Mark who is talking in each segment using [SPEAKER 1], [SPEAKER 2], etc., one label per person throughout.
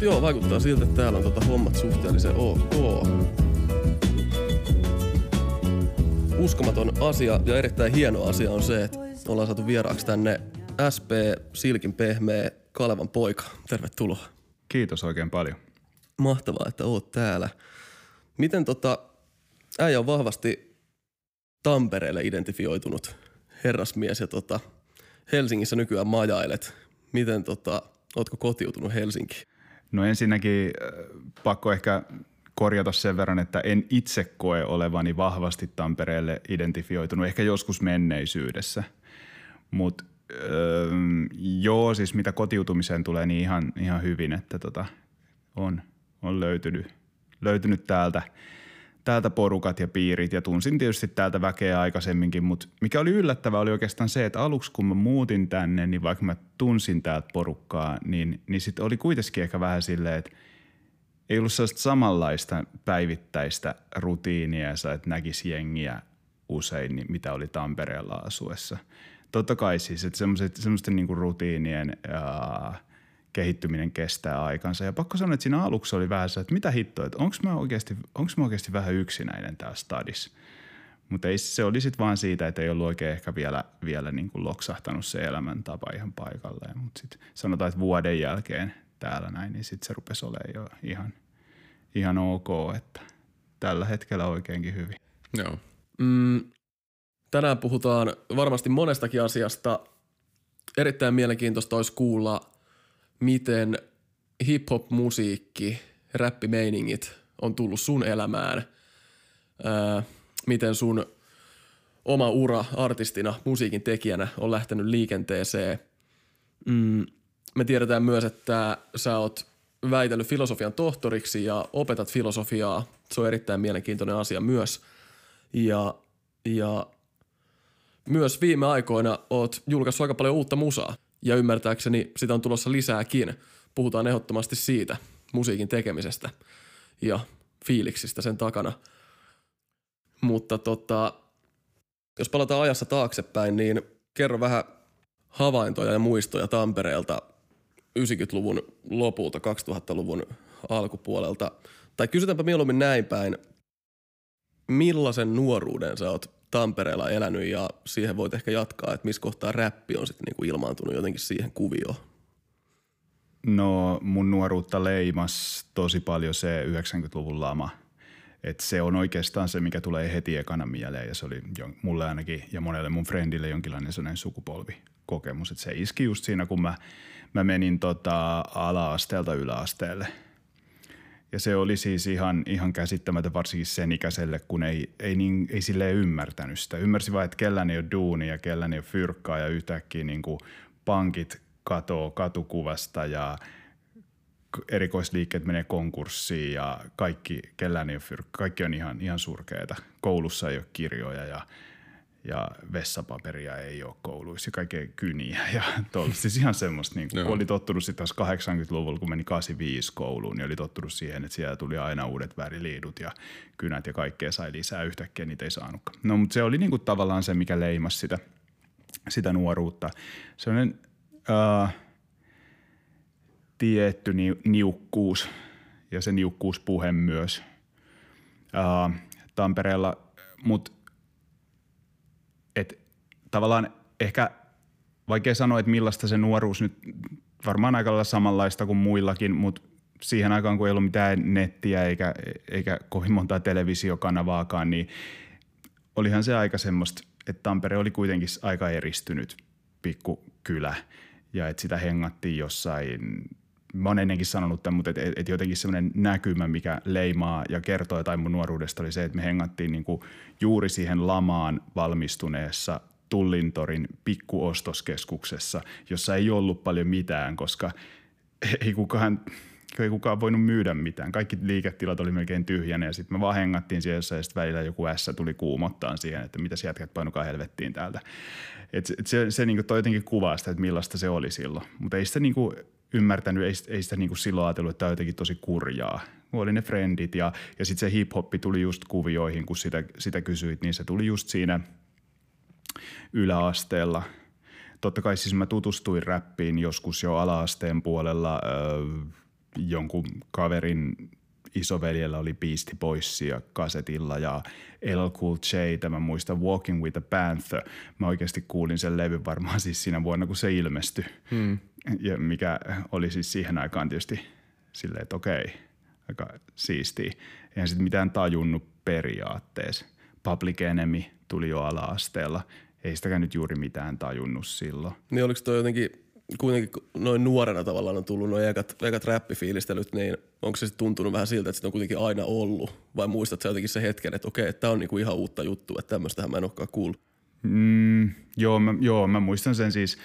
[SPEAKER 1] Mutta joo, vaikuttaa siltä, että täällä on tota hommat suhteellisen ok. Uskomaton asia ja erittäin hieno asia on se, että ollaan saatu vieraaksi tänne SP Silkin pehmeä Kalevan poika. Tervetuloa.
[SPEAKER 2] Kiitos oikein paljon.
[SPEAKER 1] Mahtavaa, että oot täällä. Miten tota, äijä on vahvasti Tampereelle identifioitunut herrasmies ja tota, Helsingissä nykyään majailet. Miten tota, ootko kotiutunut Helsinkiin?
[SPEAKER 2] No ensinnäkin äh, pakko ehkä korjata sen verran, että en itse koe olevani vahvasti Tampereelle identifioitunut, ehkä joskus menneisyydessä. Mutta öö, joo, siis mitä kotiutumiseen tulee, niin ihan, ihan hyvin, että tota, on, on löytynyt, löytynyt täältä, täältä porukat ja piirit ja tunsin tietysti täältä väkeä aikaisemminkin, mutta mikä oli yllättävää oli oikeastaan se, että aluksi kun mä muutin tänne, niin vaikka mä tunsin täältä porukkaa, niin, niin sitten oli kuitenkin ehkä vähän silleen, että ei ollut sellaista samanlaista päivittäistä rutiinia, että näkisi jengiä usein, niin mitä oli Tampereella asuessa. Totta kai siis, että semmoisten niin rutiinien ää, kehittyminen kestää aikansa. Ja pakko sanoa, että siinä aluksi oli vähän se, että mitä hittoa, että onko mä oikeasti, onko mä oikeasti vähän yksinäinen täällä stadissa. Mutta ei, se oli sitten vaan siitä, että ei ollut oikein ehkä vielä, vielä niin kuin loksahtanut se elämäntapa ihan paikalleen. Mutta sitten sanotaan, että vuoden jälkeen täällä näin, niin sitten se rupesi olemaan jo ihan, ihan ok, että tällä hetkellä oikeinkin hyvin.
[SPEAKER 1] Joo. Mm, tänään puhutaan varmasti monestakin asiasta. Erittäin mielenkiintoista olisi kuulla, miten hip-hop-musiikki, räppimeiningit on tullut sun elämään. Ää, miten sun oma ura artistina, musiikin tekijänä on lähtenyt liikenteeseen. Mm, me tiedetään myös, että sä oot väitellyt filosofian tohtoriksi ja opetat filosofiaa. Se on erittäin mielenkiintoinen asia myös. Ja, ja myös viime aikoina oot julkaissut aika paljon uutta musaa. Ja ymmärtääkseni sitä on tulossa lisääkin. Puhutaan ehdottomasti siitä musiikin tekemisestä ja fiiliksistä sen takana. Mutta tota, jos palataan ajassa taaksepäin, niin kerro vähän havaintoja ja muistoja Tampereelta 90-luvun lopulta, 2000-luvun alkupuolelta. Tai kysytäänpä mieluummin näin päin. Millaisen nuoruuden sä oot Tampereella elänyt ja siihen voit ehkä jatkaa, että missä kohtaa räppi on sitten niinku ilmaantunut jotenkin siihen kuvioon?
[SPEAKER 2] No mun nuoruutta leimas tosi paljon se 90-luvun lama. Et se on oikeastaan se, mikä tulee heti ekana mieleen ja se oli jo, mulle ainakin ja monelle mun friendille jonkinlainen sellainen sukupolvikokemus. Et se iski just siinä, kun mä, mä menin tota ala-asteelta yläasteelle – ja se oli siis ihan, ihan käsittämätön varsinkin sen ikäiselle, kun ei, ei, niin, ei silleen ymmärtänyt sitä. Ymmärsi vain, että kellään ei ole duuni ja kellään ei ole fyrkkaa ja yhtäkkiä niin kuin pankit katoo katukuvasta ja erikoisliikkeet menee konkurssiin ja kaikki, kellään ei ole fyrkkaa. Kaikki on ihan, ihan surkeita. Koulussa ei ole kirjoja ja – ja vessapaperia ei ole kouluissa, kaikkea kyniä ja tuolla. Siis ihan semmoista, niin kun oli tottunut sitten taas 80-luvulla, kun meni 85 kouluun, niin oli tottunut siihen, että siellä tuli aina uudet väriliidut ja kynät ja kaikkea sai lisää yhtäkkiä, niitä ei saanutkaan. No, mutta se oli niin kuin tavallaan se, mikä leimasi sitä, sitä nuoruutta. Sellainen äh, tietty ni, niukkuus ja se niukkuuspuhe myös äh, Tampereella, mutta että tavallaan ehkä vaikea sanoa, että millaista se nuoruus nyt varmaan aika lailla samanlaista kuin muillakin, mutta siihen aikaan, kun ei ollut mitään nettiä eikä, eikä kovin montaa televisiokanavaakaan, niin olihan se aika semmoista, että Tampere oli kuitenkin aika eristynyt pikkukylä ja että sitä hengattiin jossain mä oon ennenkin sanonut tämän, mutta et, et, et jotenkin semmoinen näkymä, mikä leimaa ja kertoo jotain mun nuoruudesta, oli se, että me hengattiin niinku juuri siihen lamaan valmistuneessa Tullintorin pikkuostoskeskuksessa, jossa ei ollut paljon mitään, koska ei kukaan, ei kukaan voinut myydä mitään. Kaikki liiketilat oli melkein tyhjänä ja sitten me vaan hengattiin siellä ja sitten välillä joku S tuli kuumottaan siihen, että mitä jätkät painukaa helvettiin täältä. Et, et se se niinku toi jotenkin kuvaa sitä, että millaista se oli silloin. Mutta ei sitä niinku ymmärtänyt, ei, ei sitä niinku silloin ajatellut, että tämä on jotenkin tosi kurjaa. Oli ne frendit ja, ja sitten se hip-hoppi tuli just kuvioihin, kun sitä, sitä kysyit, niin se tuli just siinä yläasteella. Totta kai siis mä tutustuin räppiin joskus jo alaasteen puolella. Öö, jonkun kaverin isoveljellä oli Beastie Boysia kasetilla ja LL Cool J, mä muistan Walking with a Panther. Mä oikeasti kuulin sen levy varmaan siis siinä vuonna, kun se ilmestyi. Hmm. Ja mikä oli siis siihen aikaan tietysti silleen, että okei, aika siistiä. Eihän sitten mitään tajunnut periaatteessa. Public Enemy tuli jo ala-asteella. Ei sitäkään nyt juuri mitään tajunnut silloin.
[SPEAKER 1] Niin oliko toi jotenkin kuitenkin noin nuorena tavallaan on tullut noin ekat, ekat räppifiilistelyt, niin onko se tuntunut vähän siltä, että se on kuitenkin aina ollut? Vai muistatko jotenkin se hetken, että okei, tämä on niinku ihan uutta juttu, että tämmöistähän mä en olekaan kuullut?
[SPEAKER 2] Mm, joo, mä, joo, mä muistan sen siis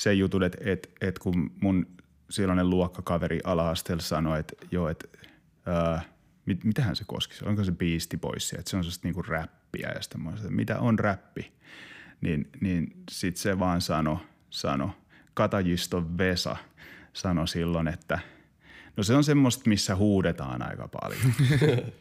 [SPEAKER 2] sen jutun, että, että, että kun mun silloinen luokkakaveri ala sanoi, että joo, että ää, mit, mitähän se koski, onko se Beastie Boys, että se on sellaista niinku räppiä ja sitä että mitä on räppi, niin, niin sit se vaan sanoi, sano, Katajisto Vesa sanoi silloin, että no se on semmoista, missä huudetaan aika paljon.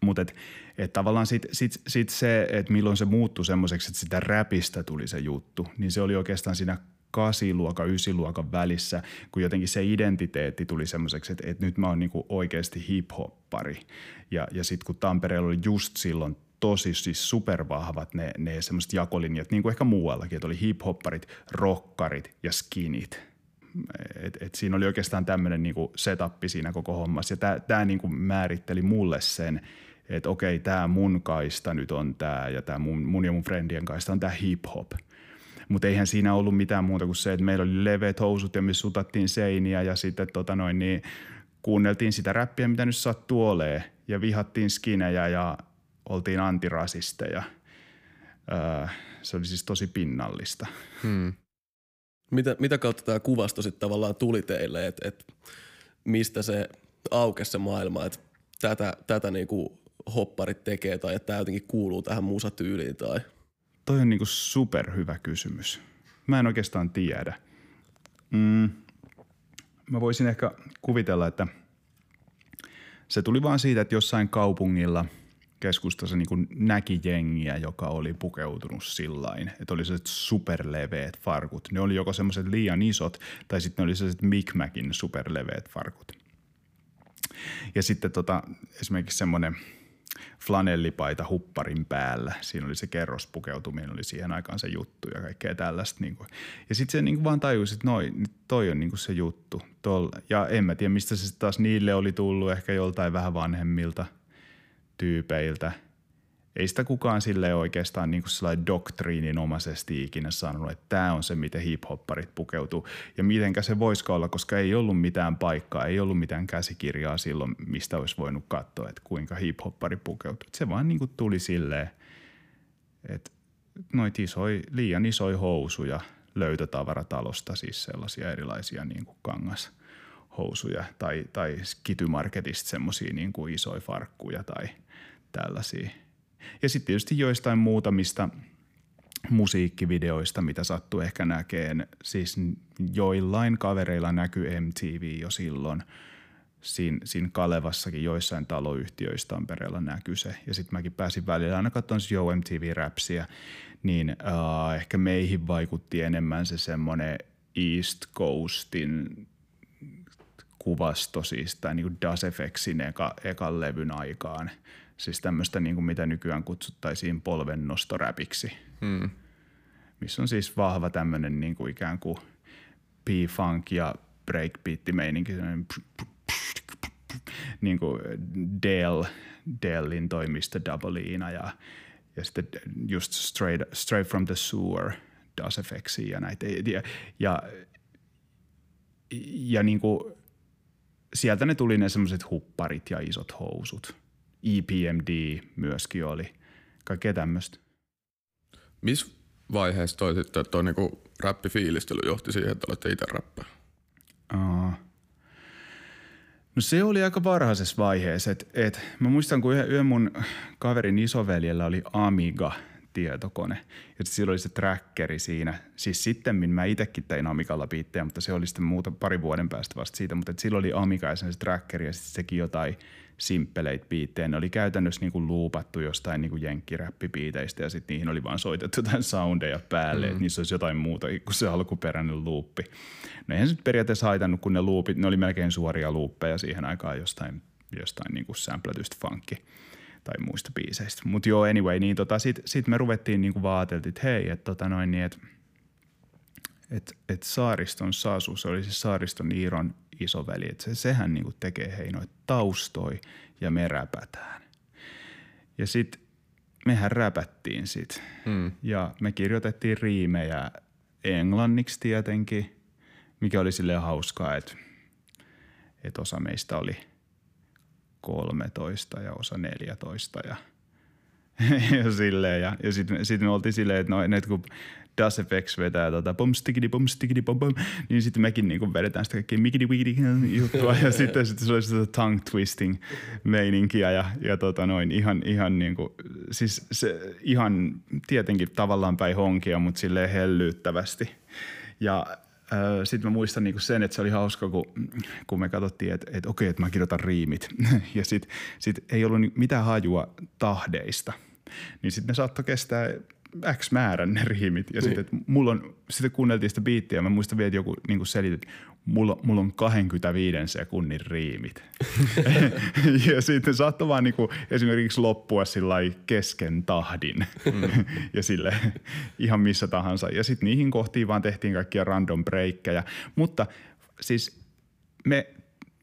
[SPEAKER 2] Mutta et, et tavallaan sitten sit, sit se, että milloin se muuttui semmoiseksi, että sitä räpistä tuli se juttu, niin se oli oikeastaan siinä kasiluokan, ysiluokan välissä, kun jotenkin se identiteetti tuli semmoiseksi, että, että nyt mä oon niinku oikeasti hip-hoppari. Ja, ja sitten kun Tampereella oli just silloin tosi siis supervahvat ne, ne semmoiset jakolinjat, niin kuin ehkä muuallakin, että oli hip-hopparit, rockarit ja skinit. Et, et siinä oli oikeastaan tämmöinen niinku setappi siinä koko hommassa. Ja tämä niinku määritteli mulle sen, että okei, tämä mun kaista nyt on tämä ja tämä mun, mun ja mun friendien kaista on tämä hip-hop. Mutta eihän siinä ollut mitään muuta kuin se, että meillä oli leveät housut ja me sutattiin seiniä ja sitten tota noin, niin kuunneltiin sitä räppiä, mitä nyt sattuu olee ja vihattiin skinejä ja oltiin antirasisteja. Öö, se oli siis tosi pinnallista. Hmm.
[SPEAKER 1] Mitä, mitä kautta tämä kuvasto sitten tavallaan tuli teille, että et mistä se aukesi se maailma, että tätä, tätä niinku hopparit tekee tai että tämä jotenkin kuuluu tähän musatyyliin tai?
[SPEAKER 2] Toi on niinku superhyvä kysymys. Mä en oikeastaan tiedä. Mm, mä voisin ehkä kuvitella, että se tuli vaan siitä, että jossain kaupungilla – keskustassa niin näki jengiä, joka oli pukeutunut sillain, että oli sellaiset superleveät farkut. Ne oli joko semmoiset liian isot tai sitten ne oli sellaiset Micmacin superleveät farkut. Ja sitten tota, esimerkiksi semmoinen flanellipaita hupparin päällä. Siinä oli se kerrospukeutuminen, oli siihen aikaan se juttu ja kaikkea tällaista. Niin kuin. Ja sitten se niin kuin vaan tajusi, että noi, toi on niin kuin se juttu. Tol. Ja en mä tiedä, mistä se taas niille oli tullut, ehkä joltain vähän vanhemmilta – tyypeiltä. Ei sitä kukaan sille oikeastaan niin kuin doktriininomaisesti ikinä sanonut, että tämä on se, miten hiphopparit pukeutuu. Ja mitenkä se voisi olla, koska ei ollut mitään paikkaa, ei ollut mitään käsikirjaa silloin, mistä olisi voinut katsoa, että kuinka hiphoppari pukeutuu. Se vaan niin kuin tuli silleen, että noit isoi, liian isoja housuja löytötavaratalosta, siis sellaisia erilaisia niin kuin kangas – housuja tai, tai kitymarketista semmoisia niin isoja farkkuja tai tällaisia. Ja sitten tietysti joistain muutamista musiikkivideoista, mitä sattuu ehkä näkeen. Siis joillain kavereilla näkyy MTV jo silloin. Siin, siinä Kalevassakin joissain taloyhtiöissä Tampereella näkyy se. Ja sitten mäkin pääsin välillä aina katsomaan Joe MTV-räpsiä, niin uh, ehkä meihin vaikutti enemmän se semmoinen East Coastin kuvasto siis, tai niin kuin Das Effectsin eka, ekan levyn aikaan. Siis tämmöistä, niin kuin mitä nykyään kutsuttaisiin polvennostoräpiksi. Hmm. Missä on siis vahva tämmöinen niin kuin ikään kuin P-funk ja breakbeat-meininki, niin kuin Dale, Dalein toimista Doubleina ja, ja sitten just straight, straight from the sewer Das Effectsia ja näitä. Ja, ja, ja niin kuin sieltä ne tuli ne semmoiset hupparit ja isot housut. EPMD myöskin oli. Kaikkea tämmöistä.
[SPEAKER 3] Missä vaiheessa toi sitten toi niinku räppifiilistely johti siihen, että olette itse räppää?
[SPEAKER 2] Uh, no se oli aika varhaisessa vaiheessa. Et, et, mä muistan, kun yhden, yhden mun kaverin isoveljellä oli Amiga tietokone. Ja sillä oli se trackeri siinä. Siis sitten mä itsekin tein Amikalla biittejä, mutta se oli sitten muuta pari vuoden päästä vasta siitä. Mutta sillä oli Amiga ja se trackeri ja sitten sekin jotain simppeleitä biittejä. Ne oli käytännössä niinku luupattu jostain niinku jenkkiräppibiiteistä ja sitten niihin oli vaan soitettu jotain soundeja päälle, mm. että niissä olisi jotain muuta kuin se alkuperäinen luuppi. No eihän se periaatteessa haitannut, kun ne luupit, ne oli melkein suoria luuppeja siihen aikaan jostain, jostain niinku sampletystä funkki tai muista biiseistä. Mutta joo, anyway, niin tota, sitten sit me ruvettiin niinku vaateltiin, että hei, että tota noin, niin, et, et, et Saariston Sasu, se oli se Saariston Iiron isoveli, että se, sehän niinku tekee hei noita taustoi ja me räpätään. Ja sitten mehän räpättiin sit. Mm. Ja me kirjoitettiin riimejä englanniksi tietenkin, mikä oli silleen hauskaa, että, että osa meistä oli – 13 ja osa 14 ja, ja silleen. Ja, ja sitten sit me oltiin silleen, että no, että kun Das FX vetää tota bum stikidi bum stikidi bum bum, niin sitten mekin niinku vedetään sitä kaikkea mikidi wikidi juttua ja sitten, sitten se oli sitä tongue twisting meininkiä ja, ja tota noin ihan, ihan niinku, siis se ihan tietenkin tavallaan päin honkia, mutta silleen hellyyttävästi. Ja sitten mä muistan niinku sen, että se oli hauska, kun, kun me katsottiin, että, että okei, että mä kirjoitan riimit. ja sitten sit ei ollut mitään hajua tahdeista. Niin sitten ne saattoi kestää X määrän ne riimit. Ja niin. sitten mulla on, sitten kuunneltiin sitä biittiä ja mä muistan vielä, että joku niin selitti, mulla, mulla on 25 sekunnin riimit. ja sitten saattoi vaan niin kuin esimerkiksi loppua sillä kesken tahdin mm. ja sille ihan missä tahansa. Ja sitten niihin kohtiin vaan tehtiin kaikkia random breikkejä. Mutta siis me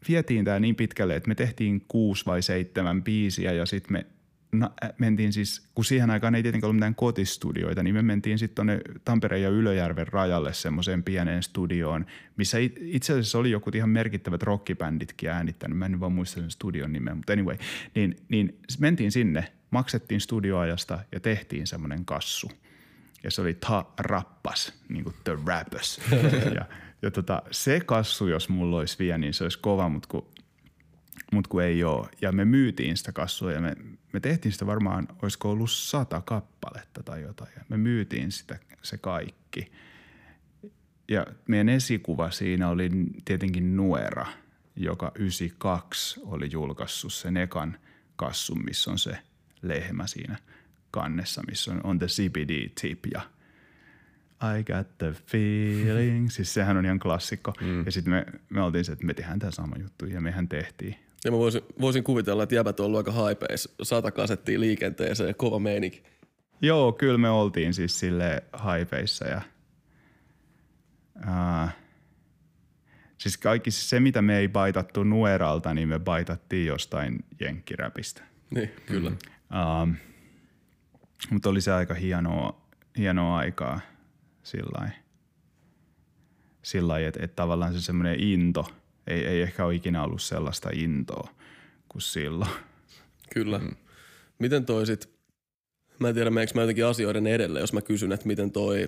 [SPEAKER 2] vietiin tämä niin pitkälle, että me tehtiin kuusi vai seitsemän biisiä ja sitten me na, mentiin siis, kun siihen aikaan ei tietenkään ollut mitään kotistudioita, niin me mentiin sitten tuonne Tampereen ja Ylöjärven rajalle semmoiseen pieneen studioon, missä itse asiassa oli joku ihan merkittävät rockibänditkin äänittänyt. Mä en vaan muista sen studion nimeä, mutta anyway. Niin, niin mentiin sinne, maksettiin studioajasta ja tehtiin semmoinen kassu. Ja se oli Ta Rappas, niin kuin The Rappers. ja, ja tota, se kassu, jos mulla olisi vielä, niin se olisi kova, mutta kun mutta kun ei ole. Ja me myytiin sitä kassua ja me, me tehtiin sitä varmaan, olisiko ollut sata kappaletta tai jotain. Ja me myytiin sitä se kaikki. Ja meidän esikuva siinä oli tietenkin Nuera, joka 92 oli julkaissut sen ekan kassun, missä on se lehmä siinä kannessa, missä on, on the CBD tip ja I got the feeling. Siis sehän on ihan klassikko. Mm. Ja sitten me, me oltiin se, että me tehdään tämä sama juttu ja mehän tehtiin.
[SPEAKER 1] Ja mä voisin, voisin kuvitella, että jäbät on ollut aika haipeis. Sata kasettia liikenteeseen, kova meininki.
[SPEAKER 2] Joo, kyllä me oltiin siis sille haipeissa ja uh, siis kaikki se, mitä me ei baitattu Nueralta, niin me baitattiin jostain jenkkiräpistä.
[SPEAKER 1] Niin, kyllä.
[SPEAKER 2] Uh, mutta oli se aika hienoa, hienoa aikaa sillä lailla, että, että tavallaan se semmoinen into – ei, ei ehkä ole ikinä ollut sellaista intoa kuin silloin.
[SPEAKER 1] Kyllä. Mm. Miten toisit, mä en tiedä meneekö mä jotenkin asioiden edelle, jos mä kysyn, että miten toi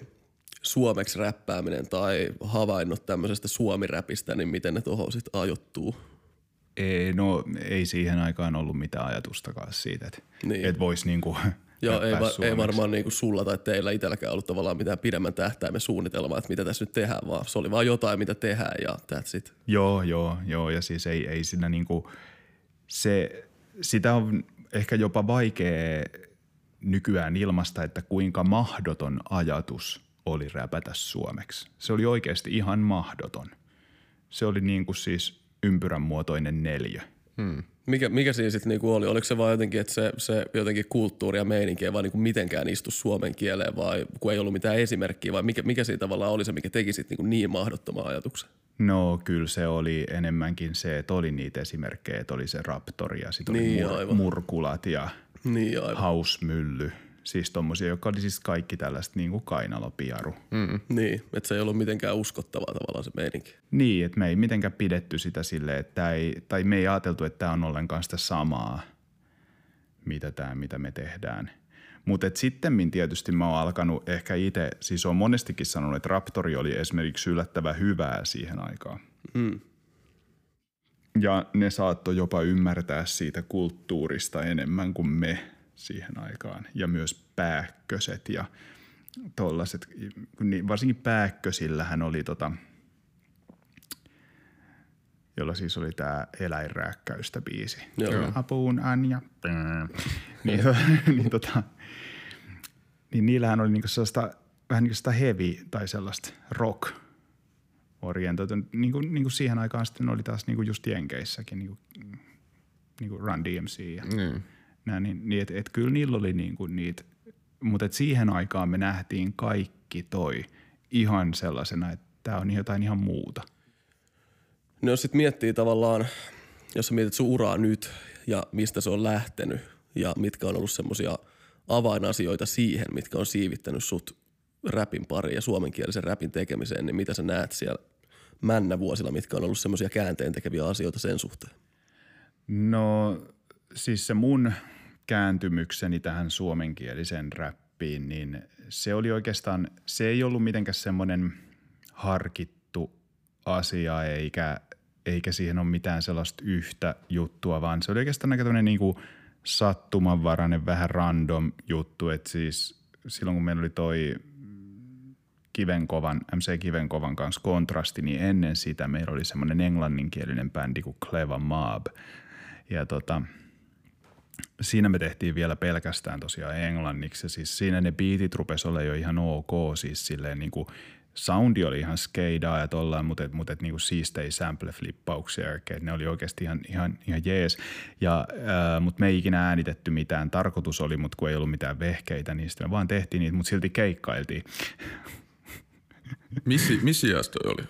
[SPEAKER 1] suomeksi räppääminen tai havainnot tämmöisestä suomiräpistä, niin miten ne tuohon sitten ajoittuu?
[SPEAKER 2] Ei, no ei siihen aikaan ollut mitään ajatustakaan siitä, että niin. et voisi niinku
[SPEAKER 1] Joo, ei, va- ei varmaan niin kuin sulla tai teillä itselläkään ollut tavallaan mitään pidemmän tähtäimen suunnitelmaa, että mitä tässä nyt tehdään, vaan se oli vaan jotain, mitä tehdään ja that's it.
[SPEAKER 2] Joo, joo, joo ja siis ei, ei siinä niin kuin, se, sitä on ehkä jopa vaikea nykyään ilmasta, että kuinka mahdoton ajatus oli räpätä suomeksi. Se oli oikeasti ihan mahdoton. Se oli niin kuin siis ympyrän muotoinen neljä.
[SPEAKER 1] Hmm. Mikä, mikä siinä sitten niinku oli? Oliko se vaan jotenkin, että se, se jotenkin kulttuuri ja meininki ei vaan niinku mitenkään istu suomen kieleen vai kun ei ollut mitään esimerkkiä vai mikä, mikä siinä tavallaan oli se, mikä teki sitten niinku niin mahdottoman ajatuksen?
[SPEAKER 2] No kyllä se oli enemmänkin se, että oli niitä esimerkkejä, että oli se Raptori ja sitten niin, oli mur- murkulat ja niin, hausmylly – Siis tommosia, jotka oli siis kaikki tällaista niin kuin kainalopiaru.
[SPEAKER 1] Mm. Niin, että se ei ollut mitenkään uskottavaa tavallaan se meininki.
[SPEAKER 2] Niin, että me ei mitenkään pidetty sitä silleen, että ei, tai me ei ajateltu, että tämä on ollenkaan sitä samaa, mitä, tämä, mitä me tehdään. Mutta sitten tietysti mä oon alkanut ehkä itse, siis on monestikin sanonut, että Raptori oli esimerkiksi yllättävän hyvää siihen aikaan. Mm. Ja ne saattoi jopa ymmärtää siitä kulttuurista enemmän kuin me – siihen aikaan ja myös pääkköset ja tollaset, niin varsinkin pääkkösillähän oli tota, jolla siis oli tämä eläinrääkkäystä biisi.
[SPEAKER 1] Joo.
[SPEAKER 2] Apuun Anja. niin, niin, tota, niin niillähän oli niinku sellaista, vähän niinku sitä heavy tai sellaista rock orientoitu. Niinku, niinku siihen aikaan sitten oli taas niinku just Jenkeissäkin niinku, niinku Run DMC ja
[SPEAKER 3] Niin.
[SPEAKER 2] Nää, niin, niin et, et kyllä niillä oli niinku niitä, mutta et siihen aikaan me nähtiin kaikki toi ihan sellaisena, että tämä on jotain ihan muuta.
[SPEAKER 1] No jos sit miettii tavallaan, jos sä mietit sun uraa nyt ja mistä se on lähtenyt ja mitkä on ollut semmosia avainasioita siihen, mitkä on siivittänyt sut räpin pariin ja suomenkielisen räpin tekemiseen, niin mitä sä näet siellä männä vuosilla, mitkä on ollut semmosia käänteen tekeviä asioita sen suhteen?
[SPEAKER 2] No siis se mun kääntymykseni tähän suomenkieliseen räppiin, niin se oli oikeastaan, se ei ollut mitenkään semmoinen harkittu asia eikä, eikä siihen ole mitään sellaista yhtä juttua, vaan se oli oikeastaan aika tämmöinen niin sattumanvarainen, vähän random juttu, että siis silloin kun meillä oli toi Kivenkovan, MC Kivenkovan kanssa kontrasti, niin ennen sitä meillä oli semmoinen englanninkielinen bändi kuin Cleva Mob. Ja tota, siinä me tehtiin vielä pelkästään tosiaan englanniksi. Ja siis siinä ne biitit rupesi olla jo ihan ok, siis silleen niin kuin soundi oli ihan skeidaa ja tollain, mutta, et, mutta et niin kuin siistei sample-flippauksia ja ne oli oikeasti ihan, ihan, ihan jees. Ja, ää, mutta me ei ikinä äänitetty mitään. Tarkoitus oli, mutta kun ei ollut mitään vehkeitä, niin sitten me vaan tehtiin niitä, mutta silti keikkailtiin.
[SPEAKER 3] Missi, toi oli?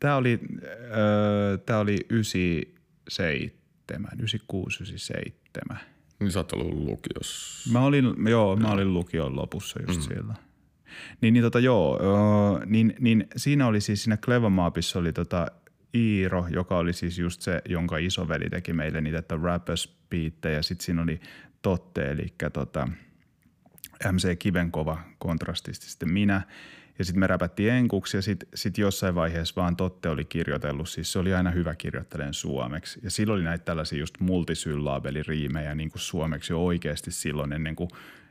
[SPEAKER 2] Tämä oli, öö, tää oli 97, 96, 97.
[SPEAKER 3] Niin sä oot ollut lukiossa.
[SPEAKER 2] Mä olin, joo, mä olin lukion lopussa just mm. siellä. Niin, niin tota joo, öö, niin, niin siinä oli siis siinä Clevamaapissa oli tota Iiro, joka oli siis just se, jonka isoveli teki meille niitä että rappers ja sitten siinä oli Totte, eli tota MC Kivenkova kontrastisti sitten minä. Ja sitten me räpättiin enkuksi ja sitten sit jossain vaiheessa vaan Totte oli kirjoitellut, siis se oli aina hyvä kirjoittelen suomeksi. Ja silloin oli näitä tällaisia just multisyllaabeliriimejä niin kuin suomeksi jo oikeasti silloin ennen kuin,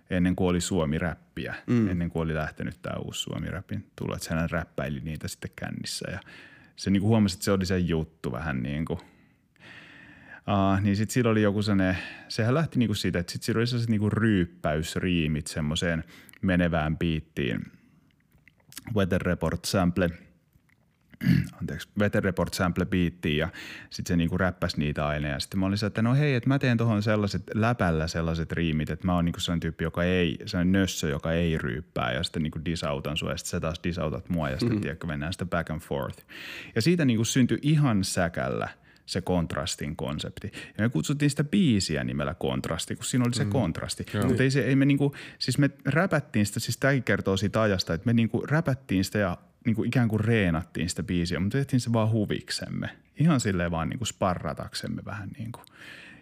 [SPEAKER 2] ennen kuin oli suomi-räppiä, mm. ennen kuin oli lähtenyt tämä uusi suomi-räpin tulo. Että hän räppäili niitä sitten kännissä ja se niin kuin huomasi, että se oli se juttu vähän niin kuin – Uh, niin sitten sillä oli joku sellainen, sehän lähti niinku siitä, että sitten sillä oli sellaiset niinku ryyppäysriimit semmoiseen menevään biittiin. Weather Report Sample, anteeksi, Weather Report Sample biittiin ja sitten se niinku räppäsi niitä aina ja sitten mä olin se, että no hei, että mä teen tuohon sellaiset läpällä sellaiset riimit, että mä oon niinku sellainen tyyppi, joka ei, sellainen nössö, joka ei ryyppää ja sitten niinku disautan sua ja sitten sä taas disautat mua ja sitten mm-hmm. tiedätkö, mennään sitä back and forth. Ja siitä niinku syntyi ihan säkällä – se kontrastin konsepti. Ja me kutsuttiin sitä biisiä nimellä kontrasti, kun siinä oli se mm. kontrasti. Mutta ei se, ei me niinku, siis me räpättiin sitä, siis tämäkin kertoo siitä ajasta, että me niinku räpättiin sitä ja niinku ikään kuin reenattiin sitä biisiä, mutta tehtiin se vaan huviksemme. Ihan silleen vaan niinku sparrataksemme vähän niin kuin.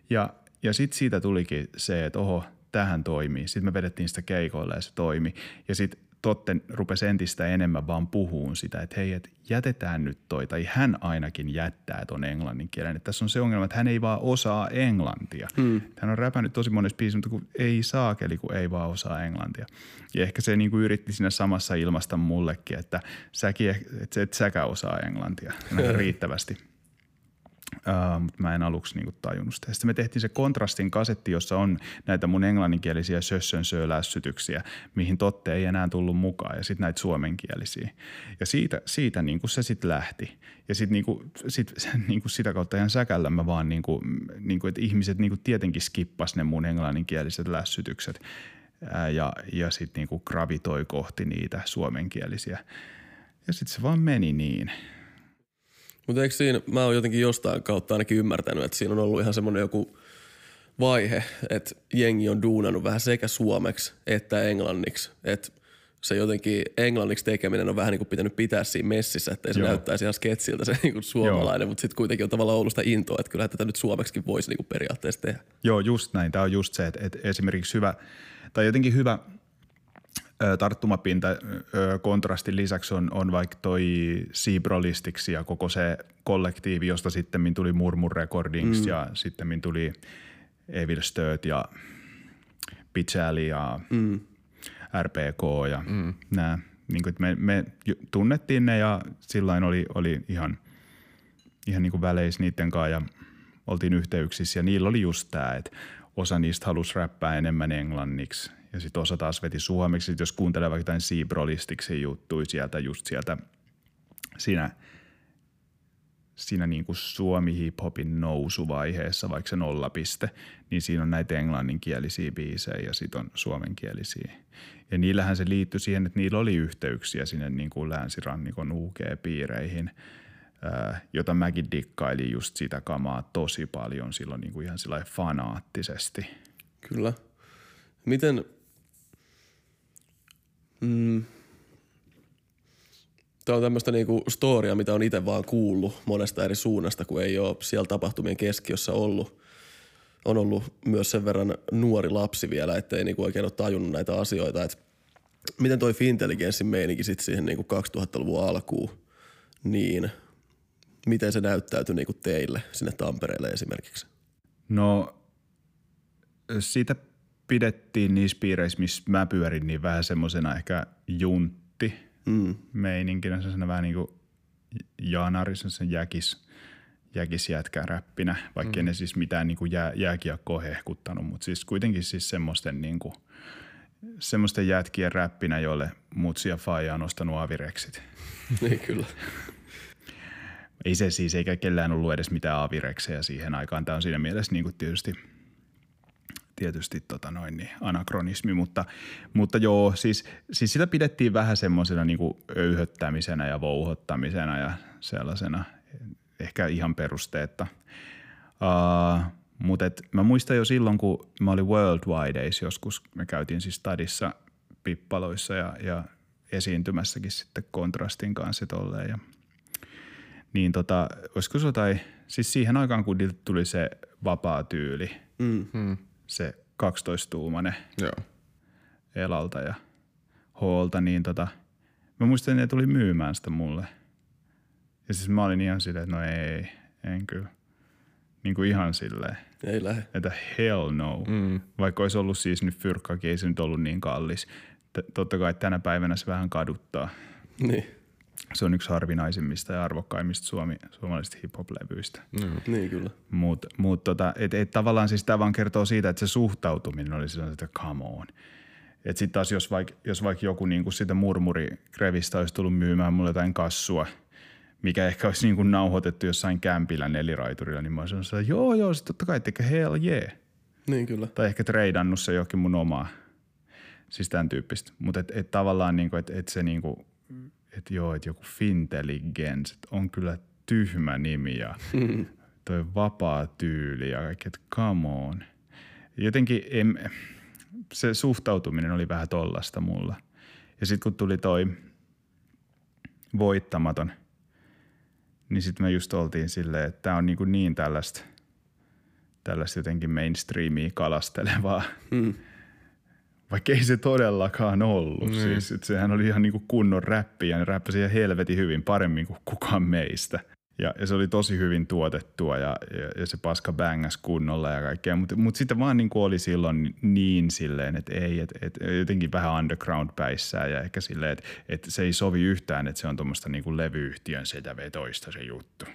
[SPEAKER 2] Ja, ja sitten siitä tulikin se, että oho, tähän toimii. Sitten me vedettiin sitä keikoilla ja se toimi. Ja sitten Totten rupesi entistä enemmän vaan puhuun sitä, että hei, että jätetään nyt toi, tai hän ainakin jättää ton englannin kielen. Että tässä on se ongelma, että hän ei vaan osaa englantia. Hmm. Hän on räpännyt tosi monessa biisissä, mutta kun ei saakeli, kun ei vaan osaa englantia. Ja ehkä se niin kuin yritti siinä samassa ilmasta mullekin, että säkin, että et säkään osaa englantia riittävästi. Uh, mutta mä en aluksi niinku tajunnut sitä. Sitten me tehtiin se kontrastin kasetti, jossa on näitä mun englanninkielisiä sössön lässytyksiä, mihin totte ei enää tullut mukaan, ja sitten näitä suomenkielisiä. Ja siitä, siitä niinku se sitten lähti. Ja sitten niinku, sit, niinku sitä kautta ihan säkällä mä vaan, niinku, niinku, että ihmiset niinku tietenkin skippas ne mun englanninkieliset lässytykset ää, ja, ja sitten niinku gravitoi kohti niitä suomenkielisiä. Ja sitten se vaan meni niin –
[SPEAKER 1] mutta eikö siinä, mä oon jotenkin jostain kautta ainakin ymmärtänyt, että siinä on ollut ihan semmoinen joku vaihe, että jengi on duunannut vähän sekä suomeksi että englanniksi. Että se jotenkin englanniksi tekeminen on vähän niin kuin pitänyt pitää siinä messissä, että se Joo. näyttäisi ihan sketsiltä se niin kuin suomalainen, mutta sitten kuitenkin on tavallaan ollut sitä intoa, että kyllä tätä nyt suomeksi voisi niin kuin periaatteessa tehdä.
[SPEAKER 2] Joo, just näin. Tämä on just se, että, että esimerkiksi hyvä, tai jotenkin hyvä – tarttumapinta kontrastin lisäksi on, on vaikka toi Seabrolistiksi ja koko se kollektiivi, josta sitten tuli Murmur Recordings mm. ja sitten tuli Evil Stöt ja Pichali ja mm. RPK ja mm. nämä. Niin kuin, me, me tunnettiin ne ja silloin oli, oli ihan, ihan niin kuin väleis niiden kanssa ja oltiin yhteyksissä ja niillä oli just tämä, että osa niistä halusi räppää enemmän englanniksi ja sitten osa taas veti suomeksi. Sit jos kuuntelee vaikka jotain Seabrolistiksen juttuja sieltä, just sieltä siinä, siinä niin kuin suomi hiphopin nousuvaiheessa, vaikka se nollapiste, niin siinä on näitä englanninkielisiä biisejä ja sitten on suomenkielisiä. Ja niillähän se liittyi siihen, että niillä oli yhteyksiä sinne niin kuin länsirannikon UG-piireihin – jota mäkin dikkailin just sitä kamaa tosi paljon silloin niin kuin ihan sillä fanaattisesti.
[SPEAKER 1] Kyllä. Miten, mm, Tämä on tämmöistä niinku storia, mitä on itse vaan kuullut monesta eri suunnasta, kun ei ole siellä tapahtumien keskiössä ollut. On ollut myös sen verran nuori lapsi vielä, ettei niinku oikein ole tajunnut näitä asioita. Et miten toi Fintelligenssin meininki sitten siihen niinku 2000-luvun alkuun, niin miten se näyttäytyi niinku teille sinne Tampereelle esimerkiksi?
[SPEAKER 2] No siitä pidettiin niissä piireissä, missä mä pyörin, niin vähän semmoisena ehkä juntti mm. meininkinä, sellaisena vähän niin kuin Janari, sen jäkis, jäkisjätkän räppinä, vaikka mm. ne siis mitään niin kuin jää, jääkiekkoa hehkuttanut, mutta siis kuitenkin siis semmoisten niin kuin, semmoisten jätkien räppinä, joille mutsi ja faija on ostanut avireksit.
[SPEAKER 1] niin kyllä.
[SPEAKER 2] Ei se siis, eikä kellään ollut edes mitään avireksejä siihen aikaan. Tämä on siinä mielessä niin kuin tietysti – tietysti tota noin, niin anakronismi, mutta, mutta joo, siis, siis sitä pidettiin vähän semmoisena niin öyhöttämisenä ja vouhottamisena ja sellaisena ehkä ihan perusteetta. Uh, mutta et, mä muistan jo silloin, kun mä olin Worldwide joskus, me käytiin siis stadissa pippaloissa ja, ja esiintymässäkin sitten kontrastin kanssa tolleen ja niin tota, olisiko se jotain, siis siihen aikaan kun tuli se vapaa tyyli, mm. Se 12-tuumainen Joo. Elalta ja Hoolta, niin tota, mä muistan, että ne tuli myymään sitä mulle. Ja siis mä olin ihan silleen, että no ei, en kyllä. Niin kuin ihan silleen.
[SPEAKER 1] Ei lähde.
[SPEAKER 2] Että hell no. Mm. Vaikka olisi ollut siis nyt fyrkkakin, ei se nyt ollut niin kallis. T- totta kai tänä päivänä se vähän kaduttaa.
[SPEAKER 1] Niin
[SPEAKER 2] se on yksi harvinaisimmista ja arvokkaimmista suomi, suomalaisista hip-hop-levyistä.
[SPEAKER 1] Mm. Niin kyllä.
[SPEAKER 2] Mutta mut tota, et, et tavallaan siis tämä vaan kertoo siitä, että se suhtautuminen oli sellainen, että come on. Että sitten taas jos vaikka jos vaik joku niinku sitä murmurikrevistä olisi tullut myymään mulle jotain kassua, mikä ehkä olisi niinku nauhoitettu jossain kämpillä neliraiturilla, niin mä olisin että joo joo, sit totta kai, että hell yeah.
[SPEAKER 1] Niin kyllä.
[SPEAKER 2] Tai ehkä treidannut se jokin mun omaa. Siis tämän tyyppistä. Mutta et, et tavallaan niinku, että et se niinku, että joo, että joku Fintelligence on kyllä tyhmä nimi ja toi vapaa tyyli ja kaikki, että come on. Jotenkin em, se suhtautuminen oli vähän tollasta mulla. Ja sitten kun tuli toi voittamaton, niin sitten me just oltiin silleen, että tämä on niin, niin tällaista, tällaista jotenkin mainstreamia kalastelevaa. Mm vaikka ei se todellakaan ollut. Mm. Siis, että sehän oli ihan niinku kunnon räppi ja ne räppäsi ihan helvetin hyvin paremmin kuin kukaan meistä. Ja, ja se oli tosi hyvin tuotettua ja, ja, ja se paska bängas kunnolla ja kaikkea, mutta mut sitten vaan niin oli silloin niin silleen, että ei, että et, jotenkin vähän underground päissään ja ehkä silleen, että et se ei sovi yhtään, että se on tuommoista niin levyyhtiön vetoista se juttu.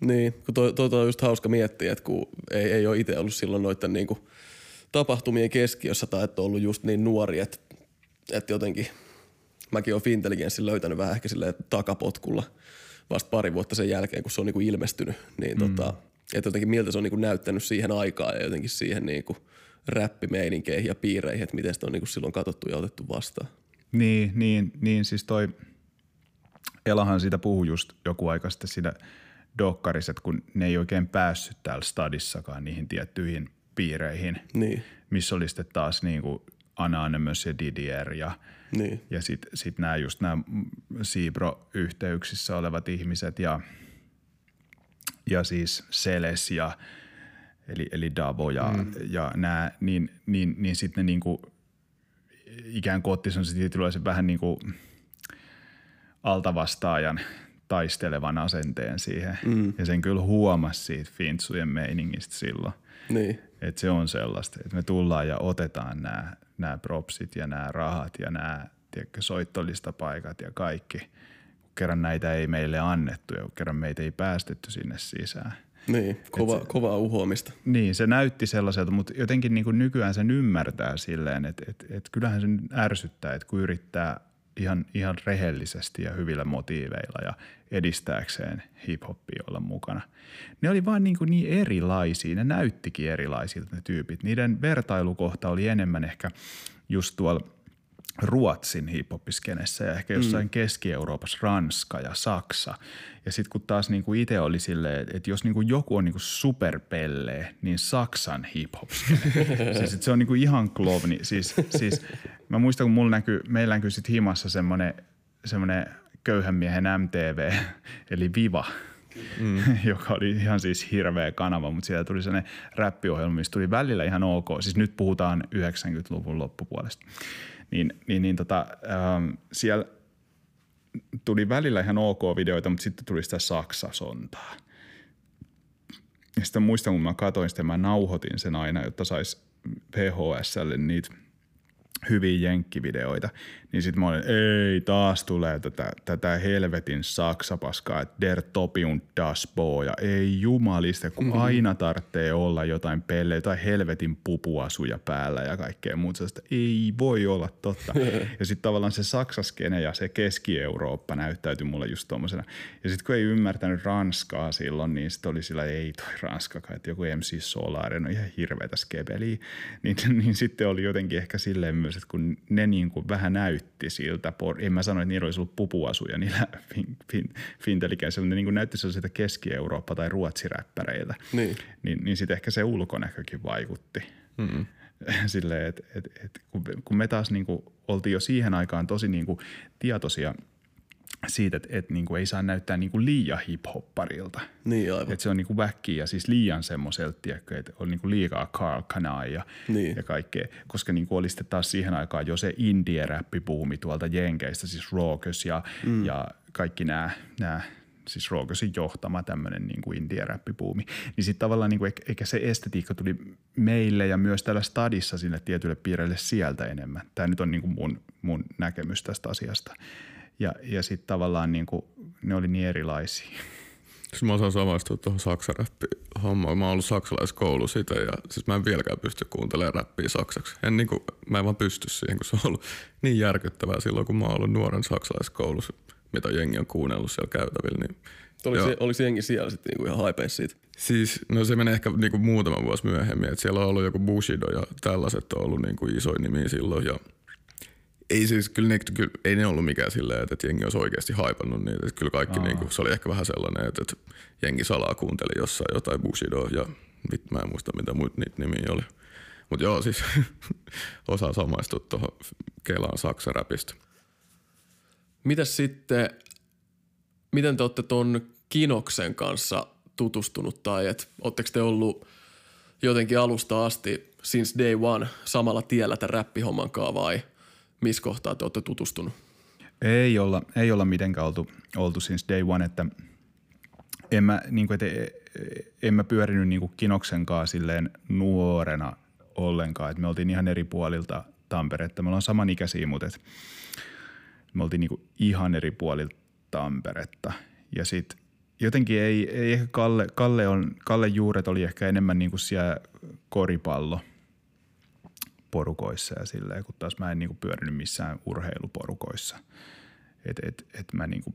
[SPEAKER 1] Niin, kun toi, toi, toi on just hauska miettiä, että kun ei, ei ole itse ollut silloin noiden niin kuin – tapahtumien keskiössä tai että on ollut just niin nuori, että, että jotenkin mäkin olen Fintelligenssin löytänyt vähän ehkä silleen takapotkulla vasta pari vuotta sen jälkeen, kun se on niin kuin ilmestynyt. Niin mm. tota, että jotenkin miltä se on niin kuin näyttänyt siihen aikaan ja jotenkin siihen niin kuin räppimeininkeihin ja piireihin, että miten sitä on niin kuin silloin katsottu ja otettu vastaan.
[SPEAKER 2] Niin, niin, niin siis toi Elahan siitä puhui just joku aika sitten siinä dokkarissa, että kun ne ei oikein päässyt täällä stadissakaan niihin tiettyihin piireihin,
[SPEAKER 1] niin.
[SPEAKER 2] missä oli sitten taas niin kuin Anonymous ja Didier ja,
[SPEAKER 1] niin.
[SPEAKER 2] ja sitten sit nämä just nämä Siibro-yhteyksissä olevat ihmiset ja, ja siis Seles ja eli, eli Davo ja, mm. ja nämä, niin, niin, niin sitten ne niin kuin ikään kuin otti sellaisen vähän niin kuin altavastaajan taistelevan asenteen siihen. Mm. Ja sen kyllä huomasi siitä Fintsujen meiningistä silloin.
[SPEAKER 1] Niin.
[SPEAKER 2] Että se on sellaista, että me tullaan ja otetaan nämä, nämä propsit ja nämä rahat ja nämä tiedätkö, soittolistapaikat ja kaikki. Kun kerran näitä ei meille annettu ja kerran meitä ei päästetty sinne sisään.
[SPEAKER 1] Niin, kova, se, kovaa uhoamista.
[SPEAKER 2] Niin, se näytti sellaiselta, mutta jotenkin niin kuin nykyään sen ymmärtää silleen, että, että, että kyllähän sen ärsyttää, että kun yrittää ihan, ihan rehellisesti ja hyvillä motiiveilla ja edistääkseen hip-hoppia olla mukana. Ne oli vaan niin, kuin niin erilaisia, ne näyttikin erilaisilta ne tyypit. Niiden vertailukohta oli enemmän ehkä just tuolla Ruotsin hiphopiskenessä ja ehkä jossain mm. Keski-Euroopassa Ranska ja Saksa. Ja sitten kun taas niinku itse oli silleen, että jos niinku joku on niinku superpelle, niin Saksan hiphop siis se on niinku ihan klovni. Siis, siis mä muistan, kun mulla näkyy, meillä näkyy sitten himassa semmoinen semmoinen köyhän miehen MTV, eli Viva, mm. joka oli ihan siis hirveä kanava, mutta siellä tuli sellainen räppiohjelma, missä tuli välillä ihan ok. Siis nyt puhutaan 90-luvun loppupuolesta niin, niin, niin tota, ähm, siellä tuli välillä ihan ok videoita, mutta sitten tuli sitä Saksa-sontaa. Ja sitten muistan, kun mä katsoin sitä, mä nauhoitin sen aina, jotta sais VHSlle niitä – hyviä jenkkivideoita, niin sitten mä olin, ei taas tulee tätä, tätä helvetin saksapaskaa, että der topiun das bo, ja ei jumalista, kun mm-hmm. aina tarvitsee olla jotain pelle, tai helvetin pupuasuja päällä ja kaikkea muuta sellaista. Ei voi olla totta. ja sitten tavallaan se saksaskene ja se Keski-Eurooppa näyttäytyi mulle just tommosena. Ja sitten kun ei ymmärtänyt Ranskaa silloin, niin sitten oli sillä, ei toi Ranskakaan, että joku MC Solar, on ihan hirveätä skebeliä. Niin, niin sitten oli jotenkin ehkä silleen myös, että kun ne niin kuin vähän näytti siltä, en mä sano, että niillä olisi ollut pupuasuja niillä fin, fin, ne niin näytti sellaisilta Keski-Eurooppa- tai ruotsiräppäreiltä, niin, niin, niin sitten ehkä se ulkonäkökin vaikutti. Mm-hmm. Silleen, että et, et, kun, kun me taas niin kuin oltiin jo siihen aikaan tosi niin kuin tietoisia – siitä, että, että niin kuin ei saa näyttää niin kuin liian hip-hopparilta.
[SPEAKER 1] Niin, aivan.
[SPEAKER 2] Että se on niin kuin väkkiä ja siis liian semmoiselta, että on niin kuin liikaa Carl Kanai ja, niin. ja kaikkea. Koska niin kuin oli sitten taas siihen aikaan jo se indie-räppipuumi tuolta Jenkeistä, siis Raucus ja, mm. ja kaikki nämä, siis Raucusin johtama tämmöinen niin kuin indie-räppipuumi. Niin sitten tavallaan niin kuin, eikä se estetiikka tuli meille ja myös täällä stadissa sille tietylle piirreille sieltä enemmän. Tämä nyt on niin kuin mun, mun näkemys tästä asiasta. Ja, ja sitten tavallaan niin kuin, ne oli niin erilaisia.
[SPEAKER 3] Siis mä osaan samaistua tuohon saksaräppi-hommaan. Mä oon ollut saksalaiskoulu sitä ja siis mä en vieläkään pysty kuuntelemaan räppiä saksaksi. En niin kuin, mä en vaan pysty siihen, kun se on ollut niin järkyttävää silloin, kun mä oon ollut nuoren saksalaiskoulussa, mitä jengi on kuunnellut siellä käytävillä. Niin
[SPEAKER 1] Oliko, se, oliko se jengi siellä sitten niinku ihan haipeissa siitä?
[SPEAKER 3] Siis, no se menee ehkä niinku muutama vuosi myöhemmin, että siellä on ollut joku Bushido ja tällaiset on ollut niinku isoin nimi silloin ja – ei siis kyllä, ne, kyllä ei ne ollut mikään silleen, että, että jengi olisi oikeasti haipannut niitä. Että kyllä kaikki, niin kuin, se oli ehkä vähän sellainen, että, että jengi salaa kuunteli jossain jotain Bushidoa ja vit, mä en muista mitä muut niitä nimiä oli. Mutta joo, siis osaa samaistua tuohon Kelaan Saksa-räpistä.
[SPEAKER 1] Mitäs sitten, miten te olette ton Kinoksen kanssa tutustunut tai että oletteko te ollut jotenkin alusta asti since day one samalla tiellä tämän räppihomman vai – missä kohtaa te olette tutustunut?
[SPEAKER 2] Ei olla, ei olla mitenkään oltu, oltu since day one, että en mä, niin kuin, että en mä pyörinyt niin kuin Kinoksen kanssa silleen nuorena ollenkaan, että me oltiin ihan eri puolilta Tamperetta. Me ollaan samanikäisiä, mutta et me oltiin niin kuin ihan eri puolilta Tamperetta. Ja sitten jotenkin ei, ei ehkä Kalle, Kalle, on, Kalle juuret oli ehkä enemmän niin kuin siellä koripallo – porukoissa ja silleen, kun taas mä en niinku pyörinyt missään urheiluporukoissa. Et, et, et mä niinku,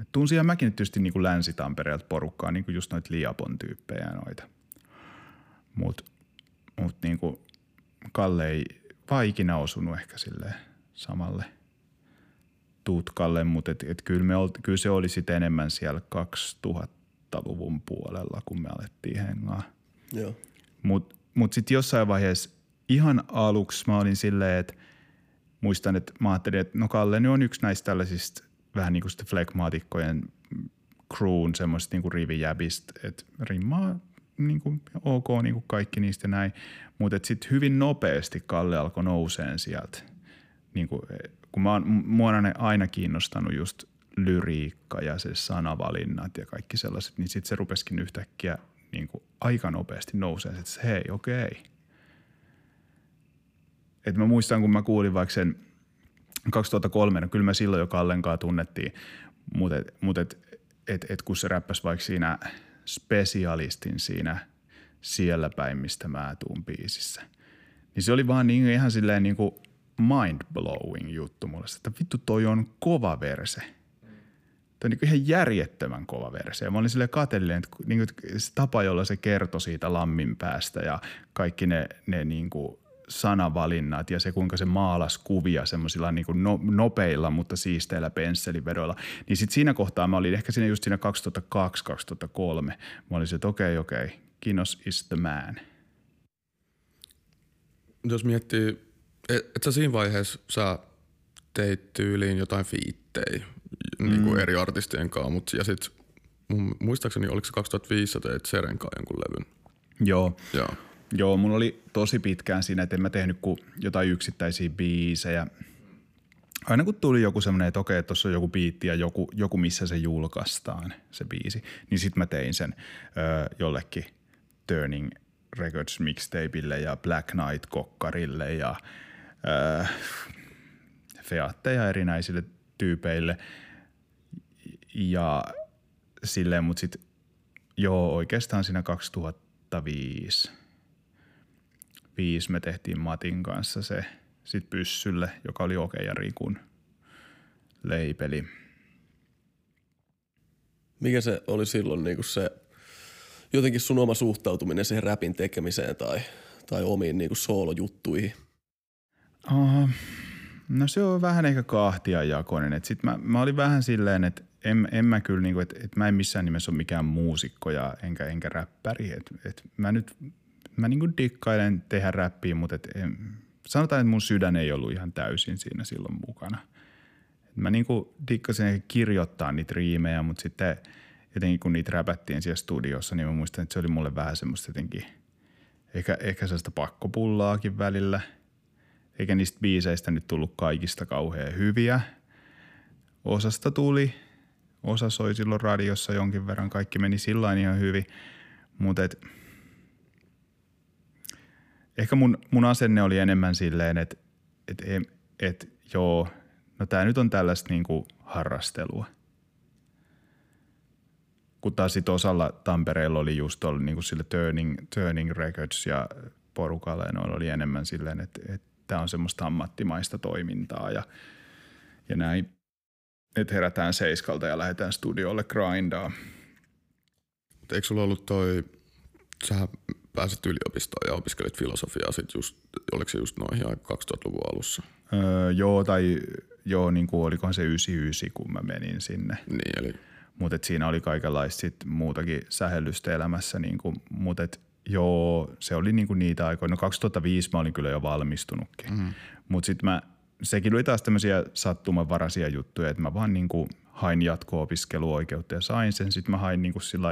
[SPEAKER 2] et tunsin ja mäkin tietysti niinku Länsi-Tampereelta porukkaa, niinku just noita Liapon tyyppejä noita. Mut, mut niinku Kalle ei vaan ikinä osunut ehkä sille samalle tutkalle, mutta et, et kyllä, me olti, kyllä se oli sitten enemmän siellä 2000-luvun puolella, kun me alettiin hengaa.
[SPEAKER 1] Joo.
[SPEAKER 2] Mutta mut sitten jossain vaiheessa ihan aluksi mä olin silleen, että muistan, että mä ajattelin, että no Kalle on yksi näistä tällaisista vähän niin kuin sitten flekmaatikkojen crewn semmoista niin rivijäbistä, että rimmaa niin kuin ok niin kuin kaikki niistä näin, mutta sitten hyvin nopeasti Kalle alkoi nouseen sieltä. Niin kuin, kun mä oon, on aina kiinnostanut just lyriikka ja se sanavalinnat ja kaikki sellaiset, niin sitten se rupesikin yhtäkkiä niin kuin aika nopeasti nousee, että hei, okei. Okay. Et mä muistan, kun mä kuulin vaikka sen 2003, no kyllä me silloin jo Kallenkaan tunnettiin, mutta et, mut et, et, et kun se räppäsi vaikka siinä spesialistin siinä siellä päin, mistä mä tuun biisissä, niin se oli vaan niin, ihan silleen niin kuin mind-blowing juttu mulle, että vittu toi on kova verse – Tämä on niin ihan järjettömän kova versio. Mä olin sille katellinen, että niin kuin se tapa, jolla se kertoi siitä lammin päästä ja kaikki ne, ne niin kuin sanavalinnat ja se, kuinka se maalas kuvia semmoisilla niin kuin no, nopeilla, mutta siisteillä pensselivedoilla. Niin sitten siinä kohtaa mä olin ehkä siinä just siinä 2002-2003. Mä olin se, että okei, okay, okei, okay, Kinos is the man.
[SPEAKER 3] Jos miettii, että et sä siinä vaiheessa sä teit tyyliin jotain fiittejä mm. niin kuin eri artistien kanssa, mutta ja sit muistaakseni oliko se 2005 teit Seren kanssa jonkun levyn?
[SPEAKER 2] Joo. Joo. Joo, mulla oli tosi pitkään siinä, että en mä tehnyt kuin jotain yksittäisiä biisejä. Aina kun tuli joku semmoinen, että okei, tuossa on joku biitti ja joku, joku, missä se julkaistaan, se biisi, niin sitten mä tein sen ö, jollekin Turning Records mixtapeille ja Black Knight kokkarille ja ö, featteja erinäisille tyypeille – ja silleen, mutta sitten joo, oikeastaan siinä 2005 viisi me tehtiin Matin kanssa se sit pyssylle, joka oli Oke ja Rikun leipeli.
[SPEAKER 1] Mikä se oli silloin niin kuin se jotenkin sun oma suhtautuminen siihen räpin tekemiseen tai, tai omiin niin kuin soolojuttuihin?
[SPEAKER 2] Uh, no se on vähän ehkä kahtiajakoinen. Sit mä, mä olin vähän silleen, että en, en mä kyllä, niin kuin, että, että mä en missään nimessä ole mikään muusikko ja enkä, enkä räppäri. Et, et mä nyt, mä niin kuin dikkailen tehdä räppiä, mutta et, en, sanotaan, että mun sydän ei ollut ihan täysin siinä silloin mukana. Et mä niin kuin dikkasin kirjoittaa niitä riimejä, mutta sitten jotenkin kun niitä räpättiin siellä studiossa, niin mä muistan, että se oli mulle vähän semmoista jotenkin, ehkä, ehkä sellaista pakkopullaakin välillä. Eikä niistä biiseistä nyt tullut kaikista kauhean hyviä. Osasta tuli – osa soi silloin radiossa jonkin verran, kaikki meni sillä ihan hyvin, mutta ehkä mun, mun asenne oli enemmän silleen, että et, et, et, joo, no tää nyt on tällaista niinku harrastelua. Kun taas sit osalla Tampereella oli just ollut niinku sille Turning, Turning Records ja porukalle ja oli enemmän silleen, että, että tämä on semmoista ammattimaista toimintaa ja, ja näin että herätään seiskalta ja lähdetään studiolle grindaa.
[SPEAKER 3] Eikö sulla ollut toi, sähän pääsit yliopistoon ja opiskelit filosofiaa sit just, oliko se just noihin 2000-luvun alussa?
[SPEAKER 2] Öö, joo, tai joo, niin kuin olikohan se 99, kun mä menin sinne.
[SPEAKER 3] Niin, eli...
[SPEAKER 2] Mutta siinä oli kaikenlaista sit muutakin sähellystä elämässä, niin kuin, mutta joo, se oli niinku niitä aikoja. No 2005 mä olin kyllä jo valmistunutkin, mm. mutta sitten mä sekin oli taas tämmöisiä sattumanvaraisia juttuja, että mä vaan niin kuin hain jatko-opiskeluoikeutta ja sain sen. Sitten mä hain niin kuin sillä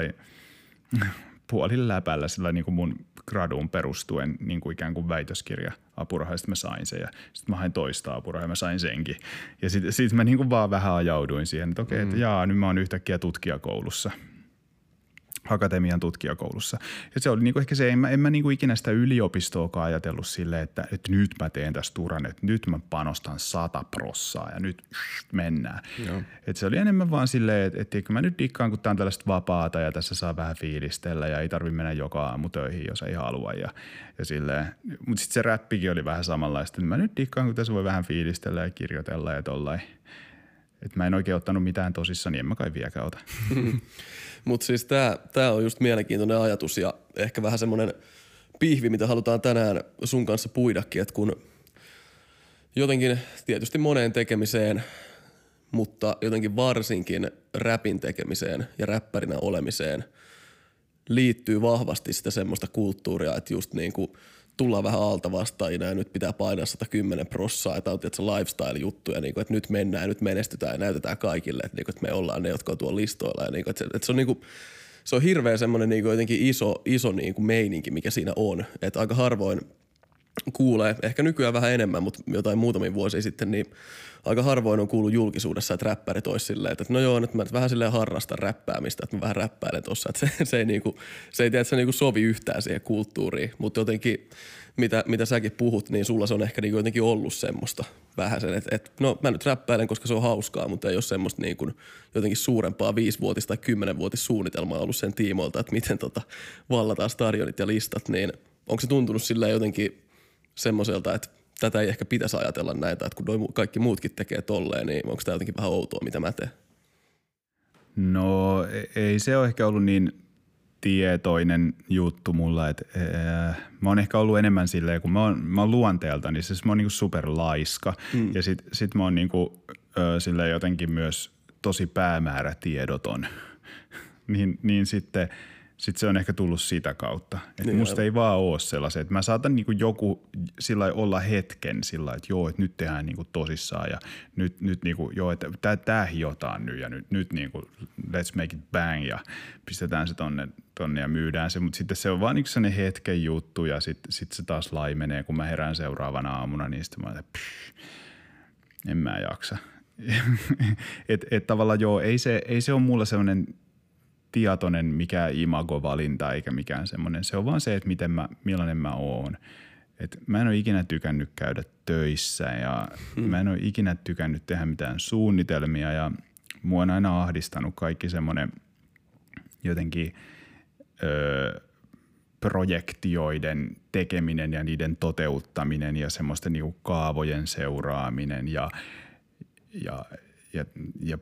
[SPEAKER 2] puolin läpällä sillä niin kuin mun graduun perustuen niin kuin ikään kuin väitöskirja apuraha, sitten mä sain sen ja sitten mä hain toista apuraha ja mä sain senkin. Ja sitten sit mä niin kuin vaan vähän ajauduin siihen, että okei, okay, mm. että jaa, nyt mä oon yhtäkkiä tutkijakoulussa – akatemian tutkijakoulussa. Ja se oli niinku ehkä se, en mä, en mä niinku ikinä sitä yliopistoakaan ajatellut silleen, että, että nyt mä teen tästä turan, että nyt mä panostan sata prossaa ja nyt mennään. Et se oli enemmän vaan silleen, että, että mä nyt dikkaan, kun tää on tällaista vapaata ja tässä saa vähän fiilistellä ja ei tarvitse mennä joka aamu töihin, jos ei halua. Ja, ja silleen. Mutta sitten se räppikin oli vähän samanlaista, että mä nyt dikkaan, kun tässä voi vähän fiilistellä ja kirjoitella ja tollain. Että mä en oikein ottanut mitään tosissaan, niin en mä kai vieläkään ota.
[SPEAKER 1] Mutta siis tämä tää on just mielenkiintoinen ajatus ja ehkä vähän semmoinen pihvi, mitä halutaan tänään sun kanssa puidakin, että kun jotenkin tietysti moneen tekemiseen, mutta jotenkin varsinkin räpin tekemiseen ja räppärinä olemiseen liittyy vahvasti sitä semmoista kulttuuria, että just niin kuin – tullaan vähän alta vastaajina ja nyt pitää painaa 110 prossaa, että on tietysti lifestyle-juttuja, niin että nyt mennään, nyt menestytään ja näytetään kaikille, että, niin kuin, että me ollaan ne, jotka on tuolla listoilla. Ja niin kuin, että, se, että se on niin kuin, se on hirveä semmoinen niin jotenkin iso, iso niin kuin meininki, mikä siinä on. Että aika harvoin kuulee, ehkä nykyään vähän enemmän, mutta jotain muutamia vuosia sitten, niin aika harvoin on kuullut julkisuudessa, että räppärit olisi silleen, että no joo, nyt mä vähän silleen harrastan räppäämistä, että mä vähän räppäilen tossa, että se, se ei, niinku, se ei tiedä, että se niinku sovi yhtään siihen kulttuuriin, mutta jotenkin mitä, mitä säkin puhut, niin sulla se on ehkä niinku jotenkin ollut semmoista vähän sen, että, että no mä nyt räppäilen, koska se on hauskaa, mutta ei ole semmoista niin kuin jotenkin suurempaa viisivuotista tai kymmenenvuotista suunnitelmaa ollut sen tiimoilta, että miten tota vallataan stadionit ja listat, niin onko se tuntunut sillä jotenkin semmoiselta, että tätä ei ehkä pitäisi ajatella näitä, että kun noi kaikki muutkin tekee tolleen, niin onko tämä jotenkin vähän outoa, mitä mä teen?
[SPEAKER 2] No e- ei se ole ehkä ollut niin tietoinen juttu mulla, että ää, mä oon ehkä ollut enemmän silleen, kun mä oon, mä oon luonteelta, niin siis mä oon niinku superlaiska mm. ja sit, sit mä oon niinku, silleen jotenkin myös tosi päämäärätiedoton, niin, niin sitten – sitten se on ehkä tullut sitä kautta. Että niin musta ei vaan ole sellaisia, että mä saatan niin joku sillä olla hetken sillä että joo, että nyt tehdään niin tosissaan ja nyt, nyt niin kuin, joo, että tää, tää hiotaan nyt ja nyt, nyt niin kuin, let's make it bang ja pistetään se tonne, tonne ja myydään se, mutta sitten se on vaan niin sellainen hetken juttu ja sitten sit se taas laimenee, kun mä herään seuraavana aamuna, niin sitten mä olen, en mä jaksa. että et tavallaan joo, ei se, ei se ole mulla sellainen tietoinen mikä imagovalinta eikä mikään semmoinen. Se on vaan se, että miten mä, millainen mä oon. Et mä en ole ikinä tykännyt käydä töissä ja hmm. mä en ole ikinä tykännyt tehdä mitään suunnitelmia ja mua on aina ahdistanut kaikki semmoinen jotenkin öö, projektioiden tekeminen ja niiden toteuttaminen ja semmoisten niinku kaavojen seuraaminen ja, ja, ja, ja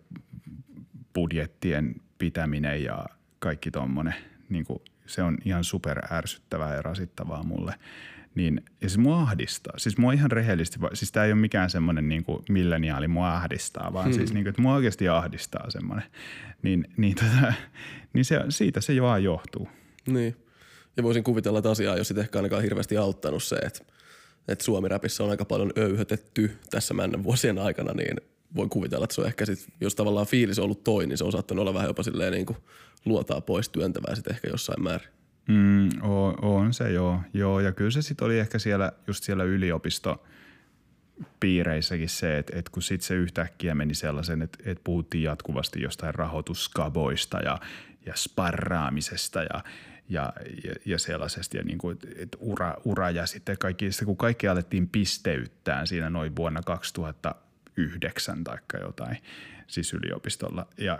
[SPEAKER 2] budjettien pitäminen ja kaikki tommonen, niin kuin, se on ihan super ärsyttävää ja rasittavaa mulle. Niin, ja se mua ahdistaa. Siis mua ihan rehellisesti, siis tämä ei ole mikään semmoinen niin kuin milleniaali mua ahdistaa, vaan hmm. siis niin kuin, että mua oikeasti ahdistaa semmoinen. Niin, niin, tota, niin se, siitä se jo vaan johtuu.
[SPEAKER 1] Niin. Ja voisin kuvitella, että asiaa ei ole ehkä ainakaan hirveästi auttanut se, että, että Suomi-räpissä on aika paljon öyhötetty tässä männän vuosien aikana, niin voi kuvitella, että se on ehkä sit, jos tavallaan fiilis on ollut toi, niin se on saattanut olla vähän jopa silleen niin kuin luotaa pois työntävää sitten ehkä jossain määrin.
[SPEAKER 2] Mm, on, on se joo. joo. Ja kyllä se sitten oli ehkä siellä, just siellä yliopisto piireissäkin se, että, että kun sitten se yhtäkkiä meni sellaisen, että, että puhuttiin jatkuvasti jostain rahoituskaboista ja, ja sparraamisesta ja, ja, ja, ja sellaisesta ja niin kuin, että ura, ura ja sitten kaikki, kun kaikki alettiin pisteyttää siinä noin vuonna 2000 yhdeksän tai jotain siis yliopistolla ja,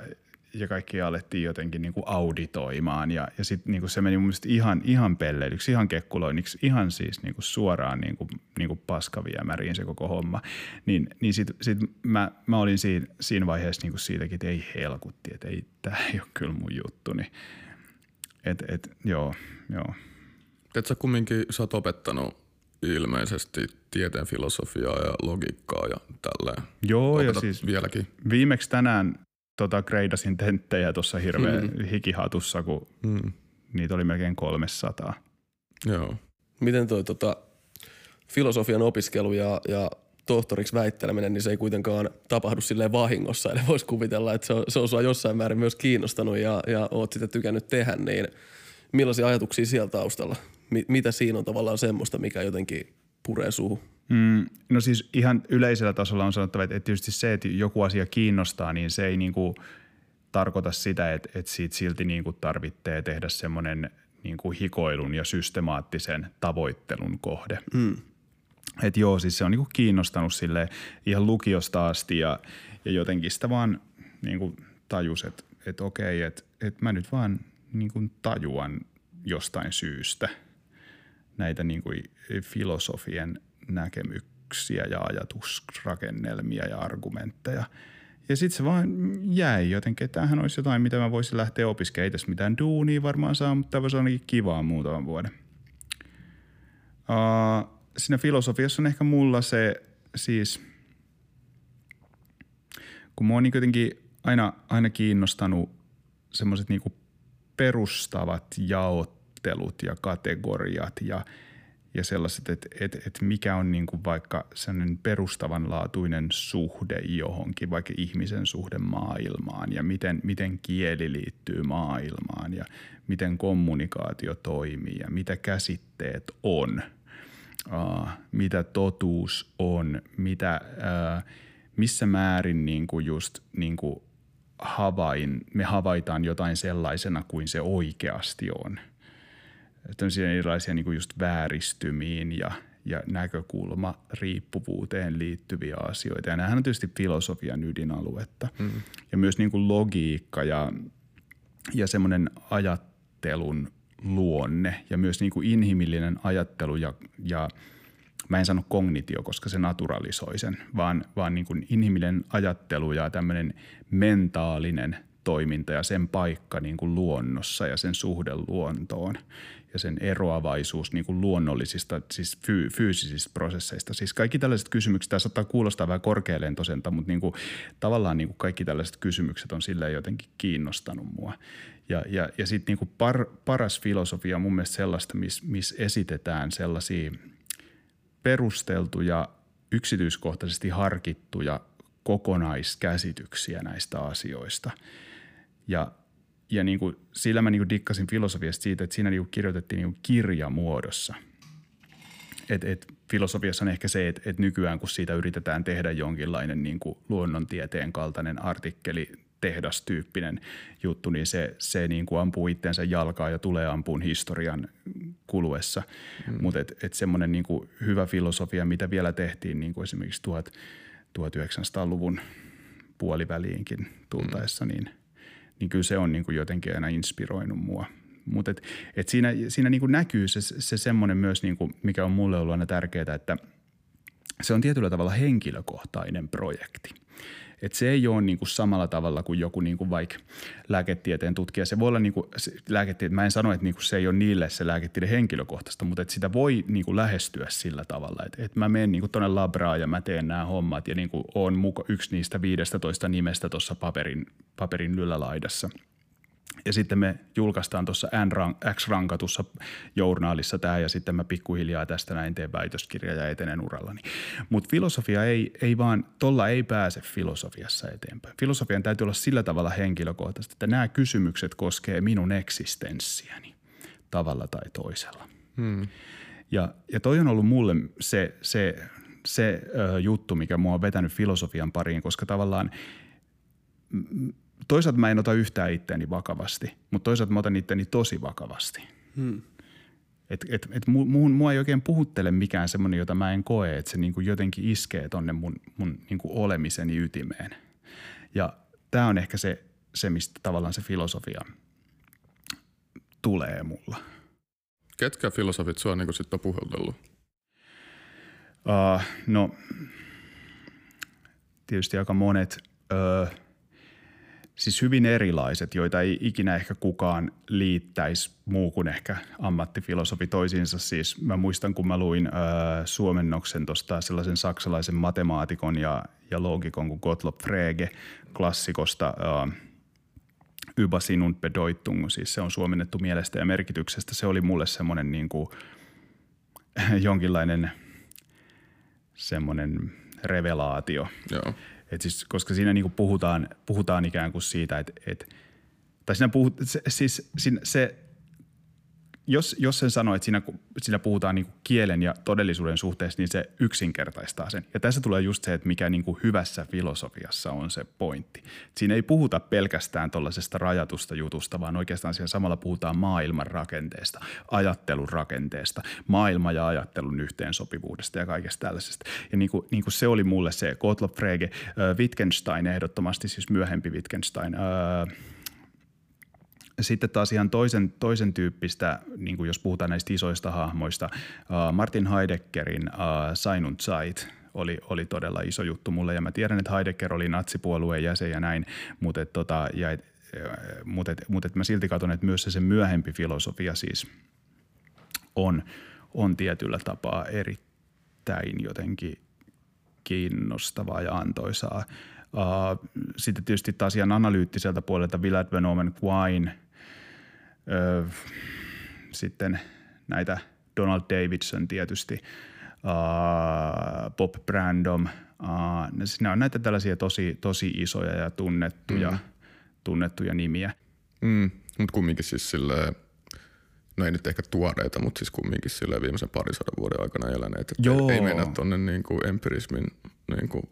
[SPEAKER 2] ja kaikki alettiin jotenkin niin kuin auditoimaan ja, ja sitten niin se meni mun mielestä ihan, ihan pelleilyksi, ihan kekkuloinniksi, ihan siis niin kuin suoraan niin kuin, niin kuin paskaviemäriin se koko homma. Niin, niin sitten sit mä, mä olin siinä, siinä vaiheessa niin kuin siitäkin, että ei helkutti, että ei, tämä ei ole kyllä mun juttu. Niin, et, et, joo, joo.
[SPEAKER 3] Et sä kumminkin, sä oot opettanut ilmeisesti tieteen filosofiaa ja logiikkaa ja tälleen.
[SPEAKER 2] Joo, Opetat ja siis
[SPEAKER 3] vieläkin.
[SPEAKER 2] viimeksi tänään tota, greidasin tenttejä tuossa hirveän mm. hikihatussa, kun mm. niitä oli melkein 300.
[SPEAKER 3] Joo.
[SPEAKER 1] Miten toi tota, filosofian opiskelu ja, ja tohtoriksi väitteleminen, niin se ei kuitenkaan tapahdu silleen vahingossa. Eli voisi kuvitella, että se on, se on sua jossain määrin myös kiinnostanut ja, ja oot sitä tykännyt tehdä, niin millaisia ajatuksia siellä taustalla? Mitä siinä on tavallaan semmoista, mikä jotenkin puree suuhun?
[SPEAKER 2] Mm, no siis ihan yleisellä tasolla on sanottava, että tietysti se, että joku asia kiinnostaa, niin se ei niinku tarkoita sitä, että, että siitä silti niinku tarvitsee tehdä semmoinen niinku hikoilun ja systemaattisen tavoittelun kohde. Mm. Et joo, siis se on niinku kiinnostanut sille ihan lukiosta asti ja, ja jotenkin sitä vaan niinku tajus, että, että okei, että, että mä nyt vaan niinku tajuan jostain syystä – näitä niin kuin filosofien näkemyksiä ja ajatusrakennelmia ja argumentteja. Ja sitten se vaan jäi jotenkin, että tämähän olisi jotain, mitä mä voisin lähteä opiskelemaan. Ei tässä mitään duunia varmaan saa, mutta tämä voisi ainakin kivaa muutaman vuoden. Uh, siinä filosofiassa on ehkä mulla se siis, kun mua on niin jotenkin aina, aina kiinnostanut semmoiset niin perustavat jaot ajattelut ja kategoriat ja, ja sellaiset, että et, et mikä on niin kuin vaikka sellainen perustavanlaatuinen suhde johonkin, vaikka ihmisen suhde maailmaan ja miten, miten kieli liittyy maailmaan ja miten kommunikaatio toimii ja mitä käsitteet on. uh, mitä totuus on, mitä, uh, missä määrin niin kuin just niin kuin havain, me havaitaan jotain sellaisena kuin se oikeasti on. Tämmöisiä erilaisia niin kuin just vääristymiin ja, ja näkökulma riippuvuuteen liittyviä asioita. Ja nämähän on tietysti filosofian ydinaluetta. Mm. Ja myös niin kuin logiikka ja, ja semmoinen ajattelun luonne ja myös niin kuin inhimillinen ajattelu ja, ja mä en sano kognitio, koska se naturalisoi sen, vaan, vaan niin kuin inhimillinen ajattelu ja tämmöinen mentaalinen toiminta ja sen paikka niin kuin luonnossa ja sen suhde luontoon ja sen eroavaisuus niin kuin luonnollisista, siis fy, fyysisistä prosesseista. Siis kaikki tällaiset kysymykset, tämä saattaa kuulostaa vähän korkealentoiselta, mutta niin kuin, tavallaan niin kuin kaikki tällaiset kysymykset on silleen jotenkin kiinnostanut mua. Ja, ja, ja sitten niin par, paras filosofia on mun mielestä sellaista, missä miss esitetään sellaisia perusteltuja, yksityiskohtaisesti harkittuja kokonaiskäsityksiä näistä asioista. Ja, ja niin kuin, sillä mä niin kuin dikkasin filosofiasta siitä, että siinä niin kuin kirjoitettiin niin kuin kirjamuodossa. Et, et filosofiassa on ehkä se, että et nykyään kun siitä yritetään tehdä jonkinlainen niin kuin luonnontieteen kaltainen artikkeli tehdastyyppinen juttu, niin se, se niin kuin ampuu itsensä jalkaa ja tulee ampuun historian kuluessa. Mm. Mutta et, et semmoinen niin kuin hyvä filosofia, mitä vielä tehtiin niin kuin esimerkiksi 1900-luvun puoliväliinkin tultaessa, mm. niin, niin kyllä se on niin kuin jotenkin aina inspiroinut mua. Mutta et, et siinä, siinä niin kuin näkyy se, se semmoinen myös, niin kuin, mikä on mulle ollut aina tärkeää, että se on tietyllä tavalla henkilökohtainen projekti. Et se ei ole niin kuin samalla tavalla kuin joku niin kuin vaikka lääketieteen tutkija. Se voi olla niin kuin, lääketieteen, mä en sano, että niin kuin se ei ole niille se lääketieteen henkilökohtaista, mutta että sitä voi niin kuin lähestyä sillä tavalla, että, että mä menen niin tuonne labraan ja mä teen nämä hommat ja niin kuin on muka yksi niistä 15 nimestä tuossa paperin, paperin yllälaidassa – ja sitten me julkaistaan tuossa X-rankatussa journaalissa tämä ja sitten mä pikkuhiljaa tästä näin teen väitöskirja ja etenen urallani. Mutta filosofia ei, ei vaan, tolla ei pääse filosofiassa eteenpäin. Filosofian täytyy olla sillä tavalla henkilökohtaisesti, että nämä kysymykset koskee minun eksistenssiäni tavalla tai toisella. Hmm. Ja, ja toi on ollut mulle se, se, se ö, juttu, mikä mua on vetänyt filosofian pariin, koska tavallaan – toisaalta mä en ota yhtään itteeni vakavasti, mutta toisaalta mä otan itteni tosi vakavasti. Hmm. Et, et, et mu, mu, mua ei oikein puhuttele mikään semmoinen, jota mä en koe, että se niinku jotenkin iskee tonne mun, mun niinku olemiseni ytimeen. Ja tämä on ehkä se, se, mistä tavallaan se filosofia tulee mulla.
[SPEAKER 3] Ketkä filosofit sua niinku sitten on puhutellut?
[SPEAKER 2] Uh, no, tietysti aika monet uh, – siis hyvin erilaiset, joita ei ikinä ehkä kukaan liittäisi muu kuin ehkä ammattifilosofi toisiinsa. Siis mä muistan, kun mä luin äh, suomennoksen tuosta sellaisen saksalaisen matemaatikon ja, ja loogikon kuin Gottlob Frege klassikosta äh, Über sinun Bedeutung, siis se on suomennettu mielestä ja merkityksestä. Se oli mulle semmoinen niin kuin, jonkinlainen semmoinen revelaatio.
[SPEAKER 3] Joo.
[SPEAKER 2] Et siis, koska siinä niinku puhutaan, puhutaan ikään kuin siitä, että et, tai siinä puhut, se, siis siinä, se jos, jos sen sanoo, että siinä, siinä puhutaan niin kielen ja todellisuuden suhteessa, niin se yksinkertaistaa sen. Ja tässä tulee just se, että mikä niin hyvässä filosofiassa on se pointti. Siinä ei puhuta pelkästään tuollaisesta rajatusta jutusta, vaan oikeastaan siellä samalla puhutaan maailman rakenteesta, ajattelun rakenteesta, maailma ja ajattelun yhteensopivuudesta ja kaikesta tällaisesta. Ja niin kuin, niin kuin se oli mulle se Gottlob Frege, äh, Wittgenstein ehdottomasti, siis myöhempi Wittgenstein, äh, sitten taas ihan toisen, toisen tyyppistä, niin kuin jos puhutaan näistä isoista hahmoista, uh, Martin Heideggerin uh, Sein und Zeit oli, oli todella iso juttu mulle. Ja mä tiedän, että Heidegger oli natsipuolueen jäsen ja näin, mutta et, tota, ja et, mut et, mut et mä silti katson, että myös se, se myöhempi filosofia siis on, on tietyllä tapaa erittäin jotenkin kiinnostavaa ja antoisaa. Uh, sitten tietysti taas ihan analyyttiseltä puolelta Willard Van Omen Quine – Öö, sitten näitä Donald Davidson tietysti, uh, Bob Brandom. Uh, on näitä tällaisia tosi, tosi isoja ja tunnettuja, mm. tunnettuja nimiä.
[SPEAKER 3] Mm, mutta kumminkin siis silleen, no ei nyt ehkä tuoreita, mutta siis kumminkin sille viimeisen parisadan vuoden aikana eläneet. Että
[SPEAKER 2] Joo.
[SPEAKER 3] Ei mennä tuonne niin kuin empirismin niin kuin,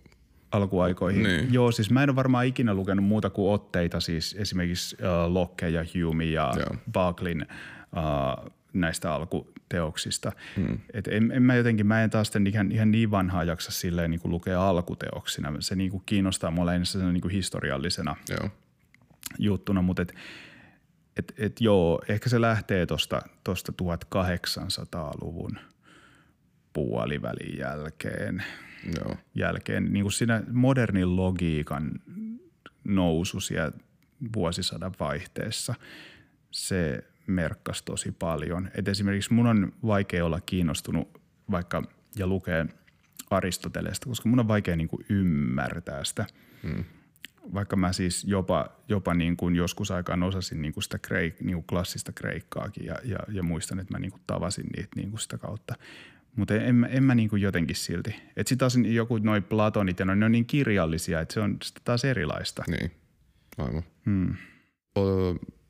[SPEAKER 2] alkuaikoihin.
[SPEAKER 3] Niin.
[SPEAKER 2] Joo, siis mä en ole varmaan ikinä lukenut muuta kuin otteita, siis esimerkiksi uh, Locke ja Hume ja
[SPEAKER 3] Joo.
[SPEAKER 2] Barclayn uh, näistä alkuteoksista. Hmm. Et en, en, mä jotenkin, mä en taas ihan, ihan niin vanhaa jaksa silleen niin kuin lukea alkuteoksina. Se niin kuin kiinnostaa mua lähinnä niin kuin historiallisena
[SPEAKER 3] joo.
[SPEAKER 2] juttuna, mutta et, et, et joo, ehkä se lähtee tuosta tosta 1800-luvun puolivälin jälkeen
[SPEAKER 3] Joo.
[SPEAKER 2] jälkeen niin kuin siinä modernin logiikan nousu siellä vuosisadan vaihteessa, se merkkasi tosi paljon. Et esimerkiksi mun on vaikea olla kiinnostunut vaikka ja lukea Aristotelesta, koska mun on vaikea niin kuin ymmärtää sitä. Hmm. Vaikka mä siis jopa, jopa niin kuin joskus aikaan osasin niin kuin sitä kreik, niin kuin klassista kreikkaakin ja, ja, ja muistan, että mä niin kuin tavasin niitä niin kuin sitä kautta. Mutta en, en, mä- en mä niin kuin jotenkin silti. Että sitten taas joku noin Platonit ja noin, ne on niin kirjallisia, että se on sitten taas erilaista.
[SPEAKER 3] Niin, aivan. Hmm. O,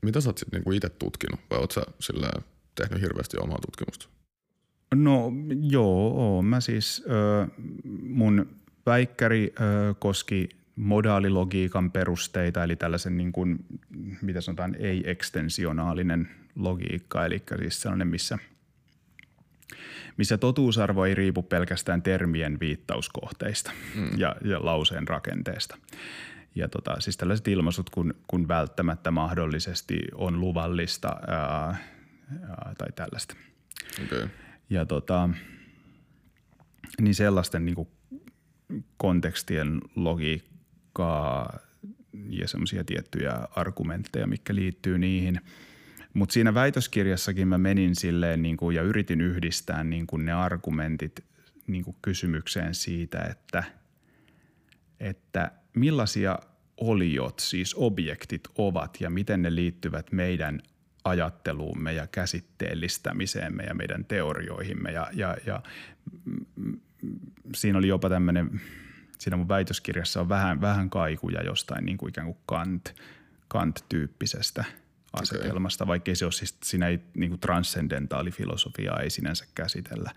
[SPEAKER 3] mitä sä oot sit niinku itse tutkinut vai oot sä sillä tehnyt hirveästi omaa tutkimusta?
[SPEAKER 2] No joo, oon. mä siis, ö, mun väikkäri ö, koski modaalilogiikan perusteita, eli tällaisen niin kuin, mitä sanotaan, ei-ekstensionaalinen logiikka, eli siis sellainen, missä, missä totuusarvo ei riipu pelkästään termien viittauskohteista mm. ja, ja lauseen rakenteesta. Ja tota, siis tällaiset ilmaisut, kun, kun välttämättä mahdollisesti on luvallista ää, ää, tai tällaista.
[SPEAKER 3] Okay.
[SPEAKER 2] Ja tota, niin sellaisten niin kuin kontekstien logiikkaa ja semmoisia tiettyjä argumentteja, mitkä liittyy niihin. Mutta siinä väitöskirjassakin mä menin silleen niin kuin, ja yritin yhdistää niin kuin ne argumentit niin kuin kysymykseen siitä, että, että millaisia oliot, siis objektit ovat ja miten ne liittyvät meidän ajatteluumme ja käsitteellistämiseemme ja meidän teorioihimme. Ja, ja, ja siinä oli jopa tämmöinen, siinä mun väitöskirjassa on vähän, vähän kaikuja jostain niin kuin ikään kuin Kant, Kant-tyyppisestä asetelmasta, okay. vaikkei se ole siis, siinä ei niin kuin transcendentaalifilosofiaa ei sinänsä käsitellä.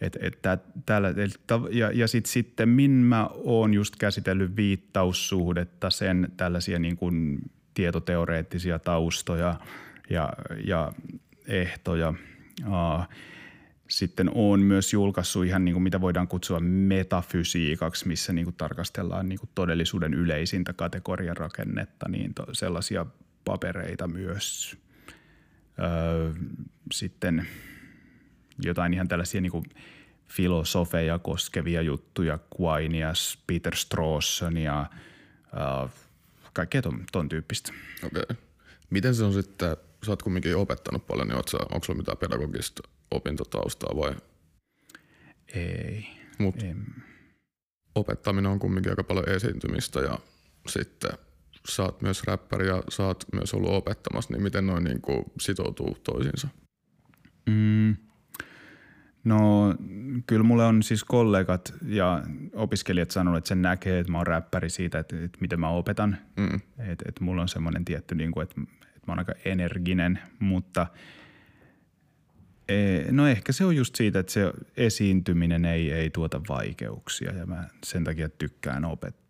[SPEAKER 2] Et, et tää, täällä, et, ja ja sit, sitten min mä oon just käsitellyt viittaussuhdetta, sen tällaisia niin kuin tietoteoreettisia taustoja ja, ja ehtoja. Aa, sitten on myös julkaissut ihan niin kuin mitä voidaan kutsua metafysiikaksi, missä niin kuin tarkastellaan niin kuin todellisuuden yleisintä kategorian rakennetta, niin to, sellaisia papereita myös. Öö, sitten jotain ihan tällaisia niin kuin filosofeja koskevia juttuja, Quinias, Peter Strawson ja öö, kaikkea ton, ton tyyppistä.
[SPEAKER 3] Okei. Okay. Miten se on sitten, sä oot kumminkin opettanut paljon, niin sä, onko sulla mitään pedagogista opintotaustaa vai?
[SPEAKER 2] Ei.
[SPEAKER 3] Mut
[SPEAKER 2] Ei.
[SPEAKER 3] opettaminen on kumminkin aika paljon esiintymistä ja sitten sä oot myös räppäri ja sä oot myös ollut opettamassa, niin miten noin niin kuin sitoutuu toisiinsa?
[SPEAKER 2] Mm. No kyllä mulle on siis kollegat ja opiskelijat sanonut, että sen näkee, että mä oon räppäri siitä, että, että miten mä opetan.
[SPEAKER 3] Mm.
[SPEAKER 2] Että, että mulla on semmoinen tietty, niin kuin, että, että mä oon aika energinen, mutta e, no ehkä se on just siitä, että se esiintyminen ei, ei tuota vaikeuksia ja mä sen takia tykkään opettaa.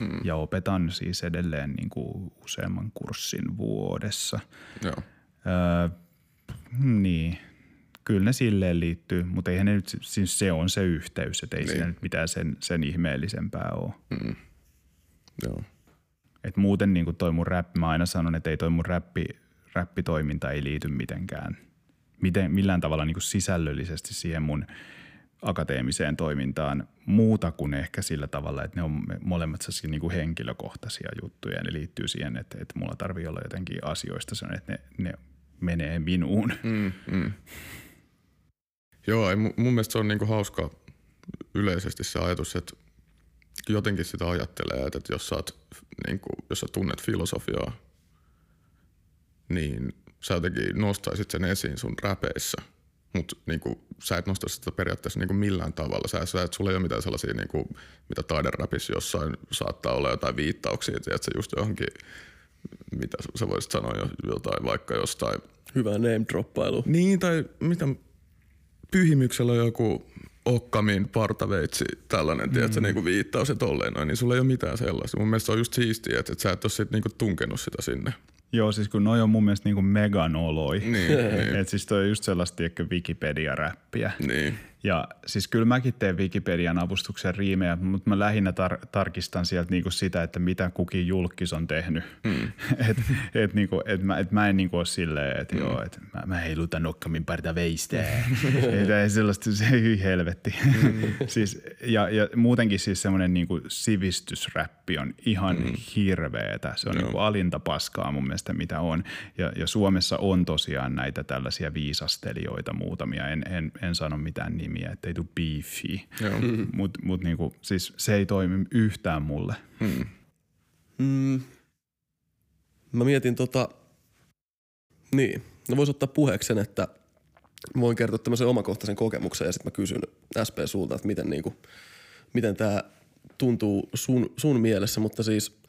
[SPEAKER 2] Mm. Ja opetan siis edelleen niin kuin useamman kurssin vuodessa.
[SPEAKER 3] Joo.
[SPEAKER 2] Öö, niin, kyllä ne silleen liittyy, mutta eihän ne nyt, siis se on se yhteys, että ei niin. siinä nyt mitään sen, sen ihmeellisempää ole.
[SPEAKER 3] Mm. Joo.
[SPEAKER 2] Et muuten niin kuin toi mun rap, mä aina sanon, että ei toi mun räppi, räppitoiminta ei liity mitenkään, miten, millään tavalla niin kuin sisällöllisesti siihen mun akateemiseen toimintaan muuta kuin ehkä sillä tavalla, että ne on molemmat niin kuin henkilökohtaisia juttuja ja ne liittyy siihen, että, että mulla tarvii olla jotenkin asioista sellainen, että ne, ne menee minuun.
[SPEAKER 3] Mm, mm. Joo, ei, mun mielestä se on niinku hauska yleisesti se ajatus, että jotenkin sitä ajattelee, että jos sä, oot, niinku, jos sä tunnet filosofiaa, niin sä jotenkin nostaisit sen esiin sun räpeissä, mutta niinku, sä et nosta sitä periaatteessa niinku millään tavalla. Sä, sä et, sulla ei ole mitään sellaisia, niinku, mitä taideräpissä jossain saattaa olla jotain viittauksia, että se just johonkin mitä sä voisit sanoa jo- jotain vaikka jostain.
[SPEAKER 1] Hyvä name droppailu.
[SPEAKER 3] Niin, tai mitä pyhimyksellä on joku Okkamin partaveitsi, tällainen, mm. tiedätkö, niin kuin viittaus ja tolleen noin, niin sulla ei ole mitään sellaista. Mun mielestä se on just siistiä, että, että sä et ole sit niinku tunkenut sitä sinne.
[SPEAKER 2] Joo, siis kun noi on mun mielestä niinku meganoloi.
[SPEAKER 3] Niin, niin,
[SPEAKER 2] Et siis toi on just sellaista tiedätkö, Wikipedia-räppiä.
[SPEAKER 3] niin.
[SPEAKER 2] Ja siis kyllä mäkin teen Wikipedian avustuksen riimejä, mutta mä lähinnä tar- tarkistan sieltä niinku sitä, että mitä kukin julkis on tehnyt. Mm. et, et, niinku, et, mä, et mä en niinku ole silleen, että mm. joo, et mä, mä heilutan nokkamin parta veistä. et, ei sellaista, se ei helvetti. Mm. siis, ja, ja muutenkin siis semmoinen niinku sivistysräppi on ihan mm. hirveetä. Se on niinku alinta paskaa mun mielestä mitä on. Ja, ja Suomessa on tosiaan näitä tällaisia viisastelijoita muutamia. En, en, en sano mitään nimiä, ettei tule beefiä. Mutta mut niinku, siis se ei toimi yhtään mulle.
[SPEAKER 1] Mm. Mä mietin tota, niin, no vois ottaa puheeksi sen, että mä voin kertoa tämmöisen omakohtaisen kokemuksen ja sitten mä kysyn SP sulta, että miten niinku, miten tää tuntuu sun, sun mielessä, mutta siis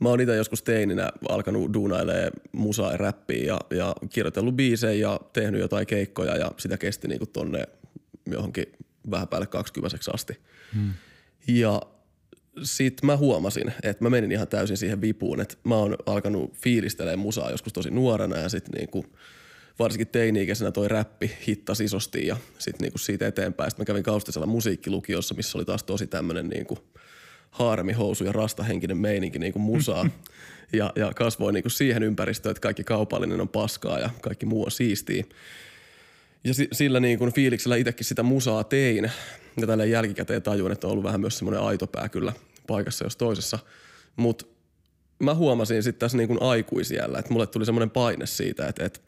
[SPEAKER 1] mä oon itse joskus teininä alkanut duunailee musaa ja räppiä ja, ja kirjoitellut biisejä ja tehnyt jotain keikkoja ja sitä kesti niinku tonne johonkin vähän päälle 20 asti. Hmm. Ja sit mä huomasin, että mä menin ihan täysin siihen vipuun, että mä oon alkanut fiilistelemään musaa joskus tosi nuorena ja sit niinku varsinkin teini-ikäisenä toi räppi hittasi isosti ja sit niinku siitä eteenpäin. Sitten mä kävin Kaustisella musiikkilukiossa, missä oli taas tosi tämmönen niinku haaremihousu ja rastahenkinen meininki niinku musaa. ja, ja kasvoin niinku siihen ympäristöön, että kaikki kaupallinen on paskaa ja kaikki muu on siistiä. Ja si- sillä niin kuin fiiliksellä itsekin sitä musaa tein. Ja tällä jälkikäteen tajuin, että on ollut vähän myös semmoinen aitopää kyllä paikassa jos toisessa. Mutta mä huomasin sitten tässä niin kuin aikuisiellä, että mulle tuli semmoinen paine siitä, että, että,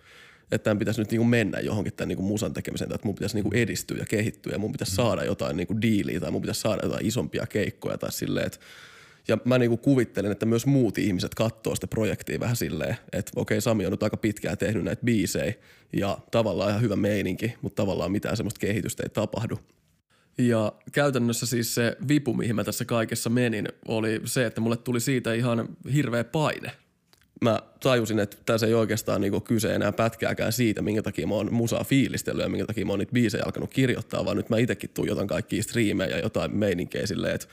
[SPEAKER 1] että tämän pitäisi nyt niin kuin mennä johonkin tämän niin kuin musan tekemiseen, tai että mun pitäisi niin kuin edistyä ja kehittyä ja mun pitäisi saada jotain niin kuin diiliä tai mun pitäisi saada jotain isompia keikkoja tai silleen, että ja mä niinku kuvittelen, että myös muut ihmiset katsoo sitä projektia vähän silleen, että okei Sami on nyt aika pitkään tehnyt näitä biisejä ja tavallaan ihan hyvä meininki, mutta tavallaan mitään semmoista kehitystä ei tapahdu. Ja käytännössä siis se vipu, mihin mä tässä kaikessa menin, oli se, että mulle tuli siitä ihan hirveä paine. Mä tajusin, että tässä ei oikeastaan niinku kyse enää pätkääkään siitä, minkä takia mä oon musaa fiilistellyt ja minkä takia mä oon niitä biisejä alkanut kirjoittaa, vaan nyt mä itekin tuijotan kaikkia striimejä ja jotain meininkejä silleen, että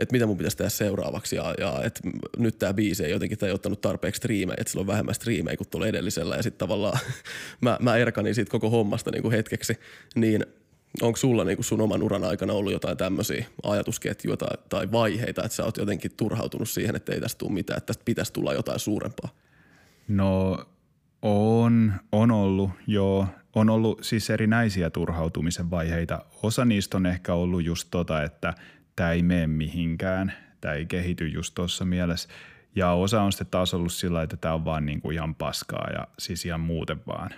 [SPEAKER 1] että mitä mun pitäisi tehdä seuraavaksi ja, ja että nyt tämä biisi ei jotenkin tai ottanut tarpeeksi striimejä, että sillä on vähemmän striimejä kuin tuolla edellisellä ja sitten tavallaan mä, mä erkanin siitä koko hommasta niin kuin hetkeksi, niin onko sulla niin kuin sun oman uran aikana ollut jotain tämmöisiä ajatusketjuja tai, tai vaiheita, että sä oot jotenkin turhautunut siihen, että ei tästä tule mitään, että tästä pitäisi tulla jotain suurempaa?
[SPEAKER 2] No on, on ollut, joo. On ollut siis erinäisiä turhautumisen vaiheita. Osa niistä on ehkä ollut just tota, että tämä ei mene mihinkään, tämä ei kehity just tuossa mielessä. Ja osa on sitten taas ollut sillä, että tämä on vaan niinku ihan paskaa ja siis ihan muuten vaan.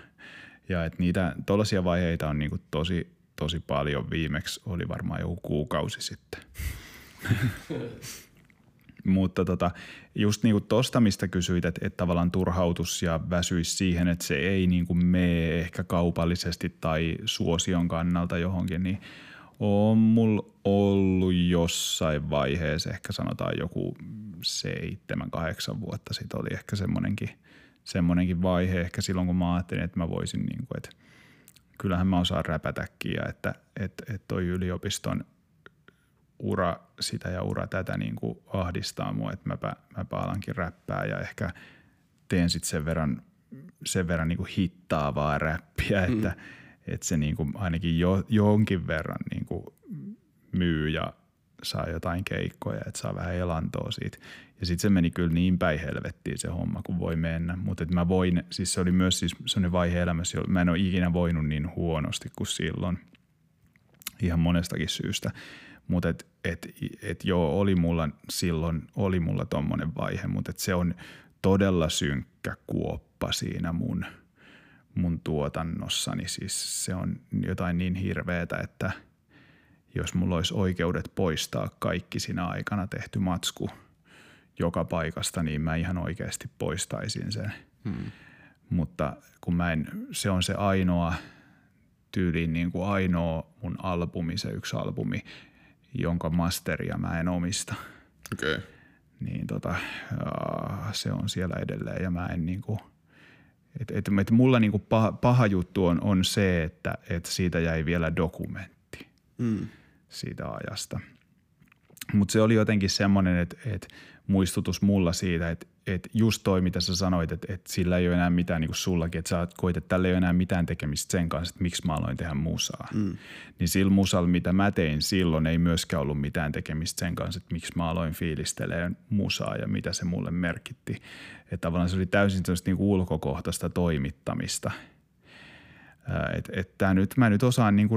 [SPEAKER 2] Ja että niitä tuollaisia vaiheita on niinku tosi, tosi paljon. Viimeksi oli varmaan joku kuukausi sitten. Mutta tota, just niinku tosta, mistä kysyit, että, että tavallaan turhautus ja väsyisi siihen, että se ei niinku mene ehkä kaupallisesti tai suosion kannalta johonkin, niin on mulla ollut jossain vaiheessa, ehkä sanotaan joku seitsemän, kahdeksan vuotta sitten oli ehkä semmoinenkin, semmoinenkin vaihe, ehkä silloin kun mä ajattelin, että mä voisin, niin kuin, että kyllähän mä osaan räpätäkin ja että, että, että toi yliopiston ura sitä ja ura tätä niin kuin ahdistaa mua, että mäpä, mäpä alankin räppää ja ehkä teen sitten sen verran, sen verran niin kuin hittaavaa räppiä, mm. Että, se niin kuin ainakin jo, jonkin verran niin kuin myy ja saa jotain keikkoja, että saa vähän elantoa siitä. Ja sitten se meni kyllä niin päin helvettiin se homma, kun voi mennä. Mutta mä voin, siis se oli myös siis sellainen vaihe elämässä, mä en ole ikinä voinut niin huonosti kuin silloin. Ihan monestakin syystä. Mutta et, et, et joo, oli mulla silloin, oli mulla tommonen vaihe, mutta se on todella synkkä kuoppa siinä mun, mun tuotannossani. Siis se on jotain niin hirveetä, että jos mulla olisi oikeudet poistaa kaikki siinä aikana tehty matsku joka paikasta, niin mä ihan oikeasti poistaisin sen. Hmm. Mutta kun mä en, se on se ainoa tyyliin niin kuin ainoa mun albumi, se yksi albumi, jonka masteria mä en omista.
[SPEAKER 3] Okei. Okay.
[SPEAKER 2] niin tota, se on siellä edelleen ja mä en niinku, et, et, et mulla niinku paha, paha juttu on, on se, että et siitä jäi vielä dokumentti mm. siitä ajasta. Mutta se oli jotenkin semmoinen, että et muistutus mulla siitä, että et just toi, mitä sä sanoit, että et sillä ei ole enää mitään, niin kuin sullakin, että sä koit, että tällä ei ole enää mitään tekemistä sen kanssa, että miksi mä aloin tehdä musaa. Mm. Niin sillä musalla, mitä mä tein silloin, ei myöskään ollut mitään tekemistä sen kanssa, että miksi mä aloin fiilistelemään musaa ja mitä se mulle merkitti. Että tavallaan se oli täysin niin ulkokohtaista toimittamista – että et nyt, mä nyt osaan niinku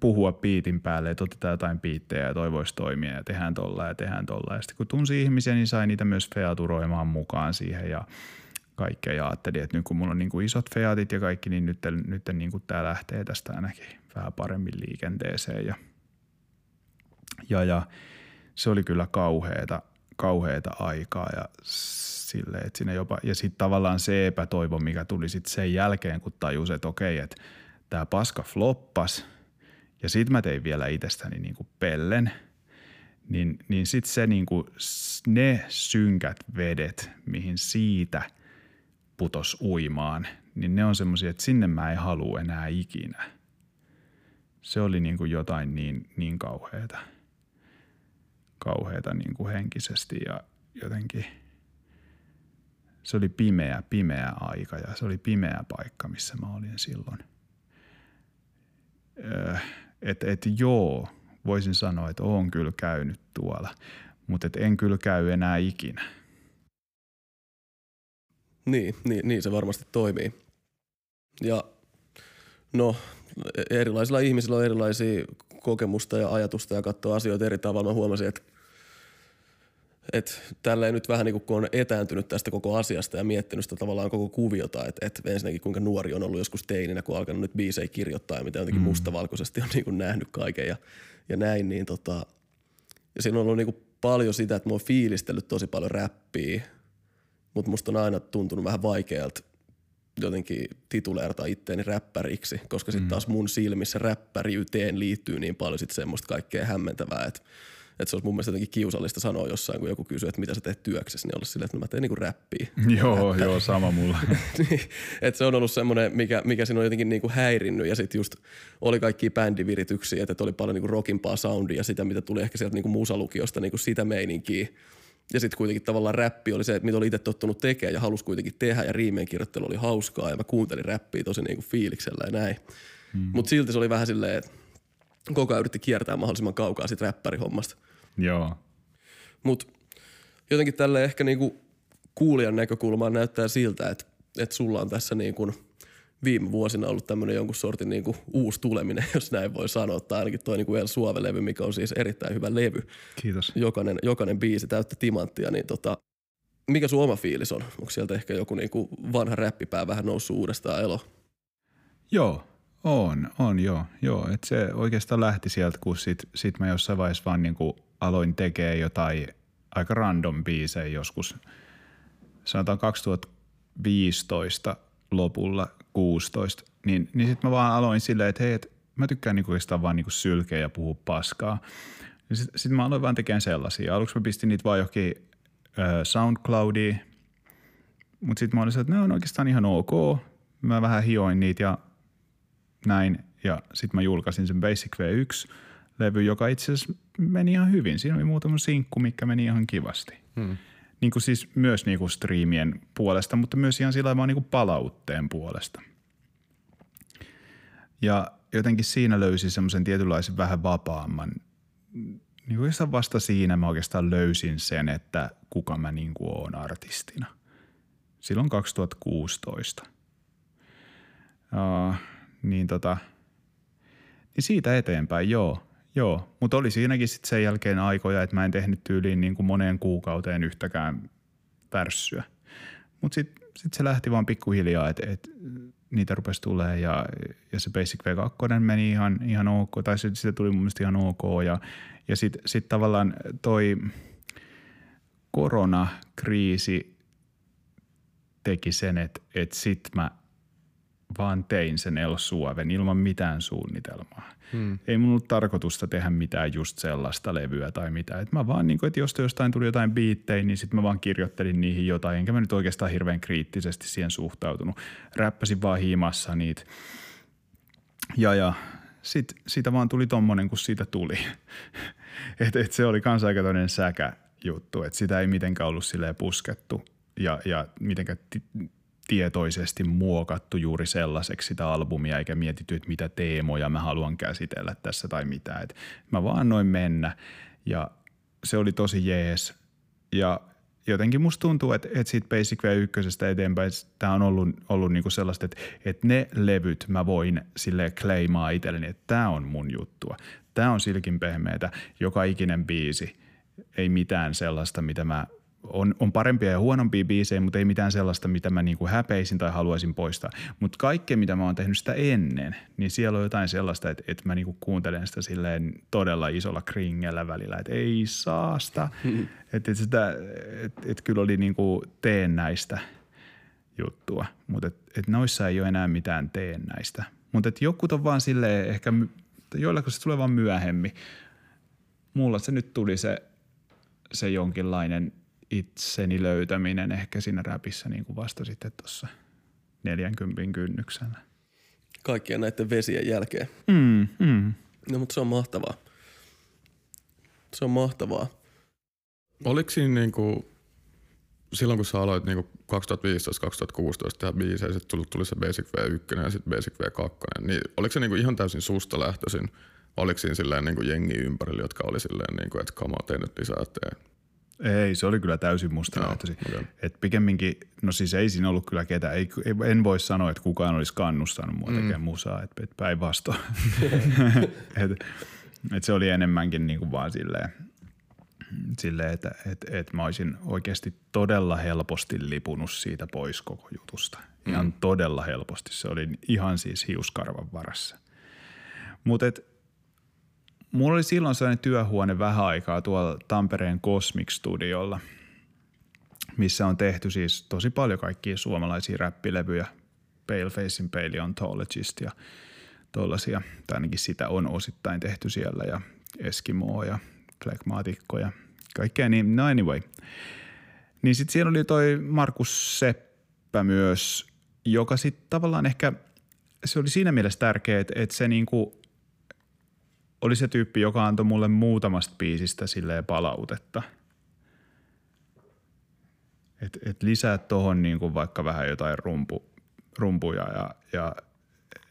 [SPEAKER 2] puhua piitin päälle, että otetaan jotain piittejä ja toi voisi toimia ja tehdään tolla ja tehdään tolla. Ja sitten kun tunsi ihmisiä, niin sai niitä myös featuroimaan mukaan siihen ja kaikkea. Ja ajattelin, että nyt kun mulla on niinku isot featit ja kaikki, niin nyt, nyt niinku tämä lähtee tästä ainakin vähän paremmin liikenteeseen. Ja, ja, ja se oli kyllä kauheeta, kauheeta aikaa ja sille, että siinä jopa, ja sitten tavallaan se epätoivo, mikä tuli sitten sen jälkeen, kun tajus, että okei, että tämä paska floppas ja sitten mä tein vielä itsestäni niinku pellen, niin, niin sitten se niinku, ne synkät vedet, mihin siitä putos uimaan, niin ne on semmoisia, että sinne mä en halua enää ikinä. Se oli niinku jotain niin, niin kauheata, kauheata niinku henkisesti ja jotenkin – se oli pimeä, pimeä aika ja se oli pimeä paikka, missä mä olin silloin. Että et joo, voisin sanoa, että oon kyllä käynyt tuolla, mutta et en kyllä käy enää ikinä.
[SPEAKER 1] Niin, niin, niin se varmasti toimii. Ja no, erilaisilla ihmisillä on erilaisia kokemusta ja ajatusta ja katsoo asioita eri tavalla. Mä huomasin, että että tälleen nyt vähän niin kuin kun on etääntynyt tästä koko asiasta ja miettinyt sitä tavallaan koko kuviota, että, että ensinnäkin kuinka nuori on ollut joskus teininä, kun on alkanut nyt biisejä kirjoittaa ja mitä jotenkin mm. mustavalkoisesti on niin kuin nähnyt kaiken ja, ja näin, niin tota, ja siinä on ollut niin kuin paljon sitä, että mä oon fiilistellyt tosi paljon räppiä, mutta musta on aina tuntunut vähän vaikealta jotenkin tituleerata itteeni räppäriksi, koska sitten mm. taas mun silmissä räppäriyteen liittyy niin paljon sitten semmoista kaikkea hämmentävää, että että se olisi mun mielestä jotenkin kiusallista sanoa jossain, kun joku kysyy, että mitä sä teet työksessä, niin olla silleen, että no mä teen niinku räppiä.
[SPEAKER 2] Joo, Räppä. joo, sama mulla.
[SPEAKER 1] niin, että se on ollut semmoinen, mikä, mikä siinä on jotenkin niinku häirinnyt ja sitten just oli kaikki bändivirityksiä, että oli paljon niinku rockimpaa soundia, sitä mitä tuli ehkä sieltä niinku musalukiosta, niinku sitä meininkiä. Ja sitten kuitenkin tavallaan räppi oli se, että mitä oli itse tottunut tekemään ja halusi kuitenkin tehdä ja riimeen kirjoittelu oli hauskaa ja mä kuuntelin räppiä tosi niinku fiiliksellä ja näin. Hmm. Mutta silti se oli vähän silleen, että koko ajan yritti kiertää mahdollisimman kaukaa siitä räppärihommasta.
[SPEAKER 2] Joo.
[SPEAKER 1] Mutta jotenkin tälle ehkä niinku kuulijan näkökulmaan näyttää siltä, että, että sulla on tässä niinku viime vuosina ollut tämmöinen jonkun sortin niinku uusi tuleminen, jos näin voi sanoa. Tai ainakin toi niinku El Suave-levy, mikä on siis erittäin hyvä levy.
[SPEAKER 2] Kiitos.
[SPEAKER 1] Jokainen, jokainen biisi täyttä timanttia, niin tota, mikä sun oma fiilis on? Onko sieltä ehkä joku niinku vanha räppipää vähän noussut uudestaan elo?
[SPEAKER 2] Joo, on, on joo. joo. Et se oikeastaan lähti sieltä, kun sit, sit mä jossain vaiheessa vaan niinku aloin tekemään jotain aika random biisejä joskus, sanotaan 2015 lopulla, 16, niin, niin sitten mä vaan aloin silleen, että hei, et mä tykkään niinku oikeastaan vaan niinku sylkeä ja puhua paskaa. Sitten sit mä aloin vaan tekemään sellaisia. Aluksi mä pistin niitä vaan johonkin äh, SoundCloudiin, mutta sitten mä olin että ne on oikeastaan ihan ok. Mä vähän hioin niitä ja näin. Ja sitten mä julkaisin sen Basic V1 levy, joka itse asiassa meni ihan hyvin. Siinä oli muutama sinkku, mikä meni ihan kivasti. Hmm. Niin kuin siis myös niin kuin striimien puolesta, mutta myös ihan sillä vaan niin kuin palautteen puolesta. Ja jotenkin siinä löysin semmoisen tietynlaisen vähän vapaamman, niin kuin vasta siinä mä oikeastaan löysin sen, että kuka mä niin kuin oon artistina. Silloin 2016. Uh, niin tota, niin siitä eteenpäin joo. Joo, mutta oli siinäkin sitten sen jälkeen aikoja, että mä en tehnyt tyyliin niin kuin moneen kuukauteen yhtäkään värssyä. Mutta sitten sit se lähti vaan pikkuhiljaa, että et niitä rupesi tulee ja, ja se Basic V2 meni ihan, ihan ok, tai se, sitä tuli mun mielestä ihan ok. Ja, ja sitten sit tavallaan toi koronakriisi teki sen, että et sit mä vaan tein sen El Suoven ilman mitään suunnitelmaa. Hmm. Ei mun ollut tarkoitusta tehdä mitään just sellaista levyä tai mitään. Et mä vaan, niin kun, että jos jostain tuli jotain biittejä, niin sitten mä vaan kirjoittelin niihin jotain, enkä mä nyt oikeastaan hirveän kriittisesti siihen suhtautunut. Räppäsin vaan hiimassa niitä. Ja, ja sit, siitä vaan tuli tommonen, kun siitä tuli. et, et se oli kans aika säkä juttu, että sitä ei mitenkään ollut silleen puskettu ja, ja mitenkään t- tietoisesti muokattu juuri sellaiseksi sitä albumia, eikä mietitty, että mitä teemoja mä haluan käsitellä tässä tai mitä. Et mä vaan noin mennä ja se oli tosi jees. Ja jotenkin musta tuntuu, että, että siitä Basic V1 eteenpäin tämä on ollut, ollut niinku sellaista, että, että ne levyt mä voin sille kleimaa itselleni, että tämä on mun juttua. Tämä on silkin pehmeätä, joka ikinen biisi. Ei mitään sellaista, mitä mä on, on parempia ja huonompia biisejä, mutta ei mitään sellaista, mitä mä niinku häpeisin tai haluaisin poistaa. Mutta kaikkea, mitä mä oon tehnyt sitä ennen, niin siellä on jotain sellaista, että, että mä niinku kuuntelen sitä silleen todella isolla kringellä välillä, että ei saasta. että et sitä, että et kyllä oli niinku teennäistä juttua, mutta et, et noissa ei ole enää mitään teennäistä. Mutta jokut on vaan silleen ehkä, joillako se tulee vaan myöhemmin. Mulla se nyt tuli se, se jonkinlainen – itseni löytäminen ehkä siinä räpissä niin kuin vasta sitten tuossa 40 kynnyksellä.
[SPEAKER 1] Kaikkien näiden vesien jälkeen.
[SPEAKER 2] Mm, mm.
[SPEAKER 1] No mutta se on mahtavaa. Se on mahtavaa.
[SPEAKER 3] Oliko siinä niinku, silloin kun sä aloit niinku 2015-2016 tehdä biisejä, sitten tuli, tuli se Basic V1 ja sitten Basic V2, niin oliko se niinku ihan täysin susta lähtöisin? Oliko siinä silleen niinku jengi ympärillä, jotka oli silleen, niinku, että on, tee nyt lisää, tee
[SPEAKER 2] ei, se oli kyllä täysin musta no, okay. Et pikemminkin, no siis ei siinä ollut kyllä ketään. Ei, en voi sanoa, että kukaan olisi kannustanut mua mm. tekemään musaa, että et päinvastoin. et, et se oli enemmänkin niin kuin vaan silleen, silleen että et, et mä olisin oikeasti todella helposti lipunut siitä pois koko jutusta. Ihan mm. todella helposti. Se oli ihan siis hiuskarvan varassa. Mutta Mulla oli silloin sellainen työhuone vähän aikaa tuolla Tampereen Cosmic Studiolla, missä on tehty siis tosi paljon kaikkia suomalaisia räppilevyjä, Palefacein Paleontologist ja tollasia, tai ainakin sitä on osittain tehty siellä ja Eskimoa ja Flegmaatikko ja kaikkea niin, no anyway. Niin sitten siellä oli toi Markus Seppä myös, joka sitten tavallaan ehkä, se oli siinä mielessä tärkeä, että, että se niinku oli se tyyppi, joka antoi mulle muutamasta biisistä silleen palautetta. Et, et lisää tuohon niin vaikka vähän jotain rumpu, rumpuja ja, ja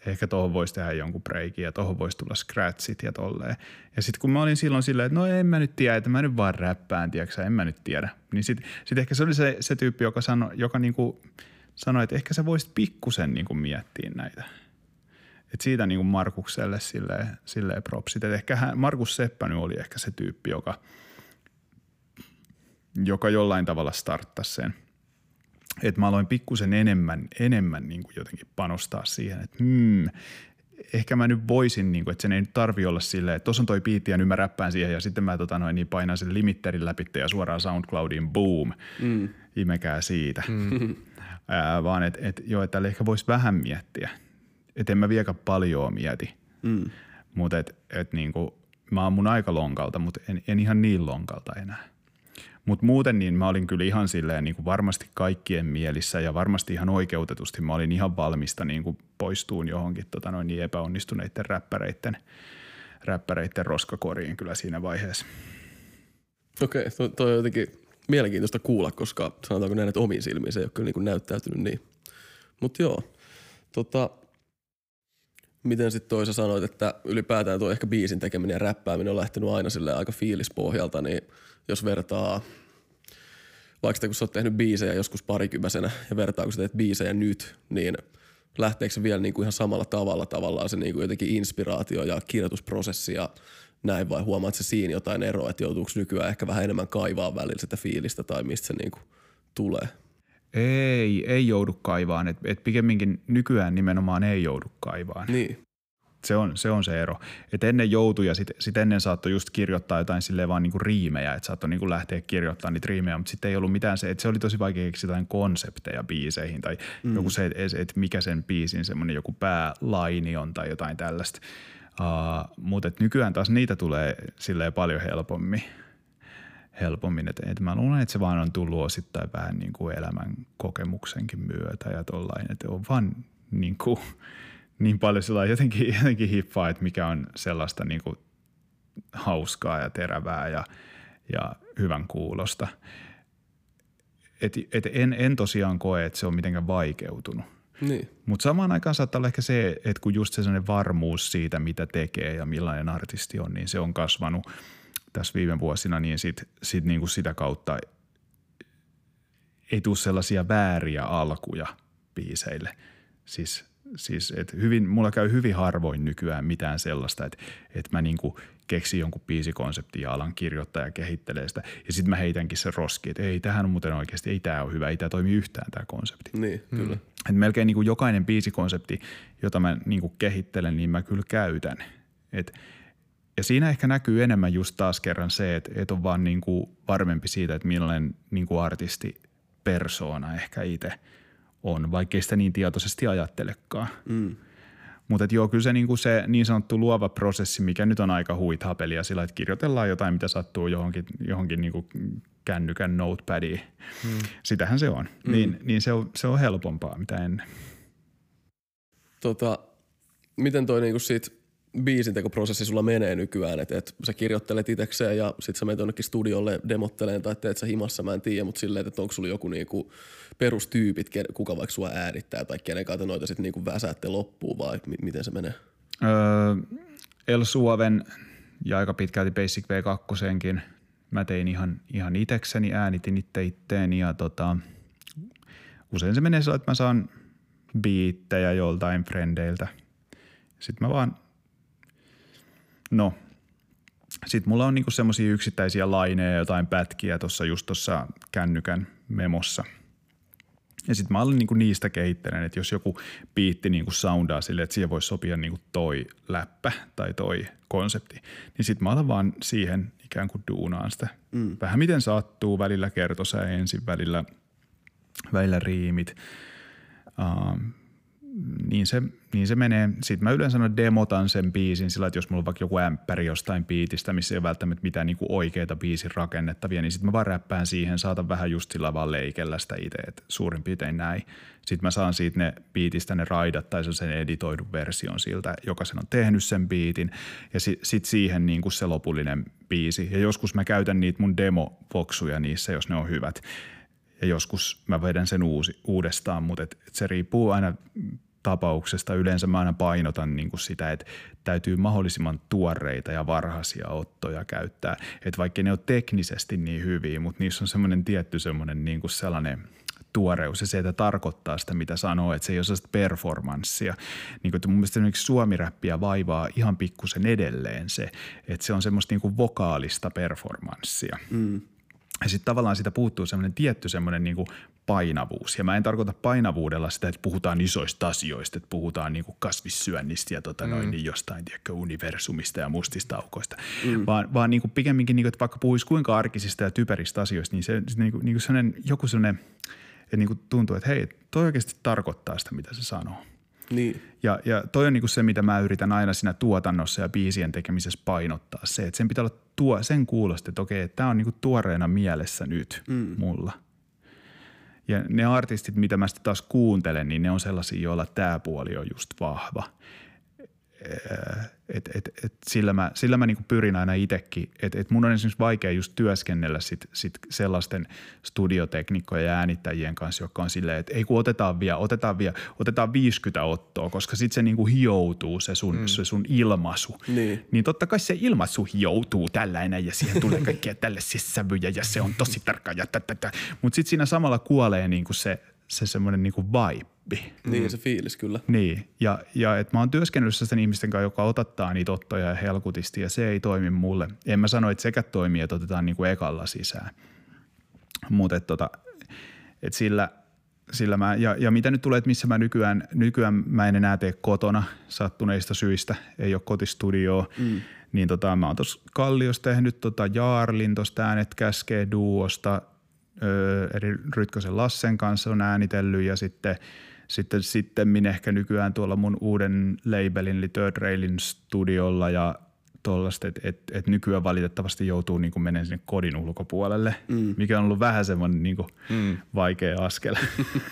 [SPEAKER 2] ehkä tuohon voisi tehdä jonkun breikin ja tuohon voisi tulla scratchit ja tolleen. Ja sitten kun mä olin silloin silleen, että no en mä nyt tiedä, että mä nyt vaan räppään, tiedätkö en mä nyt tiedä. Niin sitten sit ehkä se oli se, se tyyppi, joka, sano, joka niinku sanoi, että ehkä sä voisit pikkusen niinku miettiä näitä – et siitä niin kuin Markukselle silleen, silleen propsit. Et ehkä hän, Markus Seppäny oli ehkä se tyyppi, joka, joka jollain tavalla starttasi sen. Että mä aloin pikkusen enemmän, enemmän niin kuin jotenkin panostaa siihen, että hmm, ehkä mä nyt voisin, niin kuin, että sen ei nyt tarvi olla silleen, että tuossa on toi biitti ja nyt mä räppään siihen ja sitten mä tota noin, niin painan sen limitterin läpi ja suoraan SoundCloudiin boom, mm. imekää siitä. Mm. Ää, vaan että et, joo, että ehkä voisi vähän miettiä – et en mä vieläkään paljon mieti. Mm. Mutta et, et niinku, mä oon mun aika lonkalta, mutta en, en ihan niin lonkalta enää. Mutta muuten niin mä olin kyllä ihan silleen niin kuin varmasti kaikkien mielissä ja varmasti ihan oikeutetusti mä olin ihan valmista niin kuin poistuun johonkin tota noin niin epäonnistuneiden räppäreiden, räppäreiden roskakoriin kyllä siinä vaiheessa.
[SPEAKER 1] Okei, okay, toi on jotenkin mielenkiintoista kuulla, koska sanotaanko näin, että omiin silmiin se ei ole kyllä niin kuin näyttäytynyt niin. Mutta joo, tota, miten sitten toisa sanoit, että ylipäätään tuo ehkä biisin tekeminen ja räppääminen on lähtenyt aina sille aika fiilispohjalta, niin jos vertaa vaikka sitä, kun sä oot tehnyt biisejä joskus parikymäisenä ja vertaa, kun sä teet biisejä nyt, niin lähteekö se vielä niin kuin ihan samalla tavalla tavallaan se niin kuin jotenkin inspiraatio ja kirjoitusprosessi ja näin vai huomaat se siinä jotain eroa, että joutuuko nykyään ehkä vähän enemmän kaivaa välillä sitä fiilistä tai mistä se niin kuin tulee?
[SPEAKER 2] Ei, ei joudu kaivaan. Et, et pikemminkin nykyään nimenomaan ei joudu kaivaan.
[SPEAKER 1] Niin.
[SPEAKER 2] Se on, se on se ero. Et ennen joutui ja sitten sit ennen saattoi just kirjoittaa jotain silleen vaan niinku riimejä, että saattoi niinku lähteä kirjoittamaan niitä riimejä, mutta sitten ei ollut mitään se, että se oli tosi vaikea keksiä jotain konsepteja biiseihin tai mm. joku se, että et mikä sen biisin semmoinen joku päälaini on tai jotain tällaista. Uh, mutta nykyään taas niitä tulee silleen paljon helpommin helpommin. Et, et mä luulen, että se vaan on tullut osittain vähän niin kuin elämän kokemuksenkin myötä ja tollain, että on vaan niin, kuin, niin paljon sillä jotenkin, jotenkin hippaa, että mikä on sellaista niin kuin hauskaa ja terävää ja, ja hyvän kuulosta. Et, et en, en tosiaan koe, että se on mitenkään vaikeutunut.
[SPEAKER 1] Niin.
[SPEAKER 2] Mutta samaan aikaan saattaa olla ehkä se, että kun just se varmuus siitä, mitä tekee ja millainen artisti on, niin se on kasvanut – tässä viime vuosina, niin sit, sit niin kuin sitä kautta ei tule sellaisia vääriä alkuja biiseille. Siis, siis et hyvin, mulla käy hyvin harvoin nykyään mitään sellaista, että, että mä niin kuin keksin jonkun biisikonseptin ja alan kirjoittaa ja kehittelee sitä. Ja sitten mä heitänkin se roski, että ei, tähän on muuten oikeasti, ei tämä ole hyvä, ei tämä toimi yhtään tämä konsepti.
[SPEAKER 1] Niin, kyllä. Mm.
[SPEAKER 2] Et melkein niin kuin jokainen biisikonsepti, jota mä niin kuin kehittelen, niin mä kyllä käytän. Et ja siinä ehkä näkyy enemmän just taas kerran se, että, että on vaan niin kuin varmempi siitä, että millainen niin kuin artisti persoona ehkä itse on, vaikkei sitä niin tietoisesti ajattelekaan. Mm. Mutta joo, kyllä se, niin kuin se niin sanottu luova prosessi, mikä nyt on aika huithapelia sillä, että kirjoitellaan jotain, mitä sattuu johonkin, johonkin niin kuin kännykän notepadiin. Mm. Sitähän se on. Mm. Niin, niin se, on, se on helpompaa mitä ennen.
[SPEAKER 1] Tota, miten toi niinku siitä biisintekoprosessi sulla menee nykyään, että et sä kirjoittelet itsekseen ja sit sä menet jonnekin studiolle demotteleen tai teet sä himassa, mä en tiedä, mutta silleen, että onko sulla joku niinku perustyypit, kuka vaikka sua äänittää tai kenen kautta noita sitten niinku väsäätte loppuun vai m- miten se menee?
[SPEAKER 2] Öö, El Suoven ja aika pitkälti Basic V2 mä tein ihan, ihan itekseni, äänitin itse itteeni ja tota, usein se menee sillä, että mä saan biittejä joltain frendeiltä. Sitten mä vaan No, sitten mulla on niinku semmoisia yksittäisiä laineja, jotain pätkiä tuossa just tuossa kännykän memossa. Ja sitten mä olen niinku niistä kehittelen, että jos joku biitti niinku soundaa sille, että siihen voisi sopia niinku toi läppä tai toi konsepti, niin sitten mä alan vaan siihen ikään kuin duunaan sitä. Mm. Vähän miten sattuu, välillä kertosä ensin, välillä, välillä riimit. Um, niin se, niin se menee. Sitten mä yleensä demotan sen biisin sillä, että jos mulla on vaikka joku ämpäri jostain biitistä, missä ei ole välttämättä mitään niin oikeita biisin rakennettavia, niin sitten mä vaan räppään siihen, saatan vähän just sillä vaan leikellä sitä itse, että suurin piirtein näin. Sitten mä saan siitä ne biitistä ne raidat tai sen editoidun version siltä, joka sen on tehnyt sen biitin ja sitten sit siihen niin kuin se lopullinen biisi. Ja joskus mä käytän niitä mun demo-voksuja niissä, jos ne on hyvät ja joskus mä vedän sen uusi, uudestaan, mutta et, et se riippuu aina tapauksesta. Yleensä mä aina painotan niin kuin sitä, että täytyy mahdollisimman tuoreita ja varhaisia ottoja käyttää. Että vaikka ne on teknisesti niin hyviä, mutta niissä on semmoinen tietty semmoinen niin kuin sellainen tuoreus ja se, että tarkoittaa sitä, mitä sanoo, että se ei ole sellaista performanssia. Niin kuin, että mun mielestä esimerkiksi suomiräppiä vaivaa ihan pikkusen edelleen se, että se on semmoista niin kuin vokaalista performanssia. Mm. Ja sitten tavallaan sitä puuttuu semmoinen tietty semmoinen niin kuin painavuus. Ja mä en tarkoita painavuudella sitä, että puhutaan isoista asioista, että puhutaan niin kuin kasvissyönnistä ja tota mm. noin, niin jostain tiedätkö, universumista ja mustista aukoista, mm. vaan, vaan niin kuin pikemminkin, niin kuin, että vaikka puhuisi kuinka arkisista ja typeristä asioista, niin se niin kuin, niin kuin sellainen, joku sellainen, että niin kuin tuntuu, että hei, toi oikeasti tarkoittaa sitä, mitä se sanoo.
[SPEAKER 1] Niin.
[SPEAKER 2] Ja, ja toi on niinku se, mitä mä yritän aina siinä tuotannossa ja biisien tekemisessä painottaa. Se, että sen pitää olla tuo, sen kuulosta, että okei, tämä on niinku tuoreena mielessä nyt mm. mulla. Ja ne artistit, mitä mä sitten taas kuuntelen, niin ne on sellaisia, joilla tämä puoli on just vahva – et, et, et sillä mä, sillä mä niinku pyrin aina itsekin, että et mun on esimerkiksi vaikea just työskennellä sit, sit sellaisten studioteknikkojen ja äänittäjien kanssa, jotka on silleen, että ei kun otetaan vielä, otetaan vielä, otetaan 50 ottoa, koska sitten se niinku hioutuu se sun, mm. se sun ilmaisu.
[SPEAKER 1] Niin.
[SPEAKER 2] niin totta kai se ilmaisu hioutuu tällainen ja siihen tulee kaikkia tällaisia sävyjä ja se on tosi tarkka ja tätä. Mutta sitten siinä samalla kuolee niinku se, se semmoinen niinku vibe oppi.
[SPEAKER 1] Niin mm. se fiilis kyllä.
[SPEAKER 2] Niin ja, ja että mä oon työskennellyt sen ihmisten kanssa, joka otattaa niitä ottoja ja helkutisti ja se ei toimi mulle. En mä sano, että sekä toimii, että otetaan niinku ekalla sisään. Mutta et tota, et sillä, sillä mä, ja, ja mitä nyt tulee, että missä mä nykyään, nykyään mä en enää tee kotona sattuneista syistä, ei ole kotistudioa, mm. niin tota, mä oon tuossa Kalliossa tehnyt tota Jaarlin tuosta äänet käskee duosta, eli Rytkösen Lassen kanssa on äänitellyt ja sitten sitten, sitten ehkä nykyään tuolla mun uuden labelin eli Third Railin studiolla ja tuollaista, että et, et nykyään valitettavasti joutuu niin menemään sinne kodin ulkopuolelle, mm. mikä on ollut vähän semmoinen niin mm. vaikea askel.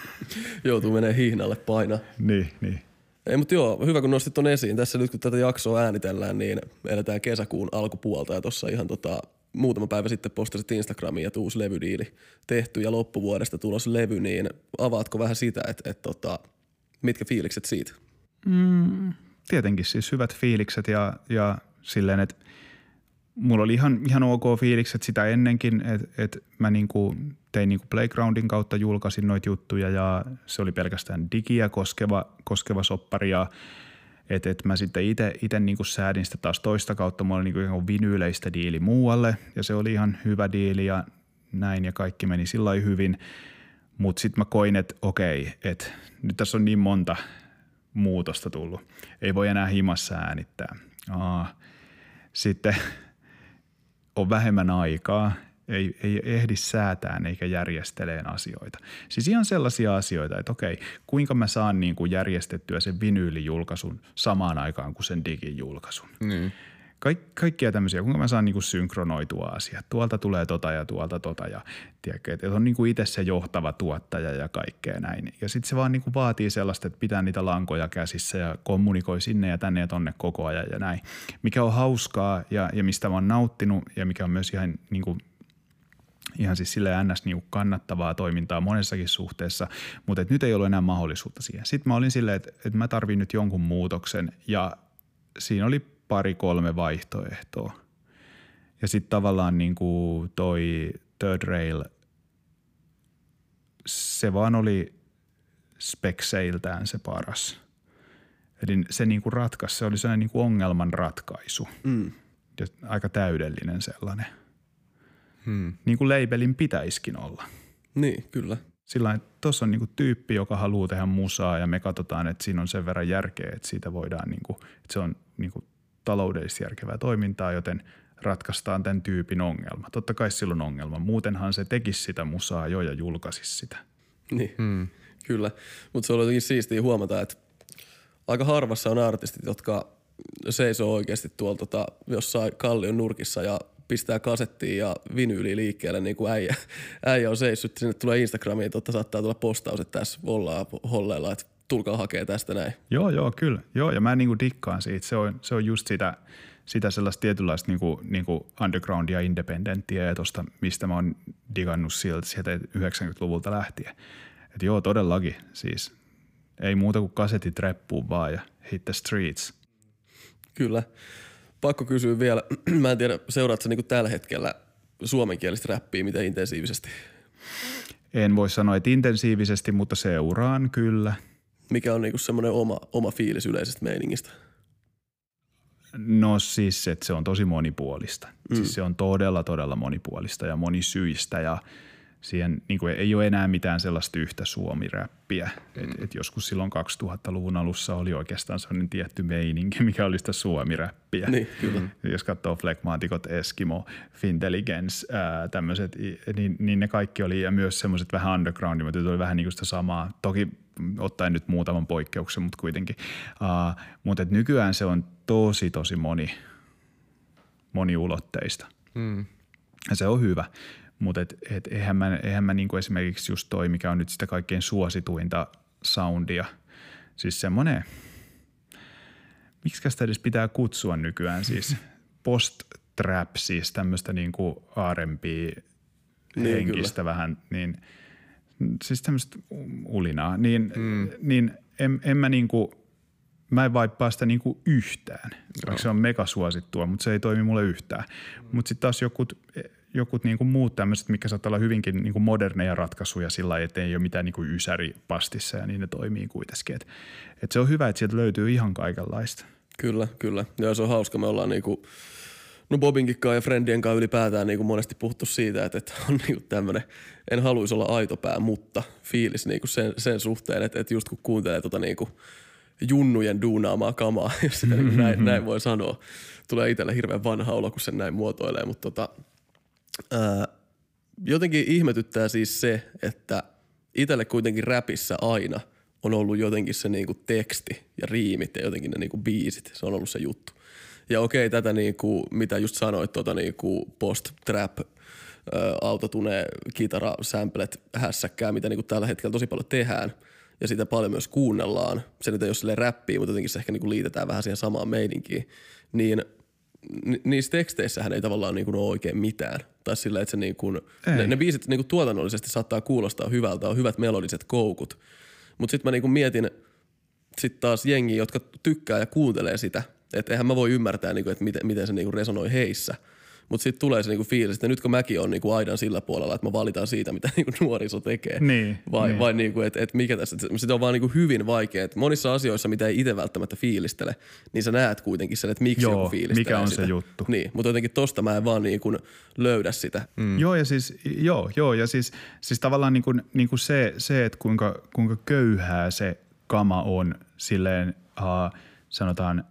[SPEAKER 1] joutuu menemään hihnalle paina.
[SPEAKER 2] niin, niin.
[SPEAKER 1] Ei, mutta joo, hyvä kun nostit ton esiin. Tässä nyt kun tätä jaksoa äänitellään, niin eletään kesäkuun alkupuolta ja tuossa ihan tota, muutama päivä sitten postasit Instagramiin, että uusi levydiili tehty ja loppuvuodesta tulossa levy, niin avaatko vähän sitä, että, että tota, mitkä fiilikset siitä?
[SPEAKER 2] Mm, tietenkin siis hyvät fiilikset ja, ja silleen, että mulla oli ihan, ihan ok fiilikset sitä ennenkin, että, että mä niinku tein niinku Playgroundin kautta julkaisin noita juttuja ja se oli pelkästään digiä koskeva, koskeva soppari ja että et mä sitten itse niinku säädin sitä taas toista kautta, mulla oli niinku vinyyleistä diili muualle ja se oli ihan hyvä diili ja näin ja kaikki meni sillä hyvin. Mutta sitten mä koin, että okei, että nyt tässä on niin monta muutosta tullut. Ei voi enää himassa äänittää. Aa, sitten on vähemmän aikaa, ei, ei ehdi säätään eikä järjesteleen asioita. Siis ihan sellaisia asioita, että okei, kuinka mä saan niin kuin järjestettyä sen vinyylijulkaisun samaan aikaan kuin sen digijulkaisun. Mm. Kaik, kaikkia tämmöisiä, kuinka mä saan niin kuin synkronoitua asiat. Tuolta tulee tota ja tuolta tota ja tiedätkö, että on niin kuin itse se johtava tuottaja ja kaikkea näin. Ja sitten se vaan niin kuin vaatii sellaista, että pitää niitä lankoja käsissä ja kommunikoi sinne ja tänne ja tonne koko ajan ja näin. Mikä on hauskaa ja, ja mistä mä oon nauttinut ja mikä on myös ihan niin kuin ihan siis sille ns. Niin kannattavaa toimintaa monessakin suhteessa, mutta et nyt ei ollut enää mahdollisuutta siihen. Sitten mä olin silleen, että, että mä tarvin nyt jonkun muutoksen ja siinä oli pari kolme vaihtoehtoa. Ja sitten tavallaan niin kuin toi Third Rail, se vaan oli spekseiltään se paras. Eli se niin kuin ratkaisi, se oli sellainen niin kuin ongelman ratkaisu. Mm. Ja aika täydellinen sellainen. Hmm. Niin kuin labelin pitäiskin olla.
[SPEAKER 1] Niin, kyllä.
[SPEAKER 2] Sillä että tuossa on niinku tyyppi, joka haluaa tehdä musaa ja me katsotaan, että siinä on sen verran järkeä, että siitä voidaan, niinku, että se on niinku taloudellisesti järkevää toimintaa, joten ratkaistaan tämän tyypin ongelma. Totta kai silloin ongelma. Muutenhan se tekisi sitä musaa jo ja julkaisisi sitä.
[SPEAKER 1] Niin, hmm. kyllä. Mutta se on jotenkin siistiä huomata, että aika harvassa on artistit, jotka seisoo oikeasti tuolla tota, jossain kallion nurkissa ja pistää kasettiin ja vinyyli liikkeelle, niin kuin äijä, äijä on seissyt. Sinne tulee Instagramiin, että saattaa tulla postaus, että tässä ollaan holleilla, että tulkaa hakea tästä näin.
[SPEAKER 2] Joo, joo, kyllä. Joo, ja mä niinku dikkaan siitä. Se on, se on just sitä, sitä sellaista tietynlaista niinku, niinku undergroundia, independenttiä ja tosta, mistä mä oon digannut sieltä, sieltä 90-luvulta lähtien. Et joo, todellakin. Siis ei muuta kuin kasetit reppuun vaan ja hit the streets.
[SPEAKER 1] Kyllä. Pakko kysyä vielä, mä en tiedä, seuraatko niinku tällä hetkellä suomenkielistä räppiä miten intensiivisesti?
[SPEAKER 2] En voi sanoa, että intensiivisesti, mutta seuraan kyllä –
[SPEAKER 1] mikä on niinku semmoinen oma, oma fiilis yleisestä meiningistä?
[SPEAKER 2] No siis, että se on tosi monipuolista. Mm. Siis se on todella, todella monipuolista ja monisyistä ja siihen niin kuin ei ole enää mitään sellaista yhtä suomiräppiä. Mm. Et, et joskus silloin 2000-luvun alussa oli oikeastaan sellainen tietty meininki, mikä oli sitä suomiräppiä.
[SPEAKER 1] Niin, kyllä.
[SPEAKER 2] Jos katsoo Flegmaatikot, Eskimo, Fintelligence, tämmöiset, niin, niin, ne kaikki oli, ja myös semmoiset vähän underground, mutta oli vähän niin kuin sitä samaa. Toki ottaen nyt muutaman poikkeuksen, mutta kuitenkin. Uh, mutta nykyään se on tosi, tosi moni, moniulotteista. Mm. Ja se on hyvä. Mutta et, et eihän mä, eihän mä niinku esimerkiksi just toi, mikä on nyt sitä kaikkein suosituinta soundia, siis semmoinen, miksi sitä edes pitää kutsua nykyään, siis post-trap, siis tämmöistä niinku R&B niin, henkistä kyllä. vähän, niin – siis tämmöistä ulinaa, niin, mm. niin en, en mä niinku, mä en vaippaa sitä niinku yhtään, vaikka se on mega suosittua, mutta se ei toimi mulle yhtään. Mm. Mutta sitten taas jokut, jokut niinku muut tämmöiset, mikä saattaa olla hyvinkin niinku moderneja ratkaisuja sillä lailla, että ei ole mitään niinku ysäri pastissa ja niin ne toimii kuitenkin. Et, et se on hyvä, että sieltä löytyy ihan kaikenlaista.
[SPEAKER 1] Kyllä, kyllä. Ja se on hauska. Me ollaan niinku no Bobinkin kanssa ja Friendien kanssa ylipäätään niin kuin monesti puhuttu siitä, että, että on niin kuin tämmöinen, en haluaisi olla aitopää, mutta fiilis niin kuin sen, sen suhteen, että, että just kun kuuntelee tota niin kuin junnujen duunaamaa kamaa, jos sitä niin kuin näin, näin, voi sanoa. Tulee itselle hirveän vanha olo, kun sen näin muotoilee, mutta tota, ää, jotenkin ihmetyttää siis se, että itselle kuitenkin räpissä aina on ollut jotenkin se niinku teksti ja riimit ja jotenkin ne niinku biisit. Se on ollut se juttu. Ja okei, tätä niinku, mitä just sanoit, tota niinku post-trap, autotune, kitara, samplet, hässäkkää, mitä niinku tällä hetkellä tosi paljon tehdään ja sitä paljon myös kuunnellaan. Se nyt ei ole silleen räppiä, mutta jotenkin se ehkä niinku liitetään vähän siihen samaan meininkiin. Niin ni- niissä teksteissähän ei tavallaan niinku ole oikein mitään. Tai sillä, että se niinku, ne, ne biisit niinku tuotannollisesti saattaa kuulostaa hyvältä, on hyvät melodiset koukut. Mutta sitten mä niinku mietin sitten taas jengi, jotka tykkää ja kuuntelee sitä, että eihän mä voi ymmärtää, niinku, että miten, miten se niinku resonoi heissä. Mutta sitten tulee se niinku fiilis, että nyt kun mäkin on niinku aidan sillä puolella, että mä valitaan siitä, mitä niinku nuoriso tekee.
[SPEAKER 2] Niin,
[SPEAKER 1] vai,
[SPEAKER 2] niin.
[SPEAKER 1] vai niinku, että et mikä tässä, sitä on vaan niinku hyvin vaikea. Et monissa asioissa, mitä ei itse välttämättä fiilistele, niin sä näet kuitenkin sen, että miksi
[SPEAKER 2] Joo,
[SPEAKER 1] joku fiilistelee
[SPEAKER 2] mikä on se
[SPEAKER 1] sitä.
[SPEAKER 2] juttu.
[SPEAKER 1] Niin, mutta jotenkin tosta mä en vaan niinku löydä sitä.
[SPEAKER 2] Mm. Joo, ja siis, joo, joo, ja siis, siis tavallaan niin kuin, niin kuin se, se, että kuinka, kuinka köyhää se kama on silleen, uh, sanotaan,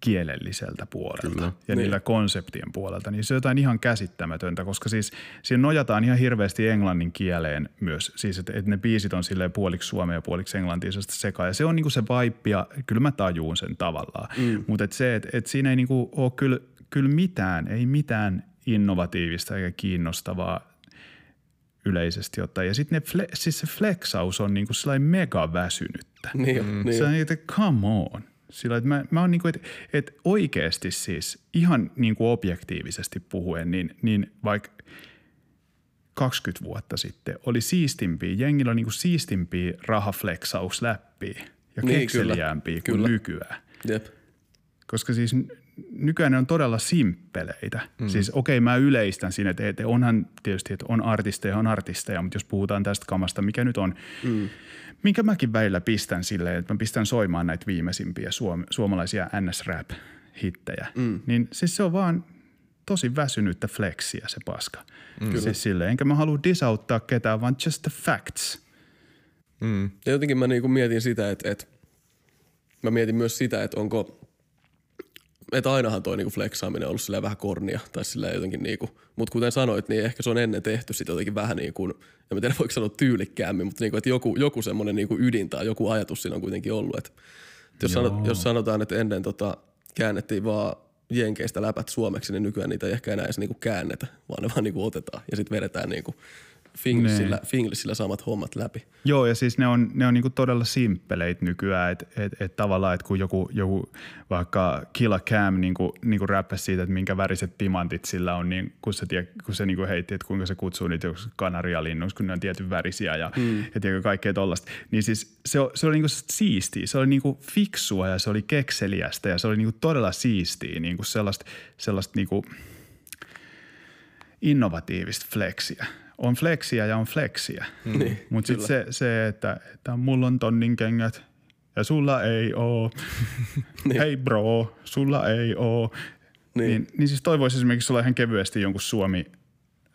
[SPEAKER 2] kielelliseltä puolelta Kyllä. ja niin. niillä konseptien puolelta, niin se on jotain ihan käsittämätöntä, koska siis siinä nojataan ihan hirveästi englannin kieleen myös, siis että, että ne biisit on silleen puoliksi suomea ja puoliksi englantia sekaan ja se on niinku se ja kyllä mä tajuun sen tavallaan, mm. mutta et se, että et siinä ei niinku ole kyllä, kyllä mitään, ei mitään innovatiivista eikä kiinnostavaa yleisesti ottaen. Ja sitten fle, siis se flexaus on niinku sellainen mega väsynyttä.
[SPEAKER 1] Niin, mm. niin.
[SPEAKER 2] Se on niin, että come on. Sillä että mä, mä oon niinku, että et oikeasti siis ihan niinku objektiivisesti puhuen, niin, niin vaikka 20 vuotta sitten oli siistimpiä, jengillä on niinku siistimpiä rahaflexausläppiä ja
[SPEAKER 1] Niin,
[SPEAKER 2] kekseliäämpiä
[SPEAKER 1] kyllä,
[SPEAKER 2] kuin
[SPEAKER 1] kyllä.
[SPEAKER 2] nykyään.
[SPEAKER 1] Jep.
[SPEAKER 2] Koska siis nykyään ne on todella simppeleitä. Mm. Siis okei, okay, mä yleistän siinä, että, että onhan tietysti, että on artisteja, on artisteja, mutta jos puhutaan tästä kamasta, mikä nyt on, mm. Minkä mäkin välillä pistän silleen, että mä pistän soimaan näitä viimeisimpiä suom- suomalaisia NS-rap-hittejä, mm. niin siis se on vaan tosi väsynyttä flexiä se paska. Mm. Siis silleen, enkä mä halua disauttaa ketään, vaan just the facts.
[SPEAKER 3] Mm.
[SPEAKER 1] Ja jotenkin mä niinku mietin sitä, että, että mä mietin myös sitä, että onko, että ainahan toi niinku flexaaminen on ollut silleen vähän kornia tai silleen jotenkin niinku, mutta kuten sanoit, niin ehkä se on ennen tehty sitten jotenkin vähän niin kuin, en mä tiedä voiko sanoa tyylikkäämmin, mutta niinku, että joku, joku semmoinen niinku ydin tai joku ajatus siinä on kuitenkin ollut, että jos, sanot, jos sanotaan, että ennen tota, käännettiin vaan jenkeistä läpät suomeksi, niin nykyään niitä ei ehkä enää edes niinku käännetä, vaan ne vaan niinku otetaan ja sitten vedetään niinku finglissillä, finglissillä samat hommat läpi.
[SPEAKER 2] Joo, ja siis ne on, ne on niinku todella simppeleitä nykyään, että et, et tavallaan, että kun joku, joku vaikka Killa Cam niinku, niinku räppäsi siitä, että minkä väriset timantit sillä on, niin kun se, tie, kun se niinku heitti, että kuinka se kutsuu niitä joku kanarialinnuiksi, kun ne on tietyn värisiä ja, mm. ja tiedätkö, kaikkea tollasta. Niin siis se, se oli niinku siistiä, se oli niinku fiksua ja se oli kekseliästä ja se oli niinku todella siistiä, niinku sellaista, sellaista niinku innovatiivista flexiä. On flexiä ja on flexiä.
[SPEAKER 1] Niin,
[SPEAKER 2] Mutta sitten se, se että, että mulla on tonnin kengät ja sulla ei oo. Hei bro, sulla ei oo.
[SPEAKER 1] Niin.
[SPEAKER 2] Niin, niin siis toivoisi esimerkiksi olla ihan kevyesti jonkun suomi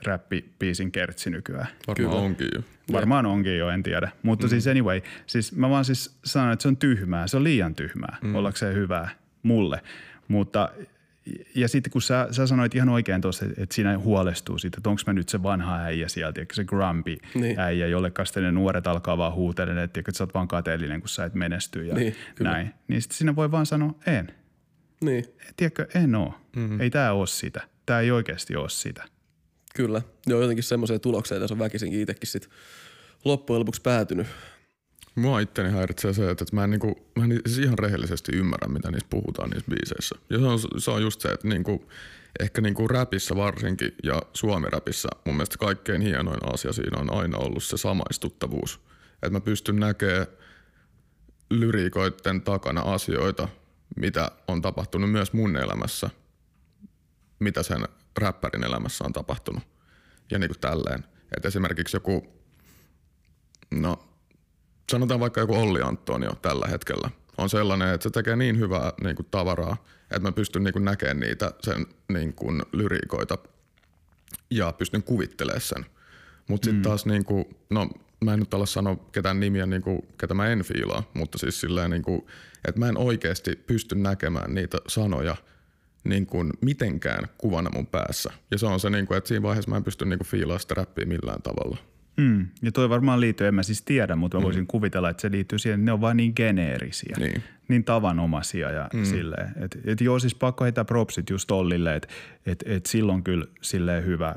[SPEAKER 2] räppipiisin kertsi nykyään.
[SPEAKER 3] Varmaan
[SPEAKER 1] Kyllä.
[SPEAKER 3] onkin jo.
[SPEAKER 2] Varmaan onkin jo, en tiedä. Mutta mm. siis anyway, siis mä vaan siis sanon, että se on tyhmää. Se on liian tyhmää, mm. ollakseen hyvää mulle. Mutta ja sitten kun sä, sä sanoit ihan oikein tuossa, että, että siinä huolestuu siitä, että onko mä nyt se vanha äijä sieltä, eikä se grumpy
[SPEAKER 1] Niin.
[SPEAKER 2] äijä, jolle sitten ne nuoret alkaa vaan huutelemaan, että, että sä oot vaan kateellinen, kun sä et menesty ja
[SPEAKER 1] Niin, kyllä.
[SPEAKER 2] näin. Niin sitten siinä voi vaan sanoa, en.
[SPEAKER 1] Niin,
[SPEAKER 2] Tiedätkö, en oo. Mm-hmm. Ei tää oo sitä. Tää ei oikeasti oo sitä.
[SPEAKER 1] kyllä. Joo, jotenkin semmoiseen tulokseen tässä on väkisinkin itsekin sit loppujen lopuksi päätynyt.
[SPEAKER 3] Mua itteni häiritsee se, että mä en, niinku, mä en siis ihan rehellisesti ymmärrä, mitä niissä puhutaan niissä biiseissä. Ja se on, se on just se, että niinku, ehkä niinku räpissä varsinkin ja suomiräpissä mun mielestä kaikkein hienoin asia siinä on aina ollut se samaistuttavuus. Että mä pystyn näkemään lyriikoiden takana asioita, mitä on tapahtunut myös mun elämässä, mitä sen räppärin elämässä on tapahtunut. Ja niin kuin tälleen. Että esimerkiksi joku, no sanotaan vaikka joku Olli Antonio tällä hetkellä, on sellainen, että se tekee niin hyvää niin kuin tavaraa, että mä pystyn niin kuin näkemään niitä sen niin kuin lyriikoita ja pystyn kuvittelemaan sen. Mutta sitten mm. taas, niin kuin, no mä en nyt ala sanoa ketään nimiä, niin kuin, ketä mä en fiilaa, mutta siis silleen, niin kuin, että mä en oikeasti pysty näkemään niitä sanoja niin kuin mitenkään kuvana mun päässä. Ja se on se, niin kuin, että siinä vaiheessa mä en pysty niin kuin fiilaamaan sitä räppiä millään tavalla.
[SPEAKER 2] Mm. Ja toi varmaan liittyy, en mä siis tiedä, mutta mä voisin mm. kuvitella, että se liittyy siihen, että ne on vain niin geneerisiä,
[SPEAKER 3] niin,
[SPEAKER 2] niin tavanomaisia ja mm. silleen. Et, et joo, siis pakko heittää propsit just Ollille, että et, et silloin kyllä silleen hyvä,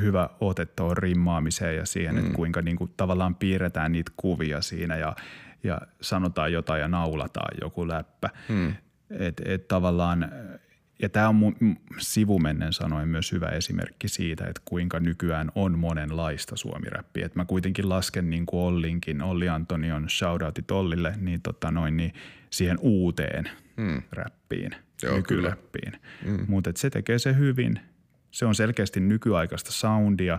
[SPEAKER 2] hyvä ote tuohon rimmaamiseen ja siihen, mm. että kuinka niinku tavallaan piirretään niitä kuvia siinä ja, ja sanotaan jotain ja naulataan joku läppä. Mm. Et, et tavallaan ja tämä on mun sivumennen sanoen myös hyvä esimerkki siitä, että kuinka nykyään on monenlaista suomiräppiä. Et mä kuitenkin lasken niin kuin Ollinkin, Olli Antonion shoutoutit Ollille, niin, tota noin, niin siihen uuteen hmm. räppiin, Joo, nykyräppiin. Hmm. Mutta se tekee se hyvin. Se on selkeästi nykyaikaista soundia,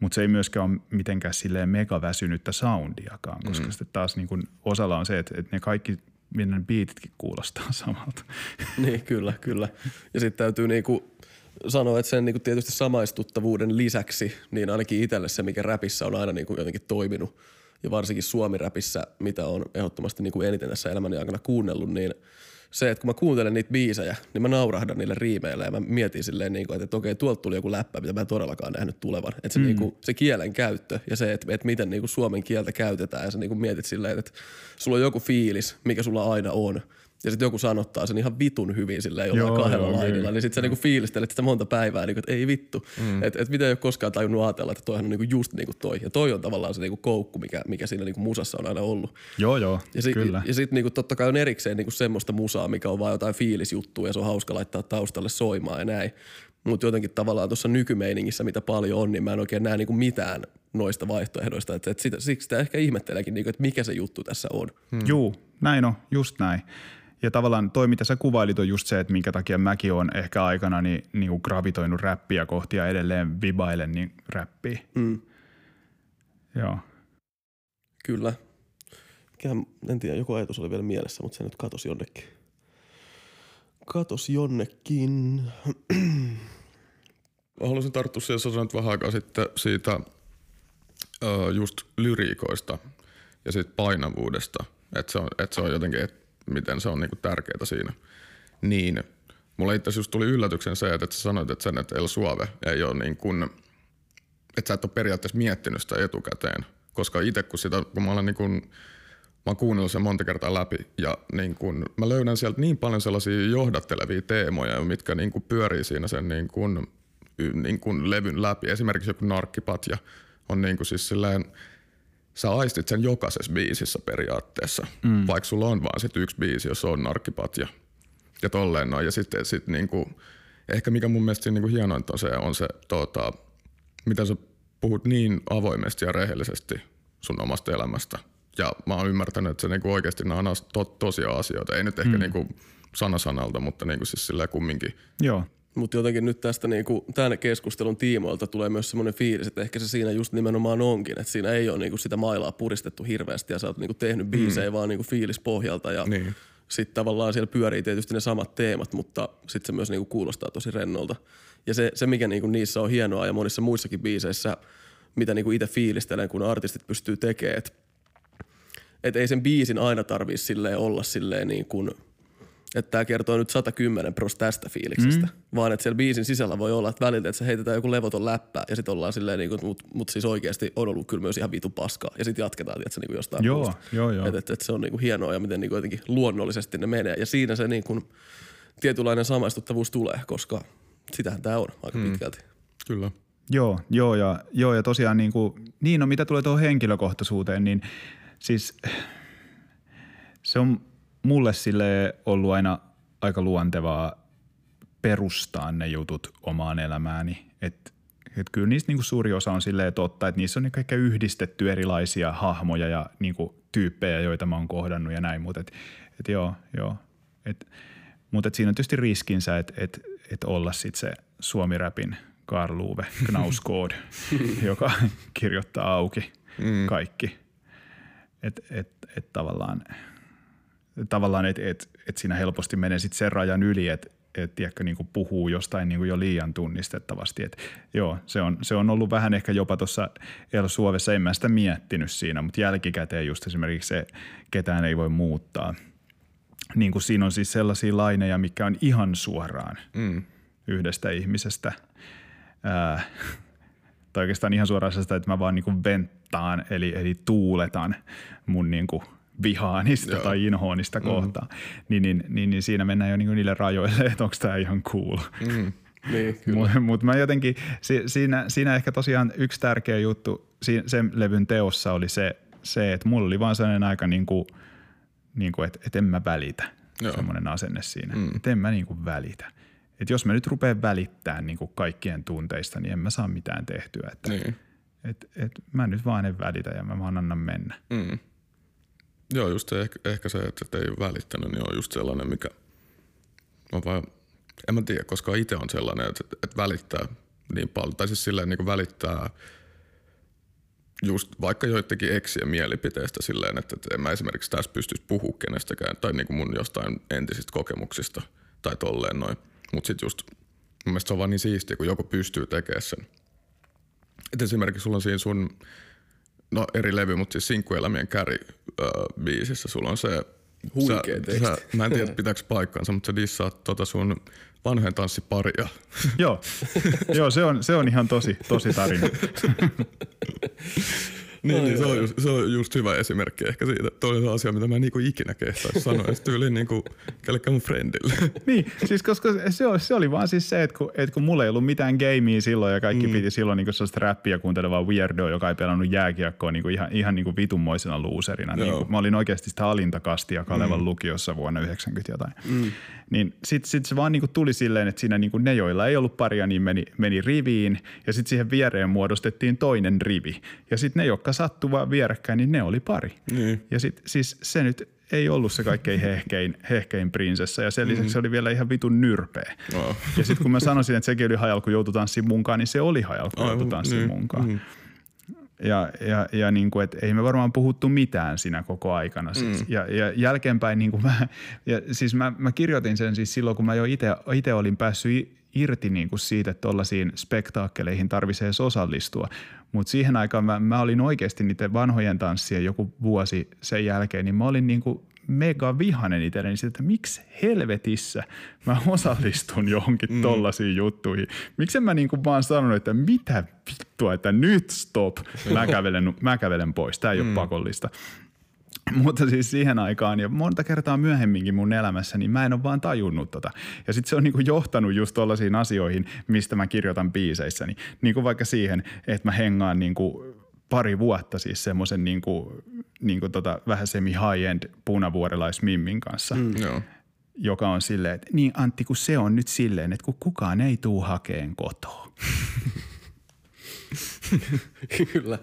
[SPEAKER 2] mutta se ei myöskään ole mitenkään silleen mega väsynyttä soundiakaan, koska mm. sitten taas niin kun osalla on se, että, että ne kaikki – minne biititkin kuulostaa samalta.
[SPEAKER 1] niin, kyllä, kyllä. Ja sitten täytyy niinku sanoa, että sen niinku tietysti samaistuttavuuden lisäksi, niin ainakin itselle se, mikä räpissä on aina niinku jotenkin toiminut, ja varsinkin suomi-räpissä, mitä on ehdottomasti niinku eniten tässä elämäni aikana kuunnellut, niin – se, että kun mä kuuntelen niitä biisejä, niin mä naurahdan niille riimeille ja mä mietin silleen, niin kuin, että, että okei, tuolta tuli joku läppä, mitä mä en todellakaan nähnyt tulevan. Että se, mm. niin kuin, se kielen käyttö ja se, että, että miten niin kuin suomen kieltä käytetään ja sä niin kuin mietit silleen, että sulla on joku fiilis, mikä sulla aina on – ja sitten joku sanottaa sen ihan vitun hyvin silleen jollain joo, kahdella joo, lainilla, niin sitten sä niinku fiilistelet sitä monta päivää, niinku, että ei vittu. Mm. Että et mitä ei ole koskaan tajunnut ajatella, että toihan on niinku just niinku toi. Ja toi on tavallaan se niinku koukku, mikä, mikä siinä niinku musassa on aina ollut.
[SPEAKER 2] Joo, joo,
[SPEAKER 1] ja sit, kyllä. Ja sitten niinku totta kai on erikseen niinku semmoista musaa, mikä on vaan jotain fiilisjuttua ja se on hauska laittaa taustalle soimaan ja näin. Mutta jotenkin tavallaan tuossa nykymeiningissä, mitä paljon on, niin mä en oikein näe niinku mitään noista vaihtoehdoista. Et, et sitä, siksi sitä ehkä ihmetteleekin, niinku, että mikä se juttu tässä on.
[SPEAKER 2] Hmm. Juu, näin on, just näin. Ja tavallaan toi, mitä sä kuvailit, on just se, että minkä takia mäkin on ehkä aikana niin, niin kuin gravitoinut räppiä kohti ja edelleen vibailen niin räppiä. Mm. Joo.
[SPEAKER 1] Kyllä. Mikähän, en tiedä, joku ajatus oli vielä mielessä, mutta se nyt katosi jonnekin. Katos jonnekin.
[SPEAKER 3] Mä haluaisin tarttua siihen, sanoit vähän aikaa sitten siitä uh, just lyriikoista ja siitä painavuudesta. Että se, on, että se on jotenkin, että miten se on niinku tärkeää siinä. Niin mulle itse asiassa tuli yllätyksen se, että sä sanoit, että sen, että El Suave ei ole niin kuin, että sä et ole periaatteessa miettinyt sitä etukäteen. Koska itse kun sitä, kun mä olen niin kuin, mä oon kuunnellut sen monta kertaa läpi ja niin kun, mä löydän sieltä niin paljon sellaisia johdattelevia teemoja, mitkä niin kuin pyörii siinä sen niin kuin, niin kuin levyn läpi. Esimerkiksi joku narkkipatja on niin kuin siis silleen, sä aistit sen jokaisessa biisissä periaatteessa, mm. vaikka sulla on vaan sit yksi biisi, jos on narkkipatja ja tolleen noin. Ja sitten sit niinku, ehkä mikä mun mielestä siinä niinku hienointa on se, on se tota, mitä sä puhut niin avoimesti ja rehellisesti sun omasta elämästä. Ja mä oon ymmärtänyt, että se niinku oikeasti nämä on to, tosia asioita. Ei nyt ehkä mm. niinku sana sanalta, mutta niinku siis silleen kumminkin.
[SPEAKER 2] Joo.
[SPEAKER 1] Mutta jotenkin nyt tästä niinku, tämän keskustelun tiimoilta tulee myös semmoinen fiilis, että ehkä se siinä just nimenomaan onkin, että siinä ei ole niinku sitä mailaa puristettu hirveästi ja sä oot niinku tehnyt biisejä mm. vaan niinku fiilispohjalta ja niin. sitten tavallaan siellä pyörii tietysti ne samat teemat, mutta sitten se myös niinku kuulostaa tosi rennolta. Ja se, se mikä niinku niissä on hienoa ja monissa muissakin biiseissä, mitä niinku itse fiilistelen, kun artistit pystyy tekemään, että et ei sen biisin aina tarvii silleen olla silleen niin kuin – että tämä kertoo nyt 110 pros tästä fiiliksestä, mm. vaan että siellä biisin sisällä voi olla, että välillä, että se heitetään joku levoton läppä ja sitten ollaan silleen, niin kuin, mutta mut siis oikeasti on ollut kyllä myös ihan vitu paskaa ja sitten jatketaan, että se niin kuin jostain
[SPEAKER 2] Joo, muusta. joo, joo.
[SPEAKER 1] Että et, et se on niin kuin hienoa ja miten niin kuin jotenkin luonnollisesti ne menee ja siinä se niin kuin tietynlainen samaistuttavuus tulee, koska sitähän tämä on aika mm. pitkälti.
[SPEAKER 3] Kyllä.
[SPEAKER 2] Joo, joo ja, joo, ja tosiaan niin, kuin, niin no mitä tulee tuohon henkilökohtaisuuteen, niin siis se on – mulle sille ollut aina aika luontevaa perustaa ne jutut omaan elämääni. Että et kyllä niistä niinku suuri osa on silleen totta, että niissä on niinku ehkä yhdistetty erilaisia hahmoja ja niinku tyyppejä, joita mä oon kohdannut ja näin. Mutta et, et joo, joo. Et, mutta et siinä on tietysti riskinsä, että et, et olla sitten se suomi-räpin Karl Uwe Knauskod, joka kirjoittaa auki mm. kaikki. Että et, et tavallaan – tavallaan, että et, et siinä helposti menee sitten sen rajan yli, että et, tiedätkö, niin kuin puhuu jostain niin kuin jo liian tunnistettavasti. Et, joo, se on, se on ollut vähän ehkä jopa tuossa El Suovessa, en mä sitä miettinyt siinä, mutta jälkikäteen just esimerkiksi se, ketään ei voi muuttaa. Niin kuin siinä on siis sellaisia laineja, mikä on ihan suoraan mm. yhdestä ihmisestä. Ää, tai oikeastaan ihan suoraan sitä, että mä vaan niin kuin venttaan, eli, eli tuuletan mun niin kuin vihaanista Joo. tai inhoonista mm. kohtaan, niin, niin, niin, niin siinä mennään jo niin niille rajoille, että onko tämä ihan cool. Mm.
[SPEAKER 1] Niin,
[SPEAKER 2] Mutta mut mä jotenkin, si, siinä, siinä ehkä tosiaan yksi tärkeä juttu si, sen levyn teossa oli se, se että mulla oli vaan sellainen aika niin kuin, niin kuin että, että en mä välitä. Joo. Semmoinen asenne siinä, mm. että en mä niin kuin välitä. Että jos mä nyt rupean välittämään niin kuin kaikkien tunteista, niin en mä saa mitään tehtyä. Että, niin. et, et mä nyt vaan en välitä ja mä vaan annan mennä. Mm.
[SPEAKER 3] Joo, just se, ehkä, ehkä se, että ei välittänyt, niin on just sellainen, mikä on vaan, en mä tiedä, koska itse on sellainen, että, että välittää niin paljon, tai siis silleen niin kuin välittää just vaikka joidenkin eksien mielipiteistä silleen, että, että en mä esimerkiksi tässä pystyisi puhumaan kenestäkään, tai niin kuin mun jostain entisistä kokemuksista, tai tolleen noin. Mutta sitten just mun mielestä se on vaan niin siistiä, kun joku pystyy tekemään sen. Et esimerkiksi sulla on siinä sun no eri levy, mutta siis Sinkkuelämien käri äh, biisissä sulla on se
[SPEAKER 1] Huikea
[SPEAKER 3] sä, sä, mä en tiedä pitääkö paikkaansa, mutta sä dissaat tota sun vanhojen tanssiparia.
[SPEAKER 2] Joo, Joo se, on, se on ihan tosi, tosi tarina.
[SPEAKER 3] Niin, niin se, on just, se on just hyvä esimerkki ehkä siitä. Toinen asia, mitä mä en niinku ikinä kehtaisi sanoa, että tyyliin niinku kellekään mun friendille.
[SPEAKER 2] niin, siis koska se, oli, se oli vaan siis se, että kun, että kun mulla ei ollut mitään gamea silloin ja kaikki mm. piti silloin niinku sellaista räppiä kuuntelevaa weirdoa, joka ei pelannut jääkiekkoa niinku ihan, ihan niinku vitunmoisena luuserina. Niin, mä olin oikeasti sitä alintakastia Kalevan mm. lukiossa vuonna 90 jotain. Mm. Niin sitten sit se vaan niinku tuli silleen, että siinä niinku ne, joilla ei ollut paria, niin meni, meni riviin ja sitten siihen viereen muodostettiin toinen rivi. Ja sitten ne, jotka sattui vaan vierekkäin, niin ne oli pari. Niin. Ja sitten siis se nyt ei ollut se kaikkein hehkein, hehkein prinsessa ja sen lisäksi mm-hmm. se oli vielä ihan vitun nyrpeä. Oh. Ja sitten kun mä sanoisin, että sekin oli hajal, kun joutui tanssiin munkaan, niin se oli hajal, kun joutui tanssiin niin. munkaan. Mm-hmm. Ja, ja, ja niin kuin, että ei me varmaan puhuttu mitään siinä koko aikana. Siis. Mm. Ja, ja jälkeenpäin niin kuin mä, ja siis mä, mä kirjoitin sen siis silloin, kun mä jo itse olin päässyt irti niin kuin siitä, että tuollaisiin spektaakkeleihin tarvitsee osallistua. Mutta siihen aikaan mä, mä olin oikeasti niiden vanhojen tanssien joku vuosi sen jälkeen, niin mä olin niin kuin mega vihanen itselleni siitä, että miksi helvetissä mä osallistun johonkin mm. tollasiin juttuihin. Miksi mä niin kuin vaan sanonut, että mitä vittua, että nyt stop, mä kävelen, mä kävelen pois, tämä ei mm. ole pakollista. Mutta siis siihen aikaan ja monta kertaa myöhemminkin mun elämässä, niin mä en ole vaan tajunnut tota. Ja sitten se on niinku johtanut just tollaisiin asioihin, mistä mä kirjoitan biiseissäni. Niin kuin vaikka siihen, että mä hengaan niinku pari vuotta siis semmoisen niinku, niinku tota, vähän semi high-end punavuorelaismimmin kanssa. Mm. No. Joka on silleen, että niin Antti, kun se on nyt silleen, että kun kukaan ei tuu hakeen kotoa.
[SPEAKER 1] kyllä,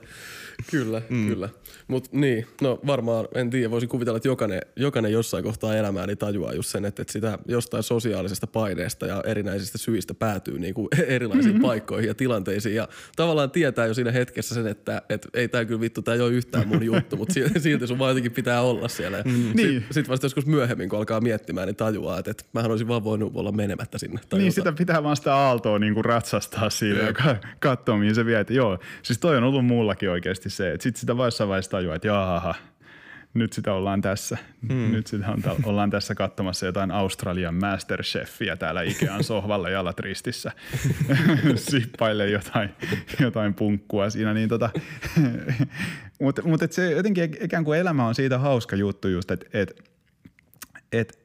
[SPEAKER 1] kyllä, mm. kyllä. Mutta niin, no varmaan, en tiedä, voisin kuvitella, että jokainen, jokainen jossain kohtaa elämää niin tajuaa just sen, että, että sitä jostain sosiaalisesta paineesta ja erinäisistä syistä päätyy niin kuin erilaisiin mm-hmm. paikkoihin ja tilanteisiin. Ja tavallaan tietää jo siinä hetkessä sen, että, että ei tämä kyllä vittu, tämä ei ole yhtään mun juttu, mutta silti sun vaan jotenkin pitää olla siellä. Ja mm. Sitten niin. sit vasta joskus myöhemmin, kun alkaa miettimään, niin tajuaa, että, että mähän olisin vaan voinut olla menemättä sinne.
[SPEAKER 2] Tai niin, jotain. sitä pitää vaan sitä aaltoa niin kuin ratsastaa siinä ja, ja katsoa, mihin se vie. Että joo, siis toi on ollut mullakin oikeasti se, että sitten sitä vaiheessa vaiheessa tajua, että jaha, nyt sitä ollaan tässä. Hmm. Nyt sitä on, ollaan tässä katsomassa jotain Australian Masterchefia täällä Ikean sohvalla jalat ristissä. Sippaille jotain, jotain punkkua siinä. Niin tota, Mutta mut se jotenkin ikään kuin elämä on siitä hauska juttu just, että et, et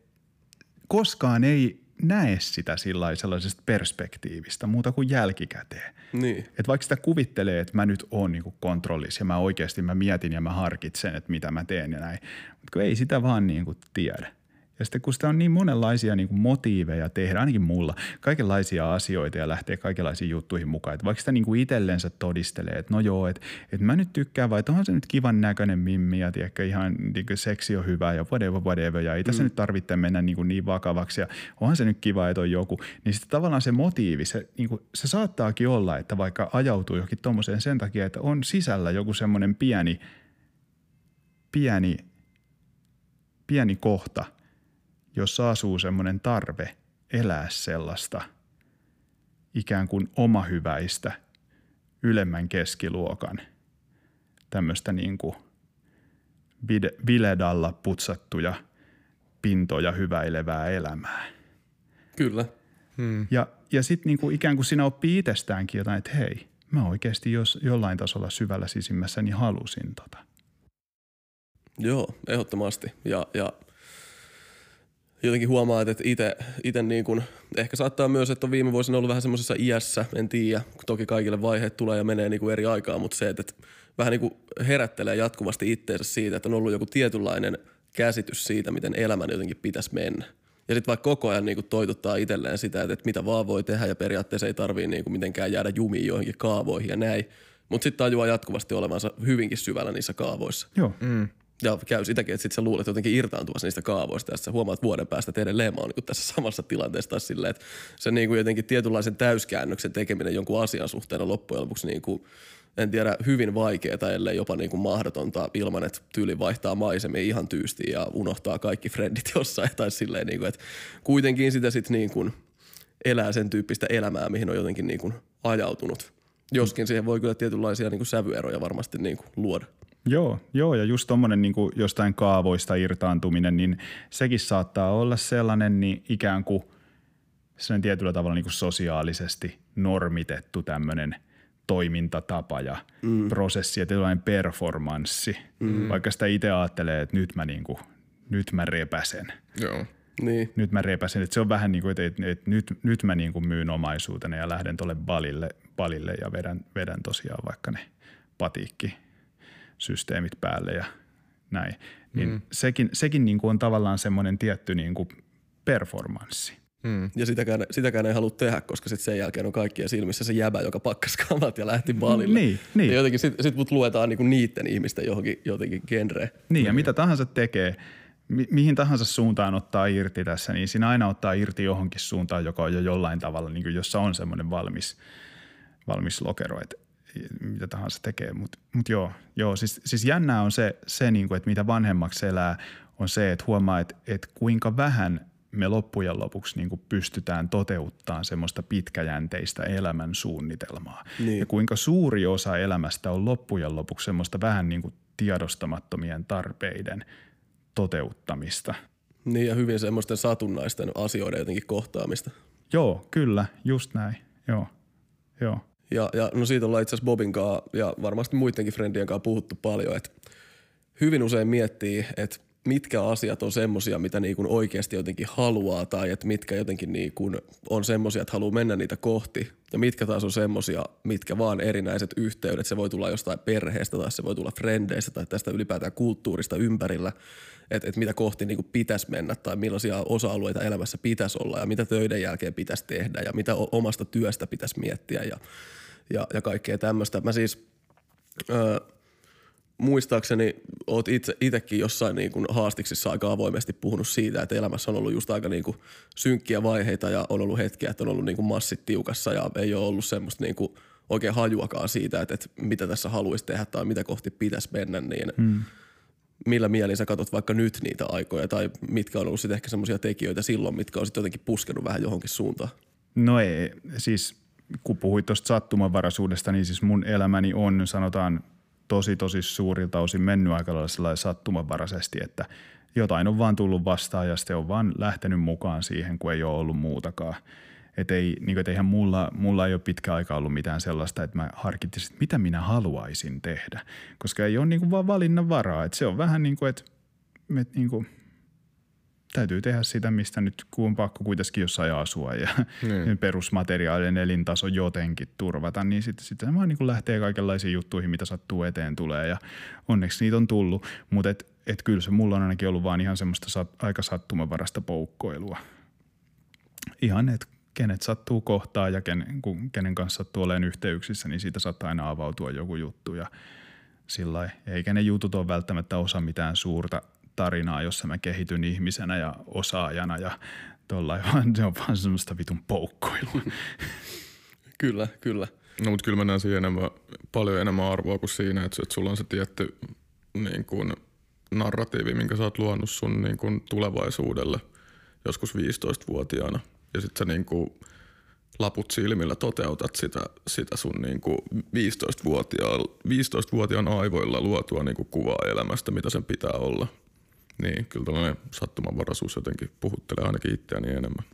[SPEAKER 2] koskaan ei näe sitä sellaisesta perspektiivistä muuta kuin jälkikäteen.
[SPEAKER 1] Niin.
[SPEAKER 2] Et vaikka sitä kuvittelee, että mä nyt oon niinku kontrollissa ja mä oikeasti mä mietin ja mä harkitsen, että mitä mä teen ja näin, mutta ei sitä vaan niinku tiedä. Ja sitten kun sitä on niin monenlaisia niin kuin motiiveja tehdä, ainakin mulla, kaikenlaisia asioita ja lähtee kaikenlaisiin juttuihin mukaan. Että vaikka sitä niin kuin itsellensä todistelee, että no joo, että, että mä nyt tykkään, vai että onhan se nyt kivan näköinen mimmi ja tiedätkö, ihan niin kuin seksi on hyvä ja whatever, whatever. Ja ei tässä mm. nyt tarvitse mennä niin, kuin niin vakavaksi ja onhan se nyt kiva, että on joku. Niin sitten tavallaan se motiivi, se, niin kuin, se saattaakin olla, että vaikka ajautuu johonkin tuommoiseen sen takia, että on sisällä joku semmoinen pieni, pieni – pieni kohta, jossa asuu semmoinen tarve elää sellaista ikään kuin omahyväistä ylemmän keskiluokan tämmöistä niin kuin viledalla putsattuja pintoja hyväilevää elämää.
[SPEAKER 1] Kyllä.
[SPEAKER 2] Hmm. Ja, ja sitten niinku ikään kuin sinä oppii itsestäänkin jotain, että hei, mä oikeasti jos jollain tasolla syvällä sisimmässäni halusin tota.
[SPEAKER 1] Joo, ehdottomasti. Ja, ja jotenkin huomaa, että itse, itse niin kuin, ehkä saattaa myös, että on viime vuosina ollut vähän semmoisessa iässä, en tiedä, toki kaikille vaiheet tulee ja menee niin kuin eri aikaa, mutta se, että, että vähän niin kuin herättelee jatkuvasti itteensä siitä, että on ollut joku tietynlainen käsitys siitä, miten elämän jotenkin pitäisi mennä. Ja sitten vaikka koko ajan niin kuin toituttaa itselleen sitä, että, että mitä vaan voi tehdä ja periaatteessa ei tarvii niin kuin mitenkään jäädä jumiin joihinkin kaavoihin ja näin. Mutta sitten tajuaa jatkuvasti olevansa hyvinkin syvällä niissä kaavoissa.
[SPEAKER 2] Joo. Mm.
[SPEAKER 1] Ja käy sitäkin, että sitten sä luulet jotenkin irtaantuvassa niistä kaavoista ja sä huomaat vuoden päästä, että edelleen oon niin tässä samassa tilanteessa taas silleen, että se niin kuin jotenkin tietynlaisen täyskäännöksen tekeminen jonkun asian suhteen on loppujen lopuksi niin kuin, en tiedä, hyvin vaikeaa, ellei jopa niin kuin mahdotonta ilman, että tyyli vaihtaa maisemia ihan tyystiin ja unohtaa kaikki frendit jossain tai silleen, niin kuin, että kuitenkin sitä sitten niin kuin elää sen tyyppistä elämää, mihin on jotenkin niin kuin ajautunut. Joskin siihen voi kyllä tietynlaisia niin kuin sävyeroja varmasti niin kuin luoda.
[SPEAKER 2] Joo, joo, ja just tuommoinen niin jostain kaavoista irtaantuminen, niin sekin saattaa olla sellainen niin ikään kuin sellainen tietyllä tavalla niin kuin sosiaalisesti normitettu tämmöinen toimintatapa ja mm. prosessi ja tietynlainen performanssi. Mm. Vaikka sitä itse ajattelee, että nyt mä, niin kuin, nyt mä repäsen.
[SPEAKER 3] Joo.
[SPEAKER 2] Niin. Nyt mä repäsen. Että se on vähän niin kuin, että, että, että nyt, nyt mä niin kuin myyn omaisuuteni ja lähden tuolle balille, balille ja vedän, vedän tosiaan vaikka ne patiikki systeemit päälle ja näin. Niin mm. sekin, sekin niin kuin on tavallaan semmoinen tietty niin kuin performanssi.
[SPEAKER 1] Mm. Ja sitäkään, sitäkään ei halua tehdä, koska sitten sen jälkeen on kaikkien silmissä se jäbä, joka pakkas kamat ja lähti baalille.
[SPEAKER 2] Niin, niin.
[SPEAKER 1] Ja jotenkin sitten sit mut luetaan niinku niiden ihmisten johonkin jotenkin genreen.
[SPEAKER 2] Niin, ja mitä tahansa tekee, mi- mihin tahansa suuntaan ottaa irti tässä, niin siinä aina ottaa irti johonkin suuntaan, joka on jo jollain tavalla, niin kuin jossa on semmoinen valmis, valmis lokero. Et mitä tahansa tekee. Mutta mut joo, joo siis, siis jännää on se, se niin kuin, että mitä vanhemmaksi elää, on se, että huomaa, että, että kuinka vähän me loppujen lopuksi niin kuin pystytään toteuttamaan semmoista pitkäjänteistä elämän suunnitelmaa. Niin. Ja kuinka suuri osa elämästä on loppujen lopuksi semmoista vähän niin kuin tiedostamattomien tarpeiden toteuttamista.
[SPEAKER 1] Niin ja hyvin semmoisten satunnaisten asioiden jotenkin kohtaamista.
[SPEAKER 2] Joo, kyllä, just näin. Joo, joo.
[SPEAKER 1] Ja, ja no siitä ollaan itse asiassa Bobin kanssa ja varmasti muidenkin friendien kanssa puhuttu paljon, että hyvin usein miettii, että mitkä asiat on semmosia, mitä niin kuin oikeasti jotenkin haluaa tai että mitkä jotenkin niin kuin on semmosia, että haluaa mennä niitä kohti. Ja mitkä taas on semmosia, mitkä vaan erinäiset yhteydet, se voi tulla jostain perheestä tai se voi tulla frendeistä tai tästä ylipäätään kulttuurista ympärillä, että, että mitä kohti niin kuin pitäisi mennä tai millaisia osa-alueita elämässä pitäisi olla ja mitä töiden jälkeen pitäisi tehdä ja mitä omasta työstä pitäisi miettiä ja – ja, ja kaikkea tämmöistä. Mä siis ö, muistaakseni oot itse, itsekin jossain niin kuin haastiksissa aika avoimesti puhunut siitä, että elämässä on ollut just aika niin kuin synkkiä vaiheita ja on ollut hetkiä, että on ollut niin kuin massit tiukassa ja ei ole ollut semmoista niin kuin oikein hajuakaan siitä, että, että mitä tässä haluaisi tehdä tai mitä kohti pitäisi mennä, niin hmm. millä mielin sä katsot vaikka nyt niitä aikoja tai mitkä on ollut sitten ehkä semmoisia tekijöitä silloin, mitkä on sitten jotenkin puskenut vähän johonkin suuntaan?
[SPEAKER 2] No ei, siis kun puhuit tuosta sattumanvaraisuudesta, niin siis mun elämäni on sanotaan tosi tosi suurilta osin mennyt aika lailla sattumanvaraisesti, että jotain on vaan tullut vastaan ja sitten on vaan lähtenyt mukaan siihen, kun ei ole ollut muutakaan. Et ei, niin et eihän mulla, mulla ei ole pitkä aika ollut mitään sellaista, että mä harkittisin, että mitä minä haluaisin tehdä, koska ei ole niin kuin vaan valinnan varaa. Et se on vähän niin kuin, että, että niin kuin – täytyy tehdä sitä, mistä nyt kun on pakko kuitenkin jossain asua ja niin. perusmateriaalien elintaso jotenkin turvata, niin sitten sit se vaan niin lähtee kaikenlaisiin juttuihin, mitä sattuu eteen tulee ja onneksi niitä on tullut, mutta et, et kyllä se mulla on ainakin ollut vaan ihan semmoista sat, aika sattumavarasta poukkoilua. Ihan, että kenet sattuu kohtaa ja ken, kun, kenen kanssa sattuu olemaan yhteyksissä, niin siitä saattaa aina avautua joku juttu ja sillä eikä ne jutut ole välttämättä osa mitään suurta tarinaa, jossa mä kehityn ihmisenä ja osaajana ja tollain, vaan se on vaan semmoista vitun poukkoilua.
[SPEAKER 1] kyllä, kyllä.
[SPEAKER 3] No mutta kyllä mä näen siihen enemmän, paljon enemmän arvoa kuin siinä, että, että sulla on se tietty niin kuin, narratiivi, minkä sä oot luonut sun niin kuin tulevaisuudelle joskus 15-vuotiaana. Ja sit sä niin kuin laput silmillä toteutat sitä, sitä sun niin kuin 15-vuotiaan, 15-vuotiaan aivoilla luotua niin kuin kuvaa elämästä, mitä sen pitää olla. Niin, kyllä tällainen sattumanvaraisuus jotenkin puhuttelee ainakin itseäni enemmän.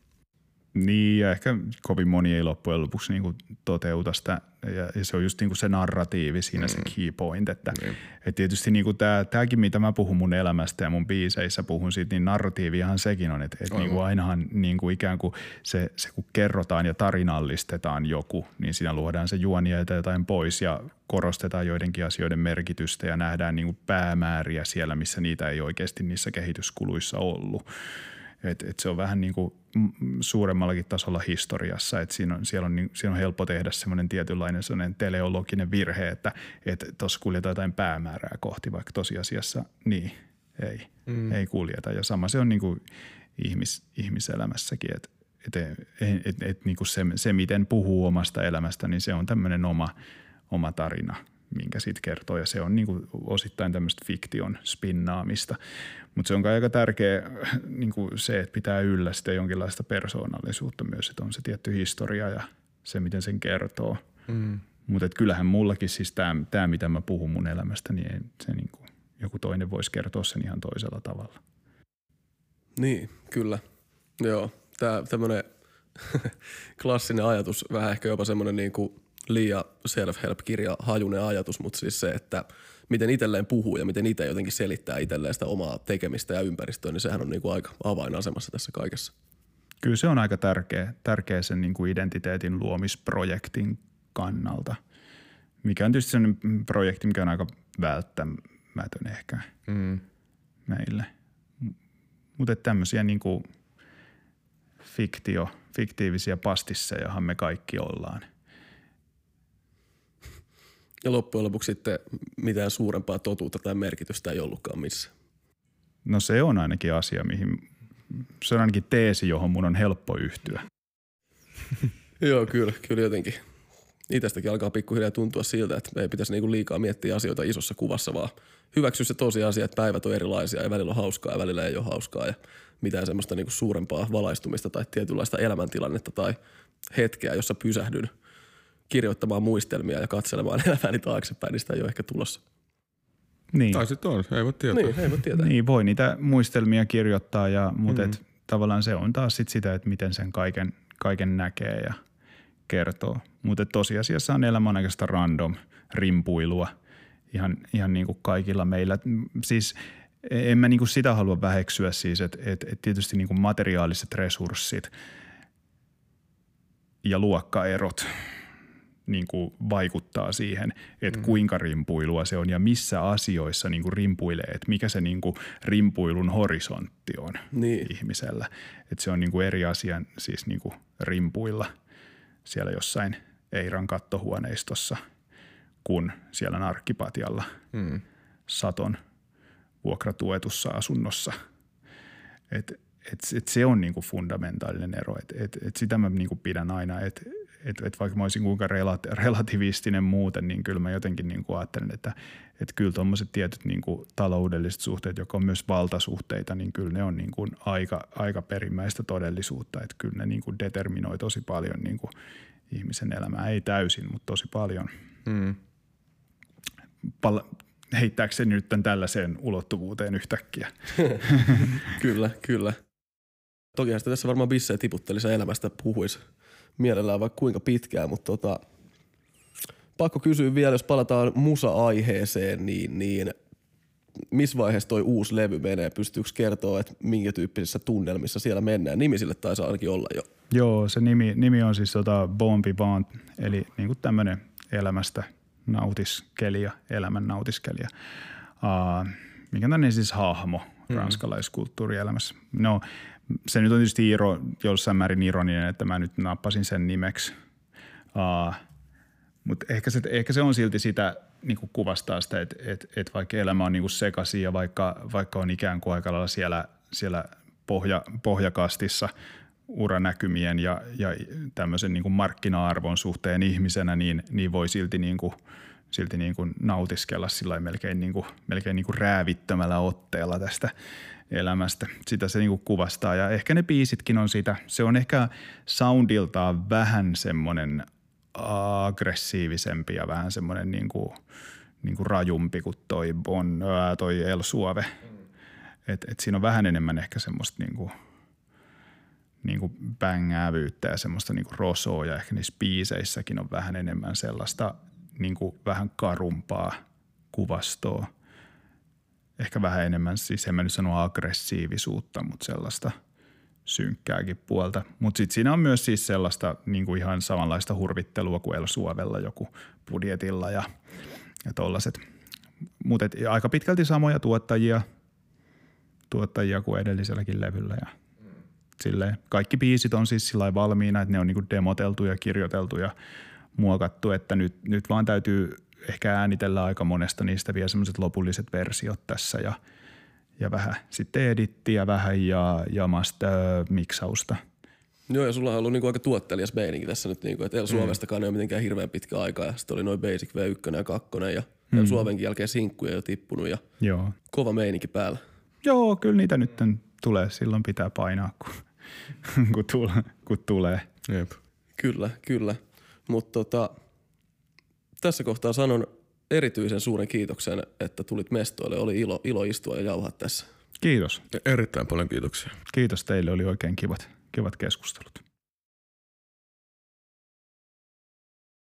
[SPEAKER 2] Niin, ja ehkä kovin moni ei loppujen lopuksi niin kuin toteuta sitä, ja, ja se on just niin kuin se narratiivi siinä mm. se key point, että niin. et tietysti niin kuin tämä, tämäkin, mitä mä puhun mun elämästä ja mun biiseissä puhun siitä, niin narratiivihan sekin on, että, että niin kuin ainahan niin kuin ikään kuin se, se, kun kerrotaan ja tarinallistetaan joku, niin siinä luodaan se juoni ja jotain pois ja korostetaan joidenkin asioiden merkitystä ja nähdään niin kuin päämääriä siellä, missä niitä ei oikeasti niissä kehityskuluissa ollut. Et, et se on vähän niin kuin suuremmallakin tasolla historiassa, että siinä on, siellä on, niin, siinä on helppo tehdä semmoinen tietynlainen semmoinen teleologinen virhe, että tuossa kuljetaan jotain päämäärää kohti, vaikka tosiasiassa niin ei, mm. ei kuljeta. Ja sama se on niin kuin ihmis, ihmiselämässäkin, että et, et, et, et, niin kuin se, se, miten puhuu omasta elämästä, niin se on tämmöinen oma, oma tarina – minkä siitä kertoo, ja se on niin kuin osittain tämmöistä fiktion spinnaamista. Mutta se on aika tärkeä niin kuin se, että pitää yllä sitä jonkinlaista persoonallisuutta myös, että on se tietty historia ja se, miten sen kertoo. Mm. Mutta kyllähän mullakin siis tämä, mitä mä puhun mun elämästä, niin ei, se niin kuin, joku toinen voisi kertoa sen ihan toisella tavalla.
[SPEAKER 1] Niin, kyllä. Joo, tämä tämmöinen klassinen ajatus, vähän ehkä jopa semmoinen niin kuin liian self-help-kirja hajunen ajatus, mutta siis se, että miten itselleen puhuu ja miten itse jotenkin selittää itselleen sitä omaa tekemistä ja ympäristöä, niin sehän on niin kuin aika avainasemassa tässä kaikessa.
[SPEAKER 2] Kyllä se on aika tärkeä, tärkeä sen niin kuin identiteetin luomisprojektin kannalta, mikä on tietysti sellainen projekti, mikä on aika välttämätön ehkä mm. meille. Mutta tämmöisiä niin kuin fiktio, fiktiivisiä pastissejahan me kaikki ollaan.
[SPEAKER 1] Ja loppujen lopuksi sitten mitään suurempaa totuutta tai merkitystä ei ollutkaan missään.
[SPEAKER 2] No se on ainakin asia, mihin se on ainakin teesi, johon mun on helppo yhtyä.
[SPEAKER 1] Joo, kyllä, kyllä jotenkin. Itästäkin alkaa pikkuhiljaa tuntua siltä, että ei pitäisi niinku liikaa miettiä asioita isossa kuvassa, vaan hyväksyä se tosiasia, että päivät on erilaisia ja välillä on hauskaa ja välillä ei ole hauskaa ja mitään semmoista niinku suurempaa valaistumista tai tietynlaista elämäntilannetta tai hetkeä, jossa pysähdyn – kirjoittamaan muistelmia ja katselemaan elämääni taaksepäin, niin sitä ei ole ehkä tulossa.
[SPEAKER 3] Niin. Tai sitten on, ei voi tietää.
[SPEAKER 1] Niin, ei voi tietää.
[SPEAKER 2] Niin, voi niitä muistelmia kirjoittaa, ja, mutta mm-hmm. et, tavallaan se on taas sit sitä, että miten sen kaiken, kaiken näkee ja kertoo. Mutta tosiasiassa on elämä on random rimpuilua ihan, ihan niin kuin kaikilla meillä. Siis en mä niin kuin sitä halua väheksyä siis, että et, et tietysti niin kuin materiaaliset resurssit ja luokkaerot – niin kuin vaikuttaa siihen, että mm. kuinka rimpuilua se on ja missä asioissa niin kuin rimpuilee, että mikä se niin kuin rimpuilun horisontti on niin. ihmisellä. Että se on niin kuin eri asia siis niin kuin rimpuilla siellä jossain Eiran kattohuoneistossa kuin siellä Narkkipatjalla mm. Saton vuokratuetussa asunnossa. Et, et, et se on niin kuin fundamentaalinen ero. Et, et, et sitä mä niin kuin pidän aina, että että et vaikka mä olisin kuinka relativistinen muuten, niin kyllä mä jotenkin niin kuin ajattelen, että, että kyllä tuommoiset tietyt niin kuin taloudelliset suhteet, jotka on myös valtasuhteita, niin kyllä ne on niin kuin aika, aika perimmäistä todellisuutta, että kyllä ne niin kuin determinoi tosi paljon niin kuin ihmisen elämää, ei täysin, mutta tosi paljon. Mm. Pal- heittääkö se nyt tällaiseen ulottuvuuteen yhtäkkiä?
[SPEAKER 1] kyllä, kyllä. Toki sitä tässä varmaan bissejä tiputtelisi elämästä puhuisi mielellään vaikka kuinka pitkään, mutta tota, pakko kysyä vielä, jos palataan musa-aiheeseen, niin, niin missä vaiheessa toi uusi levy menee? Pystyykö kertoa, että minkä tyyppisissä tunnelmissa siellä mennään? Nimi sille taisi ainakin olla jo.
[SPEAKER 2] Joo, se nimi, nimi on siis tota Bon Vivant, eli niin tämmöinen elämästä nautiskelija, elämän nautiskelija. Uh, mikä on siis hahmo mm. ranskalaiskulttuurielämässä. No se nyt on tietysti iro, jossain määrin ironinen, että mä nyt nappasin sen nimeksi. Uh, mutta ehkä se, ehkä se on silti sitä niin kuin kuvastaa sitä, että, että, että vaikka elämä on niin kuin sekaisin ja vaikka, vaikka on ikään kuin aika lailla siellä, siellä pohja, pohjakastissa uranäkymien ja, ja tämmöisen niin kuin markkina-arvon suhteen ihmisenä, niin, niin voi silti niin kuin silti niin kuin nautiskella sillä melkein, niin kuin, melkein niin kuin räävittömällä otteella tästä elämästä. Sitä se niin kuin kuvastaa ja ehkä ne biisitkin on sitä. Se on ehkä soundiltaan vähän semmoinen aggressiivisempi ja vähän semmoinen niin kuin, niin kuin rajumpi kuin toi, bon, ää, toi El Suave. Et, et siinä on vähän enemmän ehkä semmoista niin kuin, niin kuin bängäävyyttä ja semmoista niin kuin rosoa ja ehkä niissä biiseissäkin on vähän enemmän sellaista niin kuin vähän karumpaa kuvastoa. Ehkä vähän enemmän, siis en mä nyt sano aggressiivisuutta, mutta sellaista synkkääkin puolta. Mutta sitten siinä on myös siis sellaista niin kuin ihan samanlaista hurvittelua kuin El Suovella joku budjetilla ja, ja tollaset. Mutta aika pitkälti samoja tuottajia, tuottajia kuin edelliselläkin levyllä ja silleen. Kaikki biisit on siis sillä valmiina, että ne on niinku demoteltu ja kirjoiteltu ja muokattu, että nyt, nyt vaan täytyy ehkä äänitellä aika monesta niistä vielä semmoiset lopulliset versiot tässä ja, ja vähän sitten edittiä vähän ja, ja master miksausta.
[SPEAKER 1] Joo, ja sulla on ollut niinku aika tuottelias meininki tässä nyt, niinku, että El Suomestakaan mm. ei ole mitenkään hirveän pitkä aika ja sitten oli noin Basic V1 ja 2 ja mm. El Suomenkin jälkeen sinkkuja jo tippunut ja Joo. kova meininki päällä.
[SPEAKER 2] Joo, kyllä niitä nyt tulee, silloin pitää painaa, kun, kun, tule, kun tulee.
[SPEAKER 1] Jep. Kyllä, kyllä. Mutta tota, tässä kohtaa sanon erityisen suuren kiitoksen, että tulit mestoille. Oli ilo, ilo istua ja jauhaa tässä.
[SPEAKER 2] Kiitos.
[SPEAKER 3] Erittäin paljon kiitoksia.
[SPEAKER 2] Kiitos teille, oli oikein kivat, kivat keskustelut.